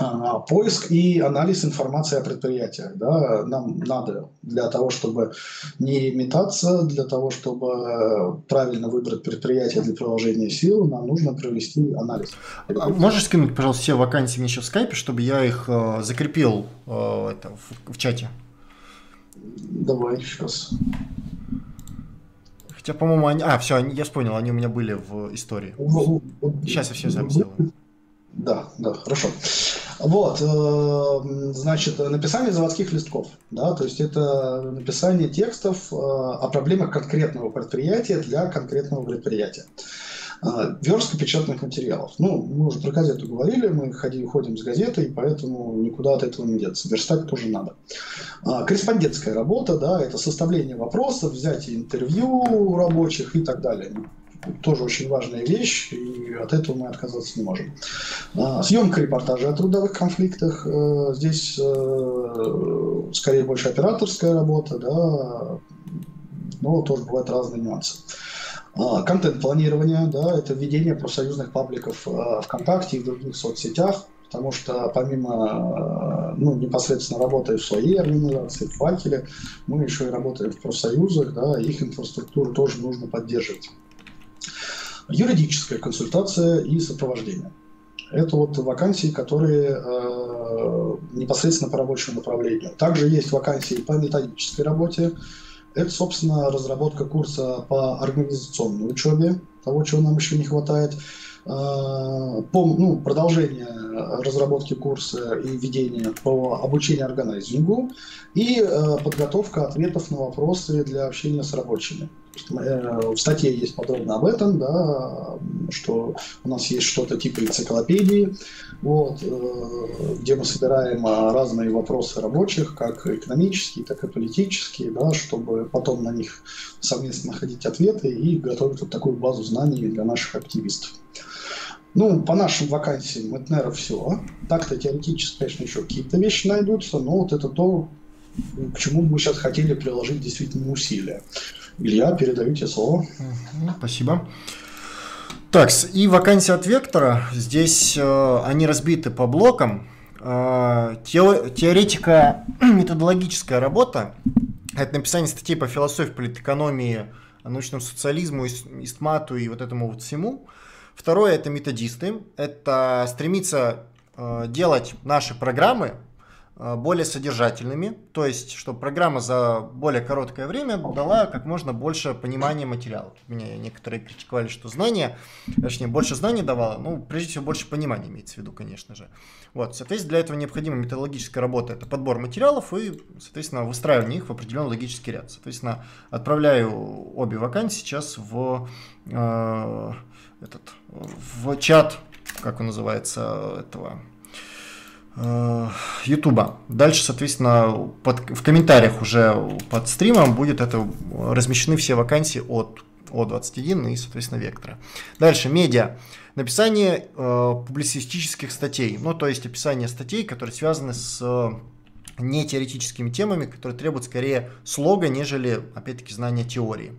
А, поиск и анализ информации о предприятиях. Да, нам надо для того, чтобы не метаться, для того, чтобы правильно выбрать предприятие для приложения сил, нам нужно провести анализ. А можешь скинуть, пожалуйста, все вакансии мне еще в скайпе, чтобы я их э, закрепил э, это, в, в чате? Давай, сейчас. Хотя, по-моему, они... А, все, я понял, они у меня были в истории. Сейчас я все запись сделаю. Да, да, хорошо. Вот, э, значит, написание заводских листков, да, то есть это написание текстов э, о проблемах конкретного предприятия для конкретного предприятия. Э, верстка печатных материалов. Ну, мы уже про газету говорили, мы ходим, ходим с газетой, поэтому никуда от этого не деться. Верстать тоже надо. Корреспондентская работа, да, это составление вопросов, взятие интервью у рабочих и так далее тоже очень важная вещь, и от этого мы отказаться не можем. А, съемка репортажа о трудовых конфликтах. Э, здесь э, скорее больше операторская работа, да, но тоже бывают разные нюансы. А, контент-планирование, да, это введение профсоюзных пабликов э, ВКонтакте и в других соцсетях, потому что помимо ну, непосредственно работы в своей организации, в факеле, мы еще и работаем в профсоюзах, да, их инфраструктуру тоже нужно поддерживать. Юридическая консультация и сопровождение. Это вот вакансии, которые э, непосредственно по рабочему направлению. Также есть вакансии по методической работе. Это, собственно, разработка курса по организационной учебе, того, чего нам еще не хватает. Э, по, ну, продолжение разработки курса и ведения по обучению органайзингу и э, подготовка ответов на вопросы для общения с рабочими. Э, в статье есть подробно об этом, да, что у нас есть что-то типа энциклопедии, вот, э, где мы собираем разные вопросы рабочих, как экономические, так и политические, да, чтобы потом на них совместно находить ответы и готовить вот такую базу знаний для наших активистов. Ну, по нашим вакансиям это, наверное, все. Так-то теоретически, конечно, еще какие-то вещи найдутся, но вот это то, к чему мы сейчас хотели приложить действительно усилия. Илья, передаю тебе слово. Спасибо. Так, и вакансия от Вектора. Здесь э, они разбиты по блокам. Э, теоретика методологическая работа. Это написание статей по философии, политэкономии, научному социализму, истмату и вот этому вот всему. Второе это методисты. Это стремиться э, делать наши программы более содержательными, то есть, чтобы программа за более короткое время дала как можно больше понимания материала. Меня некоторые критиковали, что знания, точнее, больше знаний давала, ну, прежде всего, больше понимания имеется в виду, конечно же. Вот, соответственно, для этого необходима методологическая работа, это подбор материалов и, соответственно, выстраивание их в определенный логический ряд. Соответственно, отправляю обе вакансии сейчас в, э, этот, в чат, как он называется, этого Ютуба. Дальше, соответственно, под, в комментариях уже под стримом будет это размещены все вакансии от О21 и, соответственно, Вектора. Дальше, медиа. Написание э, публицистических статей. Ну, то есть описание статей, которые связаны с э, не теоретическими темами, которые требуют скорее слога, нежели, опять-таки, знания теории.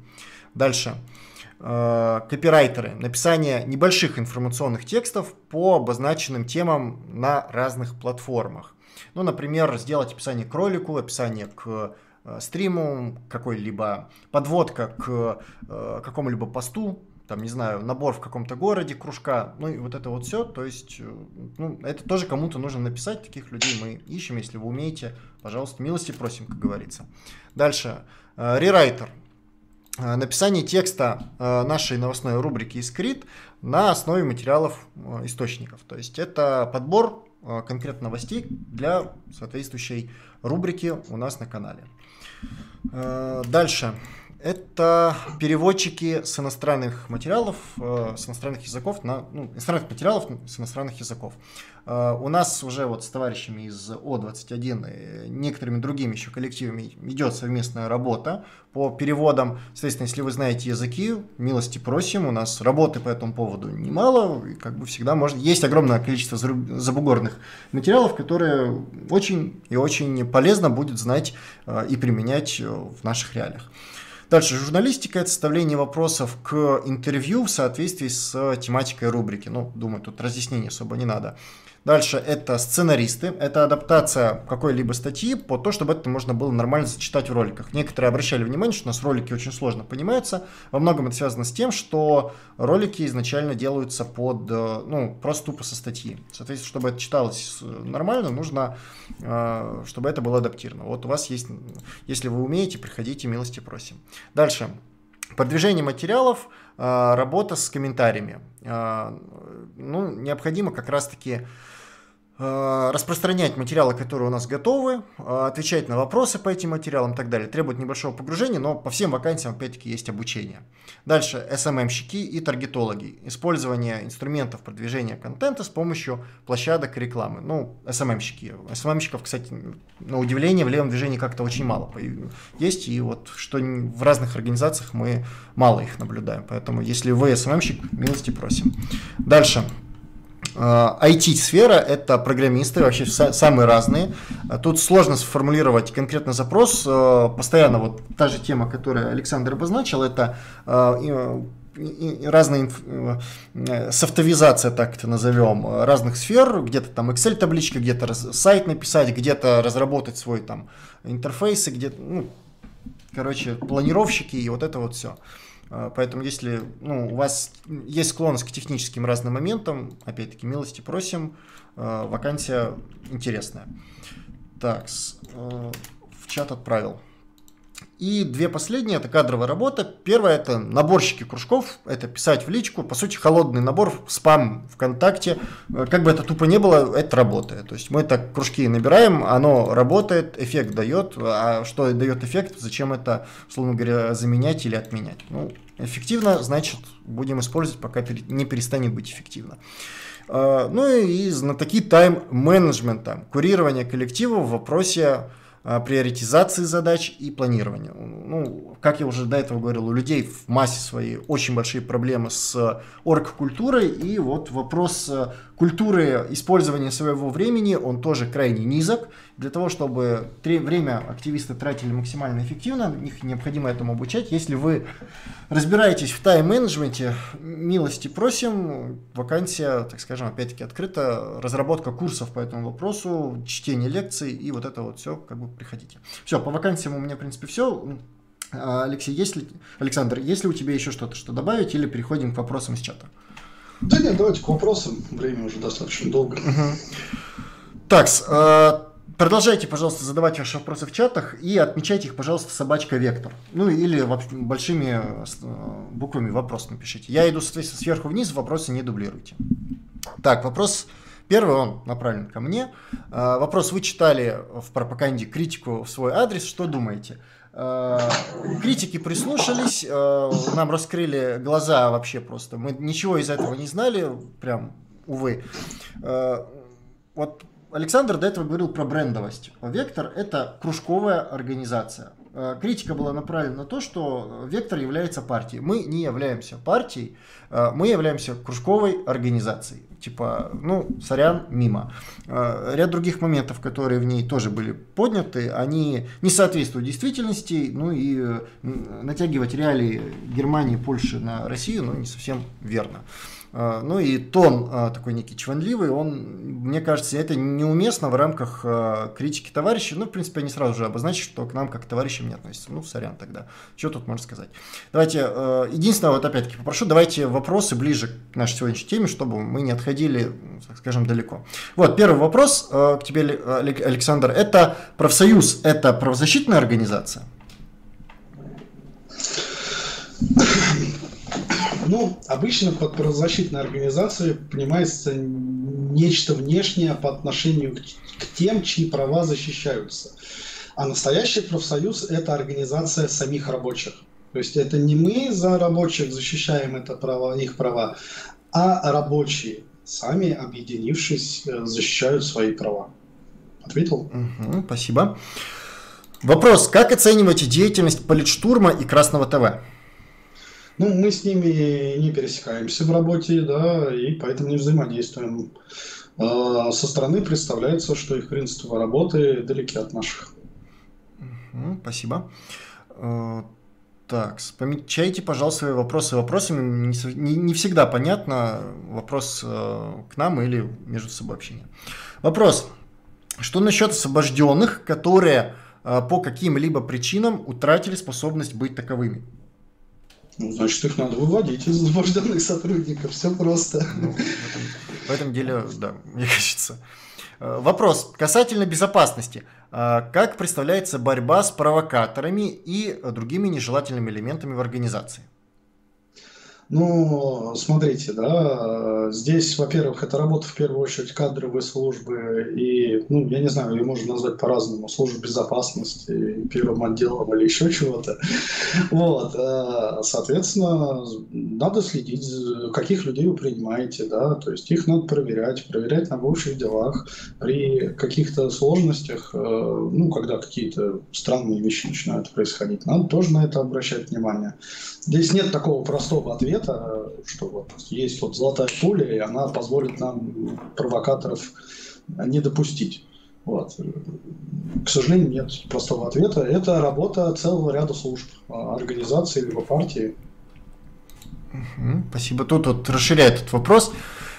Дальше. Э, копирайтеры. Написание небольших информационных текстов по обозначенным темам на разных платформах. Ну, например, сделать описание к ролику, описание к э, стриму, какой-либо подводка к э, какому-либо посту, там, не знаю, набор в каком-то городе, кружка, ну и вот это вот все, то есть, ну, это тоже кому-то нужно написать, таких людей мы ищем, если вы умеете, пожалуйста, милости просим, как говорится. Дальше, рерайтер, Э, написание текста э, нашей новостной рубрики «Искрит» на основе материалов э, источников. То есть это подбор конкретно новостей для соответствующей рубрики у нас на канале. Дальше. Это переводчики с иностранных материалов, с иностранных языков на ну, иностранных материалов с иностранных языков. Э, у нас уже вот с товарищами из О21 и некоторыми другими еще коллективами идет совместная работа по переводам. Соответственно, если вы знаете языки, милости просим. У нас работы по этому поводу немало. И как бы всегда можно... Есть огромное количество забугорных материалов, которые очень и очень полезно будет знать э, и применять э, в наших реалиях. Дальше журналистика – это составление вопросов к интервью в соответствии с тематикой рубрики. Ну, думаю, тут разъяснений особо не надо. Дальше это сценаристы, это адаптация какой-либо статьи по то, чтобы это можно было нормально зачитать в роликах. Некоторые обращали внимание, что у нас ролики очень сложно понимаются. Во многом это связано с тем, что ролики изначально делаются под, э, ну, просто тупо со статьи. Соответственно, чтобы это читалось нормально, нужно, э, чтобы это было адаптировано. Вот у вас есть, если вы умеете, приходите, милости просим. Дальше. Продвижение материалов, э, работа с комментариями. Ну, необходимо как раз-таки распространять материалы, которые у нас готовы, э, отвечать на вопросы по этим материалам и так далее. Требует небольшого погружения, но по всем вакансиям опять-таки есть обучение. Дальше SMM-щики и таргетологи. Использование инструментов продвижения контента с помощью площадок рекламы. Ну, SMM-щики. SMM-щиков, кстати, на удивление в левом движении как-то очень мало есть. И вот что в разных организациях мы мало их наблюдаем. Поэтому если вы SMM-щик, милости просим. Дальше. IT-сфера – это программисты, вообще самые разные. Тут сложно сформулировать конкретно запрос. Э, постоянно вот та же тема, которую Александр обозначил, это э, разные э, софтовизация, так это назовем, разных сфер, где-то там Excel табличка, где-то сайт написать, где-то разработать свой там интерфейс, где-то, ну, короче, планировщики и вот это вот все. А, поэтому, если ну, у вас есть склонность к техническим разным моментам, опять-таки, милости просим, а, вакансия интересная. Так, э, в чат отправил. И две последние – это кадровая работа. Первое – это наборщики кружков, это писать в личку. По сути, холодный набор, спам ВКонтакте. Как бы это тупо не было, это работает. То есть мы так кружки набираем, оно работает, эффект дает. А что дает эффект, зачем это, условно говоря, заменять или отменять? Ну, эффективно, значит, будем использовать, пока не перестанет быть эффективно. А, ну и знатоки тайм-менеджмента, курирование коллектива в вопросе приоритизации задач и планирования. Ну, как я уже до этого говорил, у людей в массе своей очень большие проблемы с оргкультурой, и вот вопрос э, культуры использования своего времени, он тоже крайне низок. Для того, чтобы время активисты тратили максимально эффективно, их необходимо этому обучать. Если вы разбираетесь в тайм-менеджменте, милости просим, вакансия, так скажем, опять-таки открыта, разработка курсов по этому вопросу, чтение лекций и вот это вот все, как бы приходите. Все, по вакансиям у меня, в принципе, все. А, Алексей, есть ли, Александр, есть ли у тебя еще что-то, что добавить, или переходим к вопросам из чата? Да нет, давайте к вопросам. Время уже достаточно долго. Угу. Так, э, продолжайте, пожалуйста, задавать ваши вопросы в чатах и отмечайте их, пожалуйста, собачка Вектор. Ну или большими э, буквами вопрос напишите. Я иду, соответственно, сверху вниз, вопросы не дублируйте. Так, вопрос Первый, он направлен ко мне. Э, вопрос, вы читали в пропаганде критику в свой адрес, что думаете? Э, критики прислушались, нам раскрыли глаза вообще просто. Мы ничего из этого не знали, прям, увы. Вот Александр до этого говорил про брендовость. Вектор – это кружковая организация. Э, критика была направлена на то, что Вектор является партией. Мы не являемся партией, э, мы являемся кружковой организацией. Типа, ну, сорян, мимо. Э, ряд других моментов, которые в ней тоже были подняты, они не соответствуют действительности, ну и натягивать реалии Германии, Польши на Россию, ну, не совсем верно. А, ну и тон а, такой некий чванливый, он, мне кажется, это неуместно в рамках а, критики товарищей. Ну, в принципе, они сразу же обозначат, что к нам как к товарищам не относятся. Ну, сорян тогда. Что тут можно сказать? Давайте, единственное, вот опять-таки попрошу, давайте вопросы ближе к нашей сегодняшней теме, чтобы мы не отходили, так скажем, далеко. Вот, первый вопрос к тебе, Александр. Это профсоюз, это правозащитная организация? Ну, обычно под правозащитной организацией понимается нечто внешнее по отношению к тем, чьи права защищаются. А настоящий профсоюз – это организация самих рабочих. То есть это не мы за рабочих защищаем это право, их права, а рабочие, сами объединившись, э, защищают свои права. Ответил? Угу, спасибо. Вопрос. Как оцениваете деятельность Политштурма и Красного ТВ? Ну, мы с ними не пересекаемся в работе, да, и поэтому не взаимодействуем. А со стороны представляется, что их принципы работы далеки от наших. Спасибо. А, так, помечайте, пожалуйста, свои вопросы вопросами. Не, всегда понятно вопрос э, к нам или между собой общение. Вопрос. Что насчет освобожденных, которые э, по каким-либо причинам утратили способность быть таковыми? Ну, значит, их надо выводить из освобожденных сотрудников. Все просто. Ну, в, этом, в этом деле, да, мне кажется. Э, вопрос касательно безопасности. Э, как представляется борьба с провокаторами и другими нежелательными элементами в организации? Ну, смотрите, да, здесь, во-первых, это работа в первую очередь кадровой службы и, ну, я не знаю, ее можно назвать по-разному, службы безопасности, первым отделом или еще чего-то. Вот, э, соответственно, надо следить, каких людей вы принимаете, да, то есть их надо проверять, проверять на бывших делах, при каких-то сложностях, э, ну, когда какие-то странные вещи начинают происходить, надо тоже на это обращать внимание. Здесь нет такого простого ответа, что вот есть вот золотая пуля, и она позволит нам провокаторов не допустить. Вот. К сожалению, нет простого ответа. Это работа целого ряда служб, а, организаций либо партии. спасибо. Тут вот расширяет этот вопрос.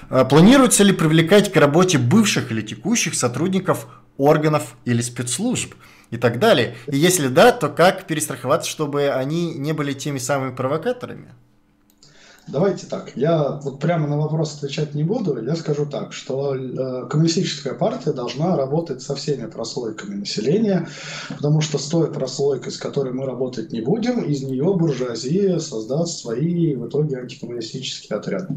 А, планируется ли привлекать к работе бывших или текущих сотрудников органов или спецслужб? И так далее. И если да, то как перестраховаться, чтобы они не были теми самыми провокаторами? Давайте так, я вот прямо на вопрос отвечать не буду, я скажу так, что э, коммунистическая партия должна работать со всеми прослойками населения, потому что с той прослойкой, с которой мы работать не будем, из нее буржуазия создаст свои в итоге антикоммунистические отряды.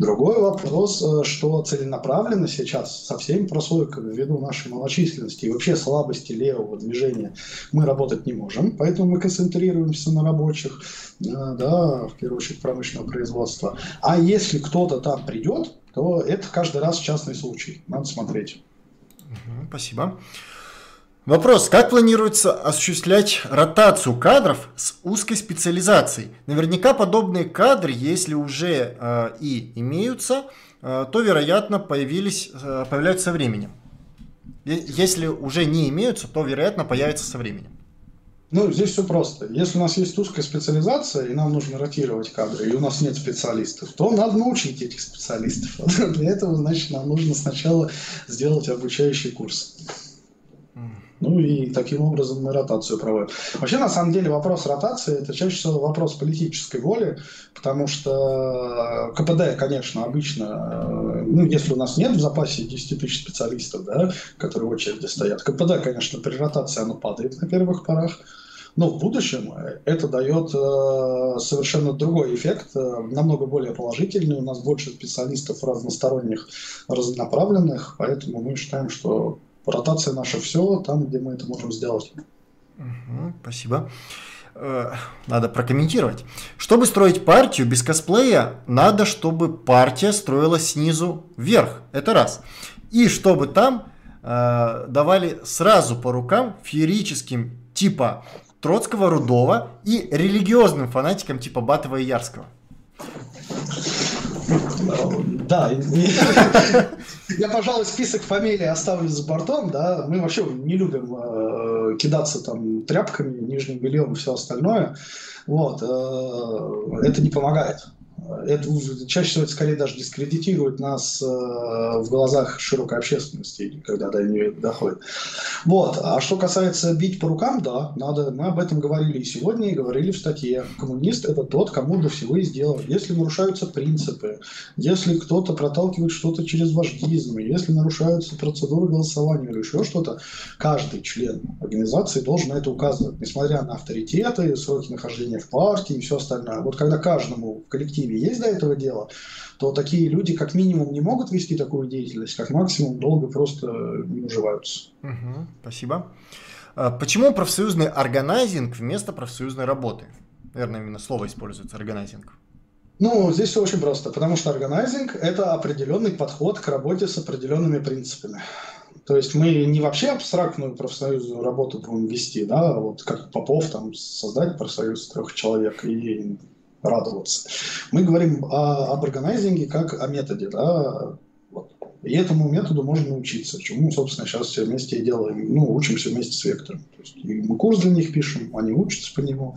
Другой вопрос, э, что целенаправленно сейчас со всеми прослойками, ввиду нашей малочисленности и вообще слабости левого движения, мы работать не можем, поэтому мы концентрируемся на рабочих, да, в первую очередь промышленного производства. А если кто-то там придет, то это каждый раз частный случай. Надо смотреть. Спасибо. Вопрос. Как планируется осуществлять ротацию кадров с узкой специализацией? Наверняка подобные кадры, если уже э, и имеются, э, то, вероятно, появились, э, появляются со временем. Если уже не имеются, то, вероятно, появятся со временем. Ну, здесь все просто. Если у нас есть узкая специализация, и нам нужно ротировать кадры, и у нас нет специалистов, то надо научить этих специалистов. Для этого, значит, нам нужно сначала сделать обучающий курс. Ну и таким образом мы ротацию проводим. Вообще, на самом деле, вопрос ротации – это чаще всего вопрос политической воли, потому что КПД, конечно, обычно, э, ну, если у нас нет в запасе 10 тысяч специалистов, да, которые в очереди стоят, КПД, конечно, при ротации оно падает на первых порах, но в будущем это дает э, совершенно другой эффект, э, намного более положительный. У нас больше специалистов разносторонних, разнонаправленных, поэтому мы считаем, что ротация наша все там, где мы это можем сделать. Угу, спасибо. Э, надо прокомментировать. Чтобы строить партию без косплея, надо, чтобы партия строилась снизу вверх. Это раз. И чтобы там э, давали сразу по рукам феерическим типа Троцкого, Рудова и религиозным фанатикам типа Батова и Ярского. Да, я, пожалуй, список фамилий оставлю за бортом, да, мы вообще не любим э, кидаться там тряпками, нижним бельем и все остальное, вот, э, это не помогает это чаще всего это скорее даже дискредитирует нас э, в глазах широкой общественности, когда до нее доходит. Вот. А что касается бить по рукам, да, надо. Мы об этом говорили и сегодня, и говорили в статье. Коммунист – это тот, кому до всего и сделал. Если нарушаются принципы, если кто-то проталкивает что-то через вождизм, если нарушаются процедуры голосования или еще что-то, каждый член организации должен на это указывать, несмотря на авторитеты, сроки нахождения в партии и все остальное. Вот когда каждому в коллективе коллективе есть до этого дело, то такие люди как минимум не могут вести такую деятельность, как максимум долго просто не уживаются. Угу, спасибо. А почему профсоюзный органайзинг вместо профсоюзной работы? Наверное, именно слово используется органайзинг. Ну, здесь все очень просто, потому что органайзинг – это определенный подход к работе с определенными принципами. То есть мы не вообще абстрактную профсоюзную работу будем вести, да, вот как Попов там создать профсоюз трех человек и радоваться. Мы говорим о, об органайзинге как о методе, да, вот. И этому методу можно научиться, чему, собственно, сейчас все вместе и делаем. Ну, учимся вместе с вектором. То есть и мы курс для них пишем, они учатся по нему.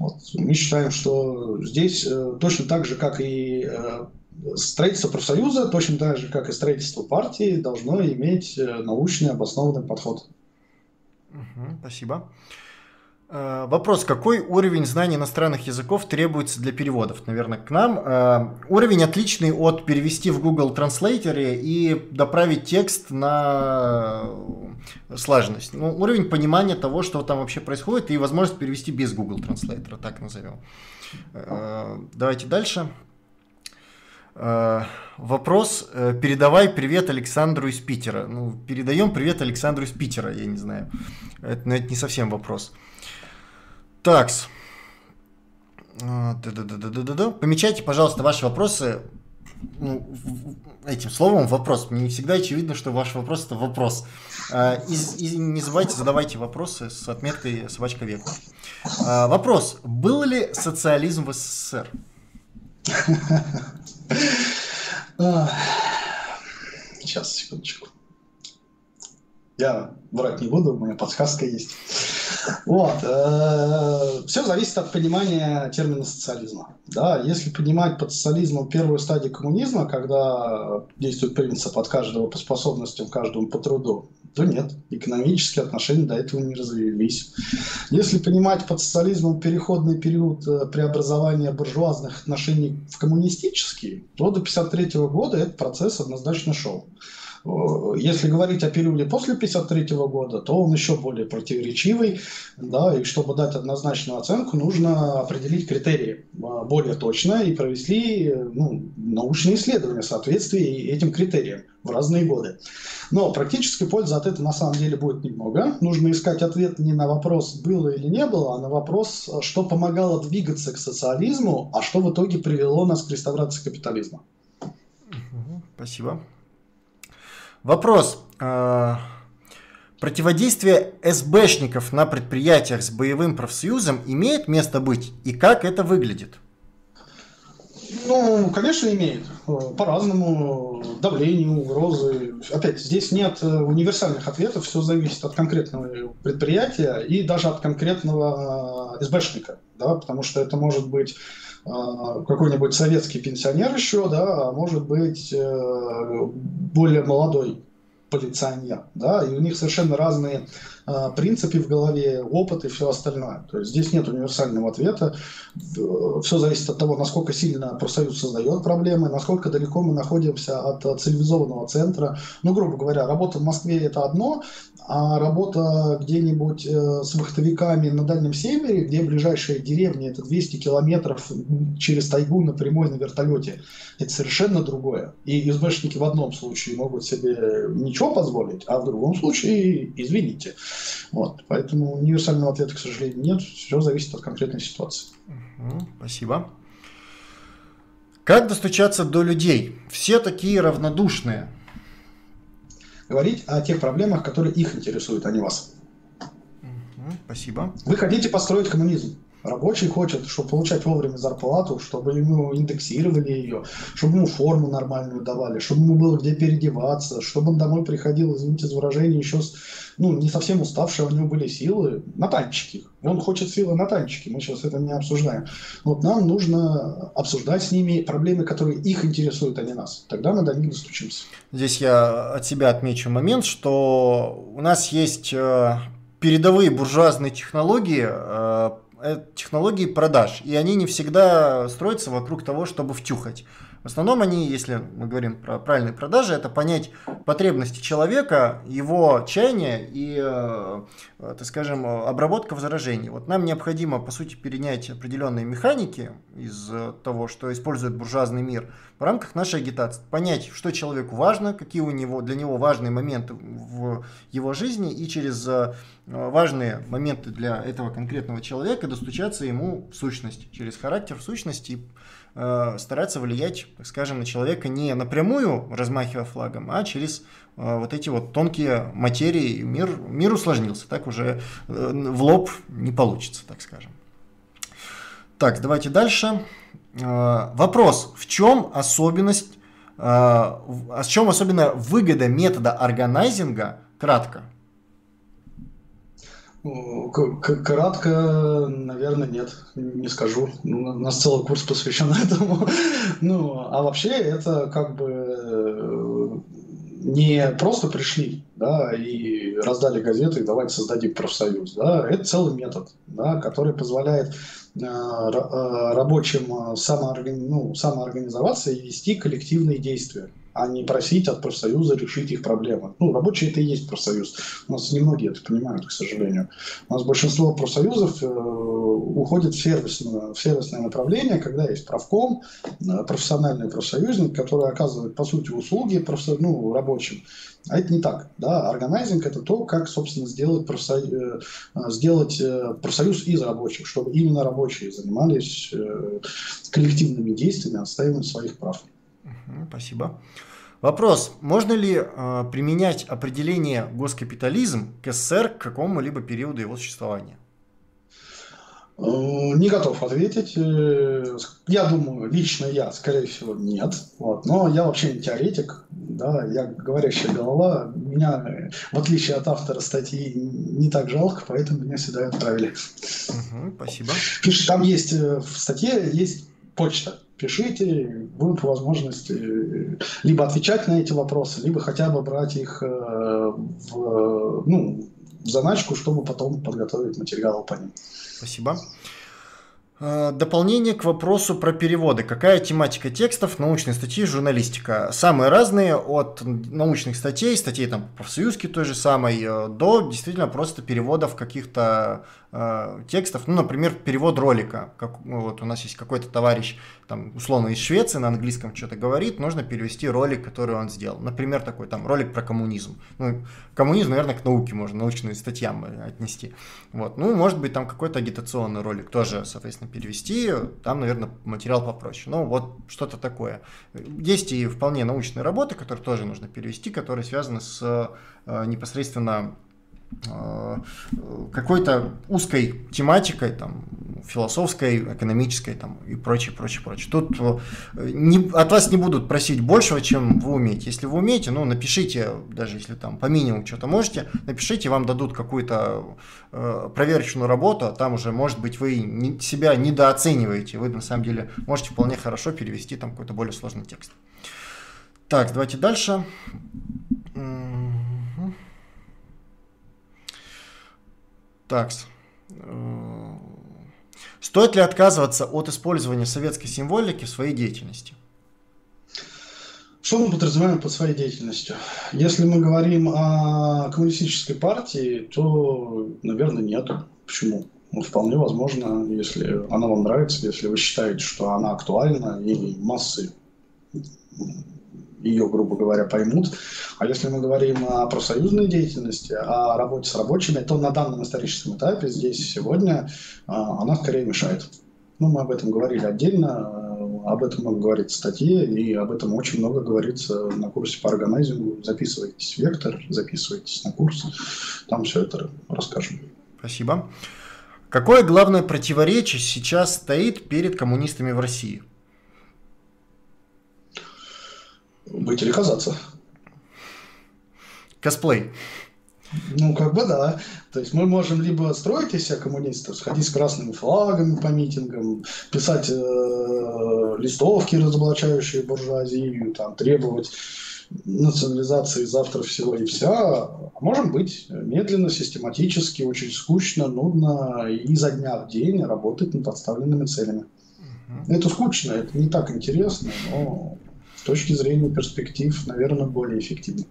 Вот. Мы считаем, что здесь э, точно так же, как и э, строительство профсоюза, точно так же, как и строительство партии, должно иметь э, научный обоснованный подход. Угу, спасибо. Э, вопрос, какой уровень знаний иностранных языков требуется для переводов? Наверное, к нам. Э, уровень отличный от перевести в Google Translator и доправить текст на слаженность. Ну, уровень понимания того, что там вообще происходит, и возможность перевести без Google Translator, так назовем. Э, давайте дальше. Вопрос. Передавай привет Александру из Питера. Ну, передаем привет Александру из Питера, я не знаю. Это, но это не совсем вопрос. Такс. Да-да-да-да-да-да. Помечайте, пожалуйста, ваши вопросы ну, этим словом вопрос. Мне не всегда очевидно, что ваш вопрос это вопрос. А, и, и не забывайте, задавайте вопросы с отметкой собачка век. А, вопрос. Был ли социализм в СССР? Сейчас, секундочку. Я врать не буду, у меня подсказка есть. Вот. Э, Все зависит от понимания термина социализма. Да, если понимать под социализмом первую стадию коммунизма, когда действует принцип от каждого по способностям, каждому по труду, то нет, экономические отношения до этого не развились. Если понимать под социализмом переходный период э, преобразования буржуазных отношений в коммунистические, то до 1953 года этот процесс однозначно шел. Э, если говорить о периоде после 1953 года, то он еще более противоречивый, да, и чтобы дать однозначную оценку, нужно определить критерии э, более точно и провести ну, научные исследования в соответствии этим критериям в разные годы. Но практической пользы от этого на самом деле будет немного. Нужно искать ответ не на вопрос, было или не было, а на вопрос, что помогало двигаться к социализму, а что в итоге привело нас к реставрации капитализма. Спасибо. Вопрос. А, противодействие СБшников на предприятиях с боевым профсоюзом имеет место быть? И как это выглядит? Ну, конечно, имеет. По-разному. Давление, угрозы. Опять, здесь нет э, универсальных ответов. Все зависит от конкретного предприятия и даже от конкретного э, СБшника. Да? Потому что это может быть какой-нибудь советский пенсионер еще, да, а может быть э, более молодой полиционер, да, и у них совершенно разные принципы в голове, опыт и все остальное. То есть здесь нет универсального ответа. Все зависит от того, насколько сильно профсоюз создает проблемы, насколько далеко мы находимся от цивилизованного центра. Ну, грубо говоря, работа в Москве это одно, а работа где-нибудь э, с вахтовиками на Дальнем Севере, где ближайшая деревня это 200 километров через тайгу на прямой на вертолете, это совершенно другое. И СБшники в одном случае могут себе ничего позволить, а в другом случае извините. Вот. Поэтому универсального ответа, к сожалению, нет. Все зависит от конкретной ситуации. Спасибо. Как достучаться до людей? Все такие равнодушные. говорить о тех проблемах, которые их интересуют, а не вас. Спасибо. Вы хотите построить коммунизм. Рабочий хочет, чтобы получать вовремя зарплату, чтобы ему индексировали ее, чтобы ему форму нормальную давали, чтобы ему было где переодеваться, чтобы он домой приходил, извините за выражение, еще с, ну, не совсем уставший, у него были силы на танчики. Он хочет силы на танчики, мы сейчас это не обсуждаем. Вот нам нужно обсуждать с ними проблемы, которые их интересуют, а не нас. Тогда мы до них достучимся. Здесь я от себя отмечу момент, что у нас есть э, передовые буржуазные технологии, э, технологии продаж, и они не всегда строятся вокруг того, чтобы втюхать. В основном они, если мы говорим про правильные продажи, это понять потребности человека, его чаяния и, э, так скажем, обработка возражений. Вот нам необходимо, по сути, перенять определенные механики из того, что использует буржуазный мир в рамках нашей агитации. Понять, что человеку важно, какие у него, для него важные моменты в его жизни, и через важные моменты для этого конкретного человека достучаться ему в сущность, через характер в сущности э, стараться влиять, так скажем, на человека не напрямую, размахивая флагом, а через э, вот эти вот тонкие материи. Мир, мир усложнился, так уже э, в лоб не получится, так скажем. Так, давайте дальше. Э, вопрос, в чем особенность, э, в чем особенно выгода метода органайзинга, кратко, Кратко, наверное, нет, не скажу. Ну, у нас целый курс посвящен этому. Ну, а вообще это как бы э, не просто пришли, да, и раздали газеты, и давайте создадим профсоюз, да, это целый метод, да, который позволяет э, э рабочим ну, самоорганизоваться и вести коллективные действия а не просить от профсоюза решить их проблемы. Ну, рабочие это и есть профсоюз. У нас немногие это понимают, к сожалению. У нас большинство профсоюзов э, уходит в сервисное, в сервисное направление, когда есть правком, э, профессиональный профсоюзник, который оказывает, по сути, услуги профсо... ну, рабочим. А это не так. Да? Органайзинг – это то, как, собственно, сделать, профсоюз, э, сделать э, профсоюз из рабочих, чтобы именно рабочие занимались э, коллективными действиями, отстаиванием своих прав. Спасибо. Вопрос. Можно ли э, применять определение госкапитализм к СССР к какому-либо периоду его существования? Э, не готов ответить. Э, я думаю, лично я, скорее всего, нет. Вот. Но я вообще не теоретик. Да, я говорящая голова. Меня, в отличие от автора статьи, не так жалко, поэтому меня сюда отправили. Угу, спасибо. Пишет, там есть э, в статье есть почта пишите, будут возможности э, либо отвечать на эти вопросы, либо хотя бы брать их э, в, ну, в заначку, чтобы потом подготовить материалы по ним. Спасибо. Э, дополнение к вопросу про переводы. Какая тематика текстов, научные статьи, журналистика? Самые разные, от научных статей, статей там профсоюзки той же самой, до действительно просто переводов каких-то э, текстов, ну, например, перевод ролика, как ну, вот у нас есть какой-то товарищ, там, условно, из Швеции на английском что-то говорит, нужно перевести ролик, который он сделал. Например, такой там ролик про коммунизм. Ну, коммунизм, наверное, к науке можно, научным статьям отнести. Вот. Ну, может быть, там какой-то агитационный ролик тоже, соответственно, перевести, там, наверное, материал попроще. Ну, вот что-то такое. Есть и вполне научные работы, которые тоже нужно перевести, которые связаны с э, непосредственно Э, какой-то узкой тематикой, там, философской, экономической там, и прочее, прочее, прочее. Тут э, не, от вас не будут просить большего, чем вы умеете. Если вы умеете, ну, напишите, даже если там по минимуму что-то можете, напишите, вам дадут какую-то э, проверочную работу, а там уже, может быть, вы не, себя недооцениваете, вы на самом деле можете вполне хорошо перевести там какой-то более сложный текст. Так, давайте дальше. Так. Э, стоит ли отказываться от использования советской символики в своей деятельности? Что мы подразумеваем под своей деятельностью? Если мы говорим о коммунистической партии, то, наверное, нет. Почему? Ну, вполне возможно, если она вам нравится, если вы считаете, что она актуальна и массы ее, грубо говоря, поймут. А если мы говорим о профсоюзной деятельности, о работе с рабочими, то на данном историческом этапе здесь сегодня а, она скорее мешает. Ну, мы об этом говорили отдельно. об этом много говорится в статье, и об этом очень много говорится на курсе по органайзингу. Записывайтесь в Вектор, записывайтесь на курс, там все это расскажем. Спасибо. Какое главное противоречие сейчас стоит перед коммунистами в России? Быть или казаться. Косплей. Ну, как бы да. То есть мы можем либо строить из себя коммунистов, сходить с красными флагами по митингам, писать э, листовки, разоблачающие буржуазию, там, требовать национализации завтра всего и вся. А можем быть медленно, систематически, очень скучно, нудно и изо дня в день работать над подставленными целями. Угу. Это скучно, это не так интересно, но с точки зрения перспектив, наверное, более эффективно.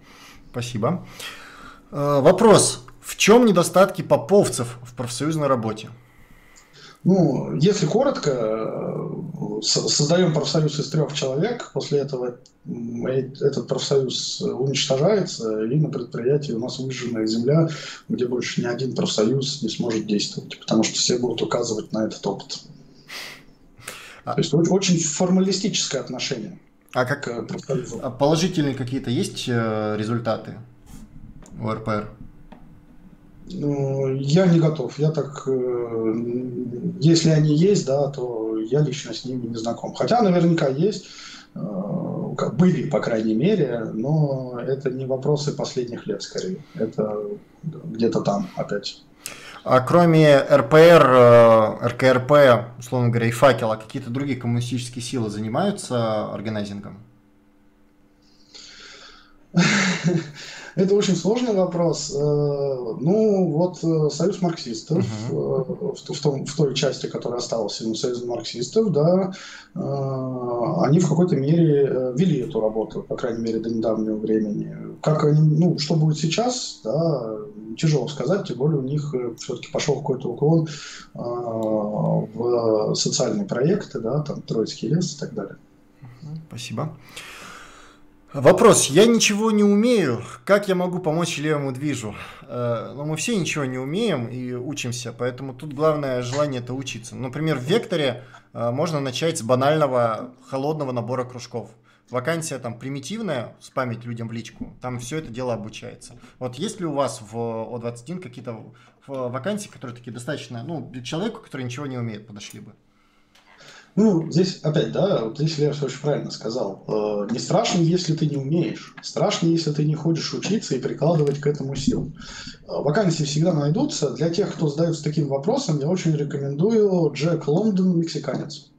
Спасибо. Э, вопрос. В чем недостатки поповцев в профсоюзной работе? Ну, если коротко, создаем профсоюз из трех человек, после этого этот профсоюз уничтожается, и на предприятии у нас выжженная земля, где больше ни один профсоюз не сможет действовать, потому что все будут указывать на этот опыт. А... То есть очень формалистическое отношение. А как а положительные какие-то есть э, результаты? у РПР? Ну, я не готов. Я так, э, если они есть, да, то я лично с ними не знаком. Хотя наверняка есть, э, были, по крайней мере, но это не вопросы последних лет, скорее. Это где-то там опять. А кроме РПР, э, РКРП, условно говоря, и факела, какие-то другие коммунистические силы занимаются органайзингом? Это очень сложный вопрос. Э, ну, вот э, Союз марксистов, uh-huh. в, том, в той части, которая осталась Союз марксистов, да, они в какой-то мере вели эту работу, по крайней мере, до недавнего времени. Как они, ну, что будет сейчас, да, тяжело сказать, тем более у них все-таки пошел какой-то уклон в социальные проекты, да, там Троицкий лес и так далее. Спасибо. Вопрос. Я ничего не умею. Как я могу помочь левому движу? Э, ну, мы все ничего не умеем и учимся, поэтому тут главное желание это учиться. Например, в Векторе э, можно начать с банального холодного набора кружков. Вакансия там примитивная, спамить людям в личку, там все это дело обучается. Вот есть ли у вас в О21 какие-то вакансии, которые такие достаточно, ну, для человека, который ничего не умеет, подошли бы? Ну, здесь опять, да, вот здесь Лев очень правильно сказал. Э, не страшно, если ты не умеешь. Страшно, если ты не ходишь учиться и прикладывать к этому сил. Э, вакансии всегда найдутся. Для тех, кто задается таким вопросом, я очень рекомендую Джек Лондон «Мексиканец».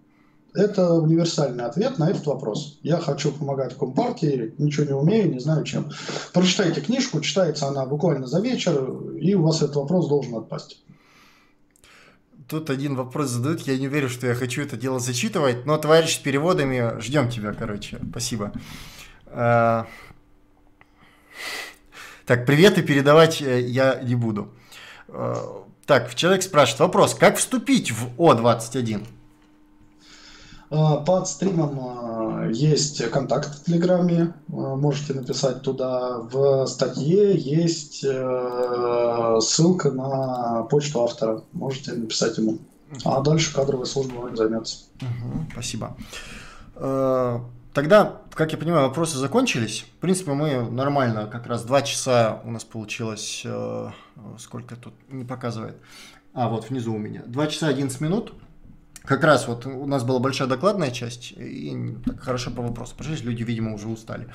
Это универсальный ответ на этот вопрос. Я хочу помогать Компартии, ничего не умею, не знаю чем. Прочитайте книжку, читается она буквально за вечер, и у вас этот вопрос должен отпасть тут один вопрос задают, я не верю, что я хочу это дело зачитывать, но, товарищ с переводами, ждем тебя, короче, спасибо. А, так, привет и передавать э, я не буду. А, так, человек спрашивает вопрос, как вступить в О21? А, под стримом есть контакт в Телеграме, можете написать туда. В статье есть э, ссылка на почту автора, можете написать ему. А дальше кадровая служба вами займется. Угу, спасибо. Э, тогда, как я понимаю, вопросы закончились. В принципе, мы нормально, как раз два часа у нас получилось, э, сколько тут не показывает. А, вот внизу у меня. Два часа 11 минут. Как раз вот у нас была большая докладная часть, и так хорошо по вопросу прошлись, люди, видимо, уже устали.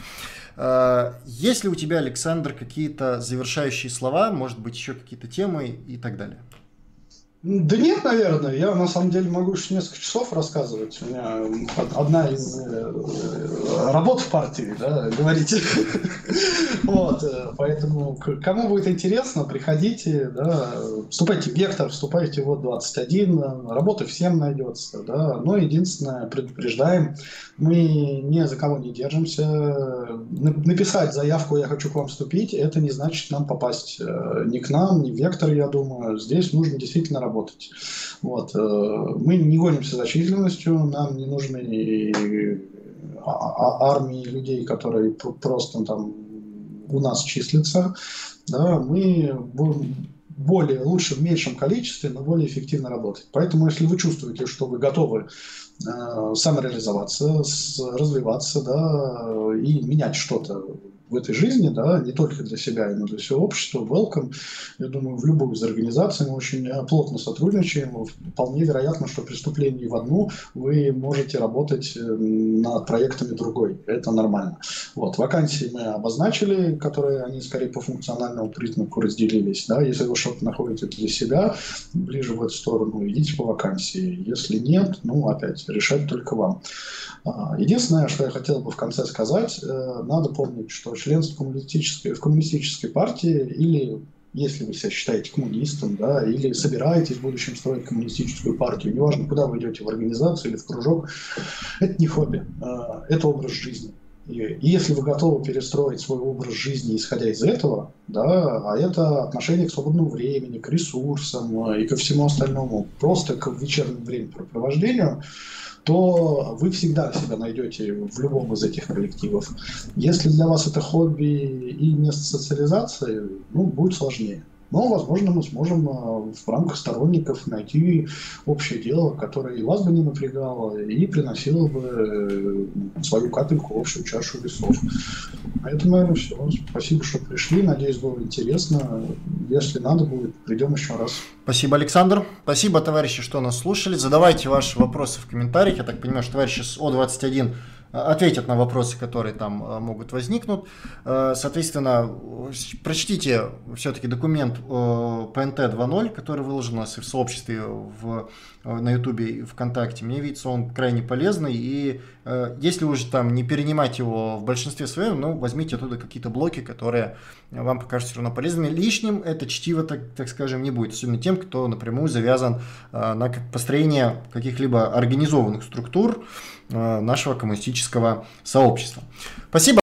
А, есть ли у тебя, Александр, какие-то завершающие слова, может быть, еще какие-то темы и так далее? Да нет, наверное. Я на самом деле могу еще несколько часов рассказывать. У меня одна из э, работ в партии, да, говорите. Вот, э, поэтому кому будет интересно, приходите, да, вступайте в Вектор, вступайте в Вот21, работы всем найдется, да. Но единственное, предупреждаем, мы ни за кого не держимся. Написать заявку «Я хочу к вам вступить» – это не значит нам попасть э, ни к нам, ни в Вектор, я думаю. Здесь нужно действительно работать работать. Вот. Э, мы не гонимся за численностью, нам не нужны а, а, армии людей, которые просто там у нас числятся. Да, мы будем более, лучше в меньшем количестве, но более эффективно работать. Поэтому, если вы чувствуете, что вы готовы э, самореализоваться, с, развиваться, да, и менять что-то в этой жизни, да, не только для себя, но для всего общества. Welcome. Я думаю, в любую из организаций мы очень э, плотно сотрудничаем. Вполне вероятно, что преступление в одну вы можете работать э, над проектами другой. Это нормально. Вот, вакансии мы обозначили, которые они скорее по функциональному признаку разделились. Да. Если вы что-то находите для себя, ближе в эту сторону, идите по вакансии. Если нет, ну, опять, решать только вам. А, единственное, что я хотел бы в конце сказать, э, надо помнить, что членство коммунистической, в коммунистической партии или если вы себя считаете коммунистом, да, или собираетесь в будущем строить коммунистическую партию, неважно, куда вы идете, в организацию или в кружок, это не хобби, а, это образ жизни. И если вы готовы перестроить свой образ жизни, исходя из этого, да, а это отношение к свободному времени, к ресурсам и ко всему остальному, просто к вечернему времяпрепровождению, то вы всегда себя найдете в любом из этих коллективов. Если для вас это хобби и место социализации, ну, будет сложнее. Но, возможно, мы сможем а, в рамках сторонников найти общее дело, которое и вас бы не напрягало, и приносило бы э, свою капельку в общую чашу весов. На этом, наверное, все. Спасибо, что пришли. Надеюсь, было интересно. Если надо будет, придем еще раз. Спасибо, Александр. Спасибо, товарищи, что нас слушали. Задавайте ваши вопросы в комментариях. Я так понимаю, что товарищи с О21 ответят на вопросы, которые там э, могут возникнуть. Э, соответственно, прочтите все-таки документ ПНТ 2.0, который выложен у нас и в сообществе в, на YouTube и ВКонтакте. Мне видится он крайне полезный. И э, если уже там не перенимать его в большинстве своем, ну, возьмите оттуда какие-то блоки, которые вам покажутся все равно полезными. Лишним это чтиво, так, так скажем, не будет. Особенно тем, кто напрямую завязан на построение каких-либо организованных структур, Э, нашего коммунистического сообщества. Спасибо.